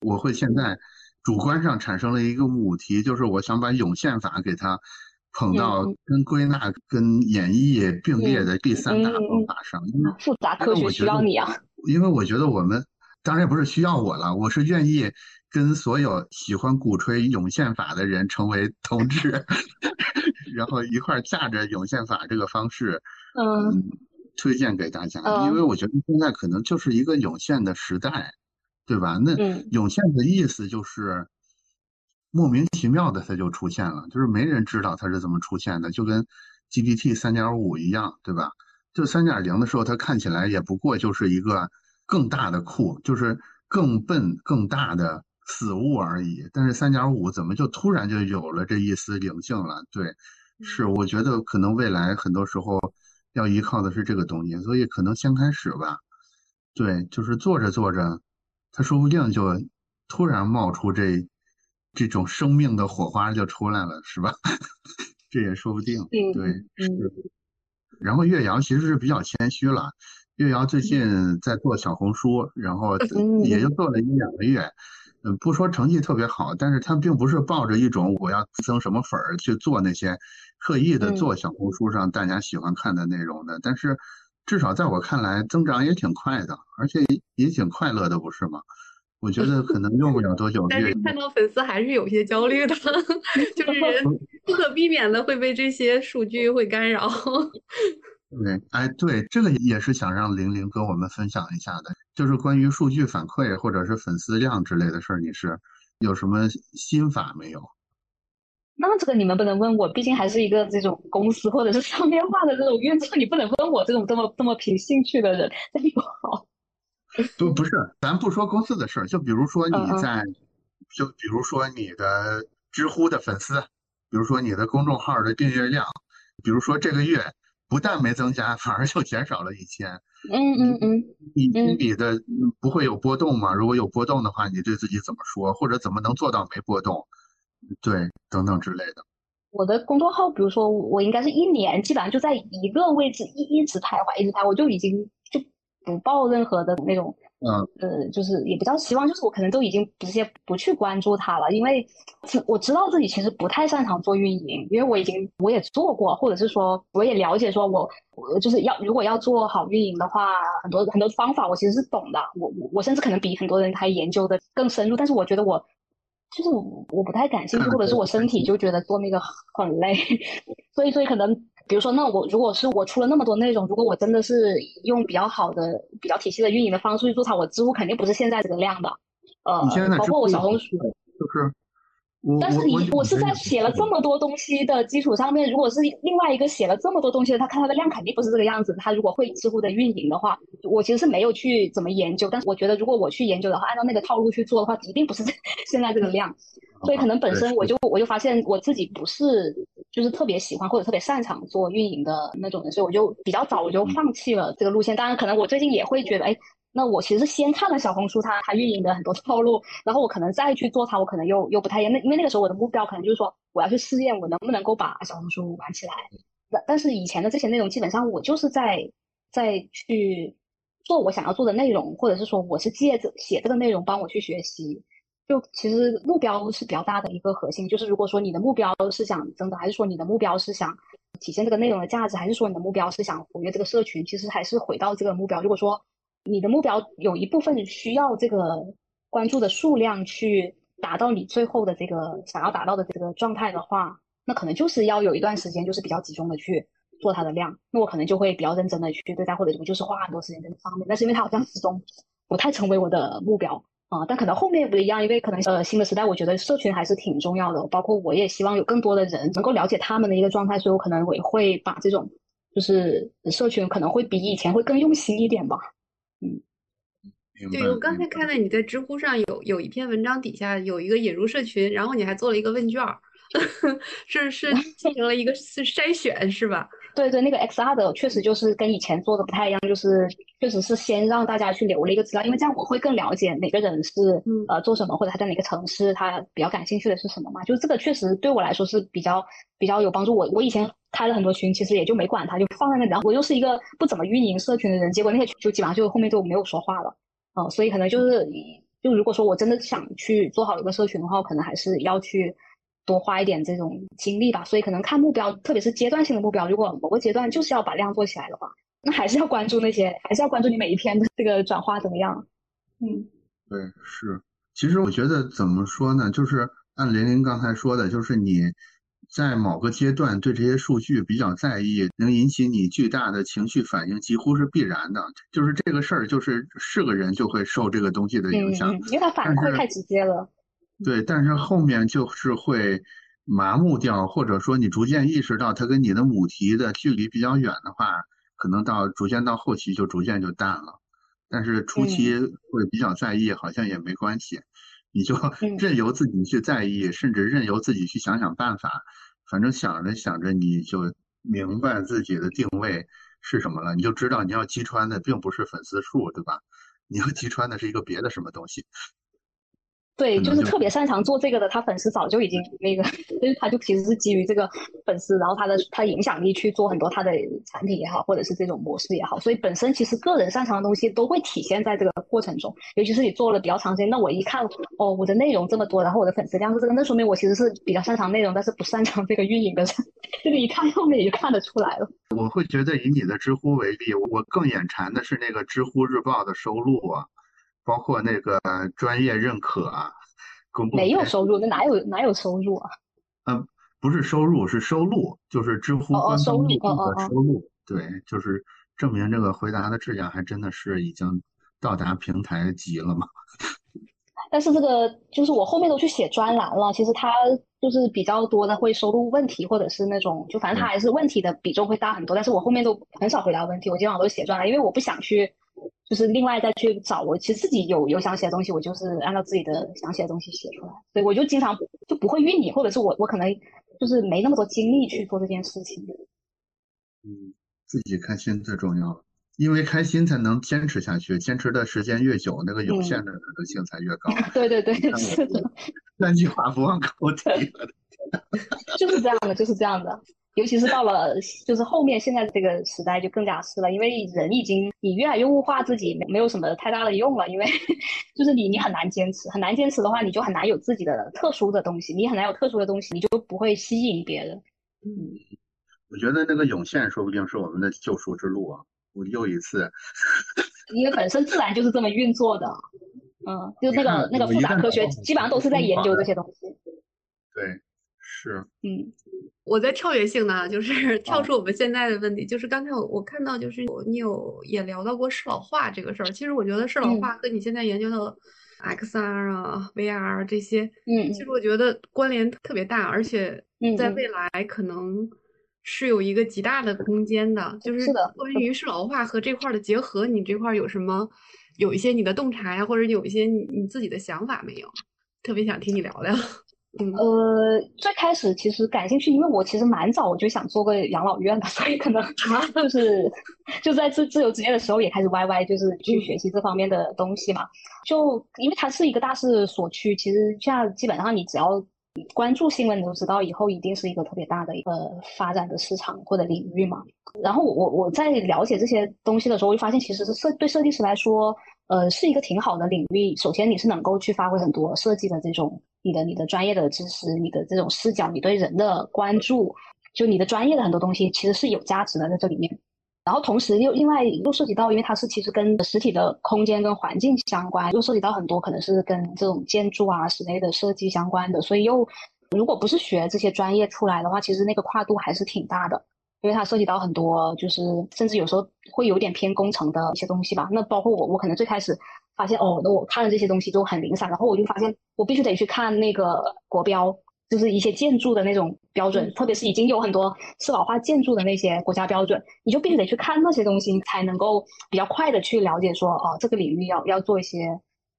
我会现在主观上产生了一个母题，就是我想把涌现法给它捧到跟归纳、跟演绎并列的第三大方法上。因为复杂科学需要你啊！因为我觉得我们当然也不是需要我了，我是愿意。跟所有喜欢鼓吹涌现法的人成为同志，然后一块儿架着涌现法这个方式，嗯，推荐给大家。因为我觉得现在可能就是一个涌现的时代，对吧？那涌现的意思就是莫名其妙的它就出现了，就是没人知道它是怎么出现的，就跟 GPT 三点五一样，对吧？就三点零的时候，它看起来也不过就是一个更大的库，就是更笨、更大的。死物而已，但是三点五怎么就突然就有了这一丝灵性了？对，是我觉得可能未来很多时候要依靠的是这个东西，所以可能先开始吧。对，就是做着做着，他说不定就突然冒出这这种生命的火花就出来了，是吧？这也说不定。对，是。然后岳阳其实是比较谦虚了，岳瑶最近在做小红书，然后也就做了一两个月。嗯，不说成绩特别好，但是他并不是抱着一种我要增什么粉儿去做那些刻意的做小红书上大家喜欢看的内容的。但是至少在我看来，增长也挺快的，而且也挺快乐的，不是吗？我觉得可能用不了多久。但是看到粉丝还是有些焦虑的，就是人 不可避免的会被这些数据会干扰。对，哎，对，这个也是想让玲玲跟我们分享一下的，就是关于数据反馈或者是粉丝量之类的事儿，你是有什么心法没有？那这个你们不能问我？毕竟还是一个这种公司或者是商业化的这种运作，你不能问我这种这么这么凭兴趣的人，那不好。不，不是，咱不说公司的事儿，就比如说你在，就比如说你的知乎的粉丝，比如说你的公众号的订阅量，比如说这个月。不但没增加，反而就减少了一千。嗯嗯嗯，你心里的不会有波动吗？如果有波动的话，你对自己怎么说？或者怎么能做到没波动？对，等等之类的。我的公众号，比如说我应该是一年，基本上就在一个位置一一直徘徊，一直徘徊，我就已经就不报任何的那种。嗯，呃，就是也比较希望，就是我可能都已经直接不去关注它了，因为我知道自己其实不太擅长做运营，因为我已经我也做过，或者是说我也了解，说我我就是要如果要做好运营的话，很多很多方法我其实是懂的，我我我甚至可能比很多人还研究的更深入，但是我觉得我就是我不太感兴趣，或者是我身体就觉得做那个很累，所以所以可能。比如说，那我如果是我出了那么多内容，如果我真的是用比较好的、比较体系的运营的方式去做它，我知乎肯定不是现在这个量的。呃，包括我小红书，就是。但是你我是在写了这么多东西的基础上面，如果是另外一个写了这么多东西的，他看他的量肯定不是这个样子。他如果会知乎的运营的话，我其实是没有去怎么研究，但是我觉得如果我去研究的话，按照那个套路去做的话，一定不是 现在这个量。所以可能本身我就我就发现我自己不是就是特别喜欢或者特别擅长做运营的那种人，所以我就比较早我就放弃了这个路线。当然，可能我最近也会觉得，哎。那我其实先看了小红书，它它运营的很多套路，然后我可能再去做它，我可能又又不太一样。那因为那个时候我的目标可能就是说，我要去试验我能不能够把小红书玩起来。但但是以前的这些内容，基本上我就是在在去做我想要做的内容，或者是说我是借着写这个内容帮我去学习。就其实目标是比较大的一个核心，就是如果说你的目标是想增长，还是说你的目标是想体现这个内容的价值，还是说你的目标是想活跃这个社群，其实还是回到这个目标。如果说你的目标有一部分需要这个关注的数量去达到你最后的这个想要达到的这个状态的话，那可能就是要有一段时间就是比较集中的去做它的量。那我可能就会比较认真的去对待，或者我就是花很多时间在这方面。但是因为它好像始终不太成为我的目标啊，但可能后面不一样，因为可能呃新的时代，我觉得社群还是挺重要的。包括我也希望有更多的人能够了解他们的一个状态，所以我可能我会把这种就是社群可能会比以前会更用心一点吧。嗯，对我刚才看到你在知乎上有有一篇文章底下有一个引入社群，然后你还做了一个问卷，是是 进行了一个是筛选是吧？对对，那个 XR 的确实就是跟以前做的不太一样，就是确实是先让大家去留了一个资料，因为这样我会更了解哪个人是呃做什么，或者他在哪个城市，他比较感兴趣的是什么嘛。就是这个确实对我来说是比较比较有帮助。我我以前开了很多群，其实也就没管它，就放在那里。然后我又是一个不怎么运营社群的人，结果那些群就基本上就后面就没有说话了。嗯，所以可能就是就如果说我真的想去做好一个社群的话，可能还是要去。多花一点这种精力吧，所以可能看目标，特别是阶段性的目标。如果某个阶段就是要把量做起来的话，那还是要关注那些，还是要关注你每一天的这个转化怎么样。嗯，对，是。其实我觉得怎么说呢，就是按玲玲刚才说的，就是你在某个阶段对这些数据比较在意，能引起你巨大的情绪反应，几乎是必然的。就是这个事儿，就是是个人就会受这个东西的影响，因为它反馈太直接了。对，但是后面就是会麻木掉，或者说你逐渐意识到它跟你的母题的距离比较远的话，可能到逐渐到后期就逐渐就淡了。但是初期会比较在意，好像也没关系，你就任由自己去在意，甚至任由自己去想想办法。反正想着想着，你就明白自己的定位是什么了，你就知道你要击穿的并不是粉丝数，对吧？你要击穿的是一个别的什么东西。对，就是特别擅长做这个的，他粉丝早就已经那个，就 是他就其实是基于这个粉丝，然后他的他影响力去做很多他的产品也好，或者是这种模式也好，所以本身其实个人擅长的东西都会体现在这个过程中。尤其是你做了比较长时间，那我一看哦，我的内容这么多，然后我的粉丝量是这个，那说明我其实是比较擅长内容，但是不擅长这个运营的人。这个一看后面也就看得出来了。我会觉得以你的知乎为例，我更眼馋的是那个知乎日报的收入啊。包括那个专业认可啊，公没有收入，那哪有哪有收入啊？嗯，不是收入，是收录，就是知乎官方录入的收录。对，就是证明这个回答的质量还真的是已经到达平台级了嘛。但是这个就是我后面都去写专栏了，其实它就是比较多的会收录问题，或者是那种就反正它还是问题的比重会大很多。但是我后面都很少回答问题，我基本上都写专栏，因为我不想去。就是另外再去找我，其实自己有有想写的东西，我就是按照自己的想写的东西写出来。所以我就经常就不会运营，或者是我我可能就是没那么多精力去做这件事情。嗯，自己开心最重要，因为开心才能坚持下去，坚持的时间越久，那个有限的可能性才越高。对对对，是的。三句话不忘口体。就是这样的，就是这样的。尤其是到了就是后面现在这个时代就更加是了，因为人已经你越来越物化自己，没没有什么太大的用了，因为 就是你你很难坚持，很难坚持的话，你就很难有自己的特殊的东西，你很难有特殊的东西，你就不会吸引别人。嗯，我觉得那个涌现说不定是我们的救赎之路啊！我又一次，因为本身自然就是这么运作的，嗯，就那个那个复杂科学基本上都是在研究这些东西。对。是，嗯，我在跳跃性呢，就是跳出我们现在的问题，就是刚才我我看到，就是你有也聊到过适老化这个事儿。其实我觉得适老化跟你现在研究的 XR 啊、VR 这些，嗯，其实我觉得关联特别大，而且在未来可能是有一个极大的空间的。就是关于适老化和这块的结合，你这块有什么有一些你的洞察呀，或者有一些你你自己的想法没有？特别想听你聊聊。呃，最开始其实感兴趣，因为我其实蛮早我就想做个养老院的，所以可能就是就在自自由职业的时候也开始 YY，就是去学习这方面的东西嘛。就因为它是一个大势所趋，其实现在基本上你只要关注新闻，你都知道以后一定是一个特别大的一个发展的市场或者领域嘛。然后我我我在了解这些东西的时候，我就发现其实是设对设计师来说，呃，是一个挺好的领域。首先你是能够去发挥很多设计的这种。你的你的专业的知识，你的这种视角，你对人的关注，就你的专业的很多东西，其实是有价值的在这里面。然后同时又另外又涉及到，因为它是其实跟实体的空间跟环境相关，又涉及到很多可能是跟这种建筑啊、室内的设计相关的。所以又如果不是学这些专业出来的话，其实那个跨度还是挺大的，因为它涉及到很多，就是甚至有时候会有点偏工程的一些东西吧。那包括我，我可能最开始。发现哦，那我看了这些东西都很零散，然后我就发现我必须得去看那个国标，就是一些建筑的那种标准，特别是已经有很多适老化建筑的那些国家标准，你就必须得去看那些东西，才能够比较快的去了解说哦，这个领域要要做一些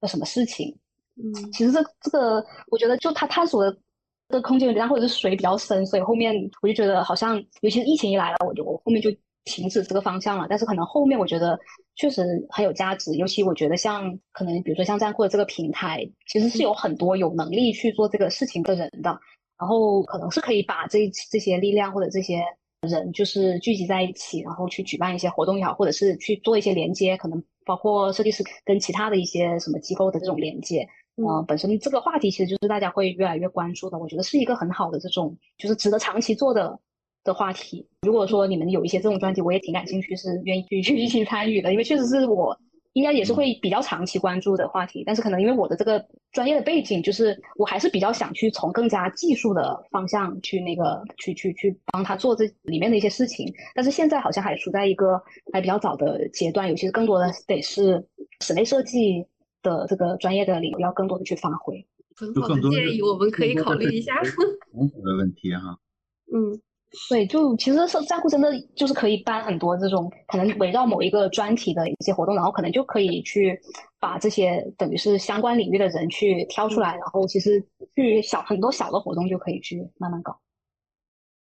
什么事情。嗯，其实这这个我觉得就他探索的的空间有点大，或者是水比较深，所以后面我就觉得好像，尤其是疫情一来了，我就我后面就停止这个方向了。但是可能后面我觉得确实很有价值，尤其我觉得像可能比如说像这样或者这个平台，其实是有很多有能力去做这个事情的人的，然后可能是可以把这这些力量或者这些人就是聚集在一起，然后去举办一些活动也好，或者是去做一些连接，可能包括设计师跟其他的一些什么机构的这种连接。呃，本身这个话题其实就是大家会越来越关注的，我觉得是一个很好的这种，就是值得长期做的的话题。如果说你们有一些这种专题，我也挺感兴趣，是愿意去去一起参与的，因为确实是我应该也是会比较长期关注的话题。但是可能因为我的这个专业的背景，就是我还是比较想去从更加技术的方向去那个去去去帮他做这里面的一些事情。但是现在好像还处在一个还比较早的阶段，尤其是更多的得是室内设计。的这个专业的领域要更多的去发挥，很好的建议，我们可以考虑一下。很好的问题哈，嗯，对，就其实是在乎真的就是可以办很多这种可能围绕某一个专题的一些活动，然后可能就可以去把这些等于是相关领域的人去挑出来，然后其实去小很多小的活动就可以去慢慢搞。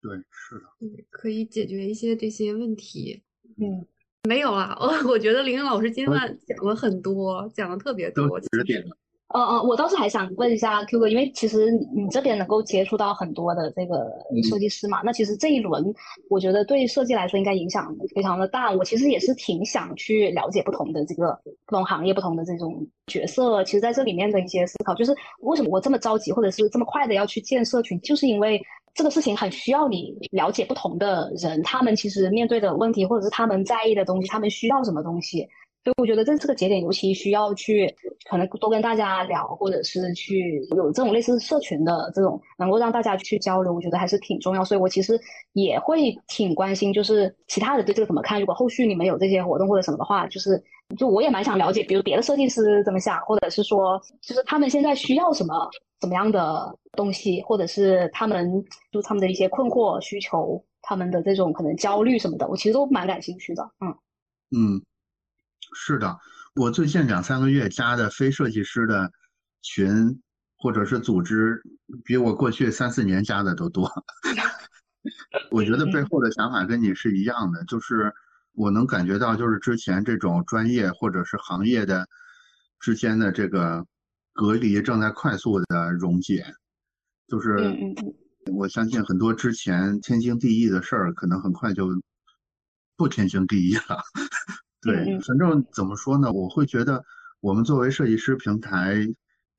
对，是的，嗯，可以解决一些这些问题，嗯。没有啊，我 我觉得林林老师今晚讲了很多，讲的特别多。指点了。嗯嗯，我倒是还想问一下 Q 哥，因为其实你这边能够接触到很多的这个设计师嘛，那其实这一轮我觉得对设计来说应该影响非常的大。我其实也是挺想去了解不同的这个不同行业、不同的这种角色，其实在这里面的一些思考，就是为什么我这么着急，或者是这么快的要去建社群，就是因为。这个事情很需要你了解不同的人，他们其实面对的问题，或者是他们在意的东西，他们需要什么东西。所以我觉得在这个节点尤其需要去可能多跟大家聊，或者是去有这种类似社群的这种，能够让大家去交流，我觉得还是挺重要。所以我其实也会挺关心，就是其他人对这个怎么看。如果后续你们有这些活动或者什么的话，就是就我也蛮想了解，比如别的设计师怎么想，或者是说就是他们现在需要什么。怎么样的东西，或者是他们就他们的一些困惑、需求，他们的这种可能焦虑什么的，我其实都蛮感兴趣的。嗯嗯，是的，我最近两三个月加的非设计师的群或者是组织，比我过去三四年加的都多。我觉得背后的想法跟你是一样的，就是我能感觉到，就是之前这种专业或者是行业的之间的这个。隔离正在快速的溶解，就是我相信很多之前天经地义的事儿，可能很快就不天经地义了。对，反正怎么说呢，我会觉得我们作为设计师平台，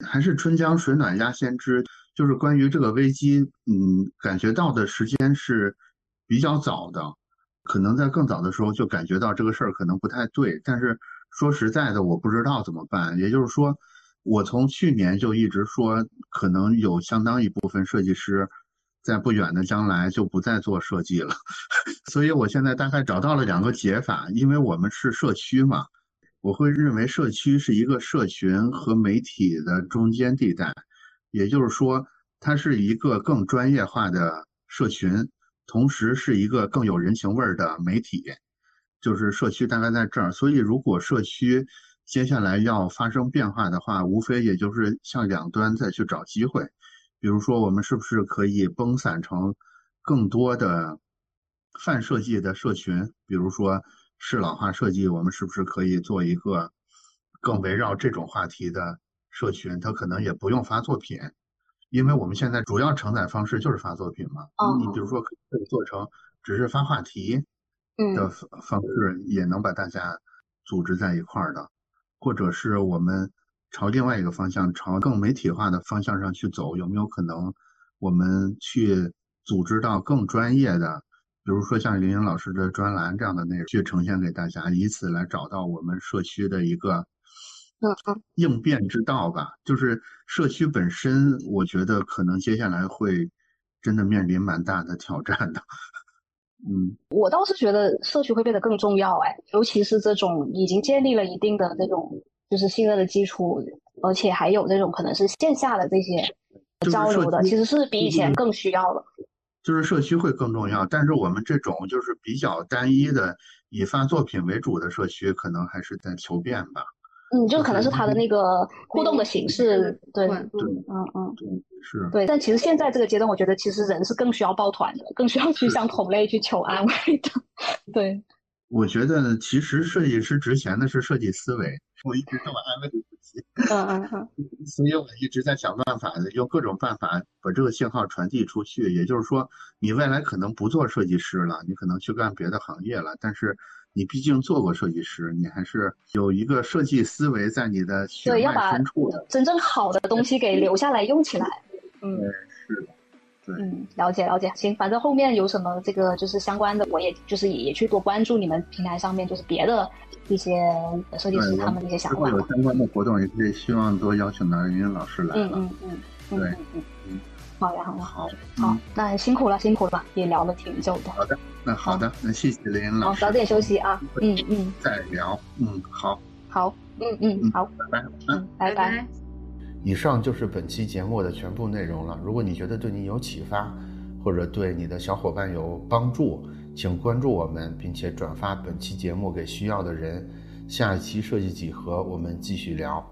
还是春江水暖鸭先知。就是关于这个危机，嗯，感觉到的时间是比较早的，可能在更早的时候就感觉到这个事儿可能不太对。但是说实在的，我不知道怎么办。也就是说。我从去年就一直说，可能有相当一部分设计师，在不远的将来就不再做设计了。所以我现在大概找到了两个解法，因为我们是社区嘛，我会认为社区是一个社群和媒体的中间地带，也就是说，它是一个更专业化的社群，同时是一个更有人情味儿的媒体，就是社区大概在这儿。所以如果社区，接下来要发生变化的话，无非也就是向两端再去找机会，比如说我们是不是可以崩散成更多的泛设计的社群，比如说适老化设计，我们是不是可以做一个更围绕这种话题的社群？它可能也不用发作品，因为我们现在主要承载方式就是发作品嘛。你比如说可以做成只是发话题的方式，也能把大家组织在一块儿的。或者是我们朝另外一个方向，朝更媒体化的方向上去走，有没有可能我们去组织到更专业的，比如说像林英老师的专栏这样的内容去呈现给大家，以此来找到我们社区的一个应变之道吧。就是社区本身，我觉得可能接下来会真的面临蛮大的挑战的。嗯，我倒是觉得社区会变得更重要，哎，尤其是这种已经建立了一定的这种就是信任的基础，而且还有这种可能是线下的这些交流的，其实是比以前更需要了。就是社区会更重要，但是我们这种就是比较单一的以发作品为主的社区，可能还是在求变吧。嗯，就是可能是它的那个互动的形式，对，管对嗯嗯，是对。但其实现在这个阶段，我觉得其实人是更需要抱团的，更需要去向同类去求安慰的，对。我觉得，其实设计师值钱的是设计思维，我一直这么安慰自己，嗯嗯嗯，所以我一直在想办法，用各种办法把这个信号传递出去。也就是说，你未来可能不做设计师了，你可能去干别的行业了，但是你毕竟做过设计师，你还是有一个设计思维在你的血对，要脉把深处的。真正好的东西给留下来用起来。嗯，是嗯，了解了解。行，反正后面有什么这个就是相关的，我也就是也也去多关注你们平台上面就是别的一些设计师，他们的一些想法。有相关的活动，也可以希望多邀请到云云老师来嗯了。嗯嗯嗯对嗯嗯嗯，好呀好呀好，好嗯，，那辛苦了辛苦了，也聊了挺久的。好的，那好的，那谢谢林云老好，师，早点休息啊。嗯嗯，再聊。嗯，好，好，嗯嗯好，拜拜。嗯，拜拜。拜。以上就是本期节目的全部内容了。如果你觉得对你有启发，或者对你的小伙伴有帮助，请关注我们，并且转发本期节目给需要的人。下一期设计几何，我们继续聊。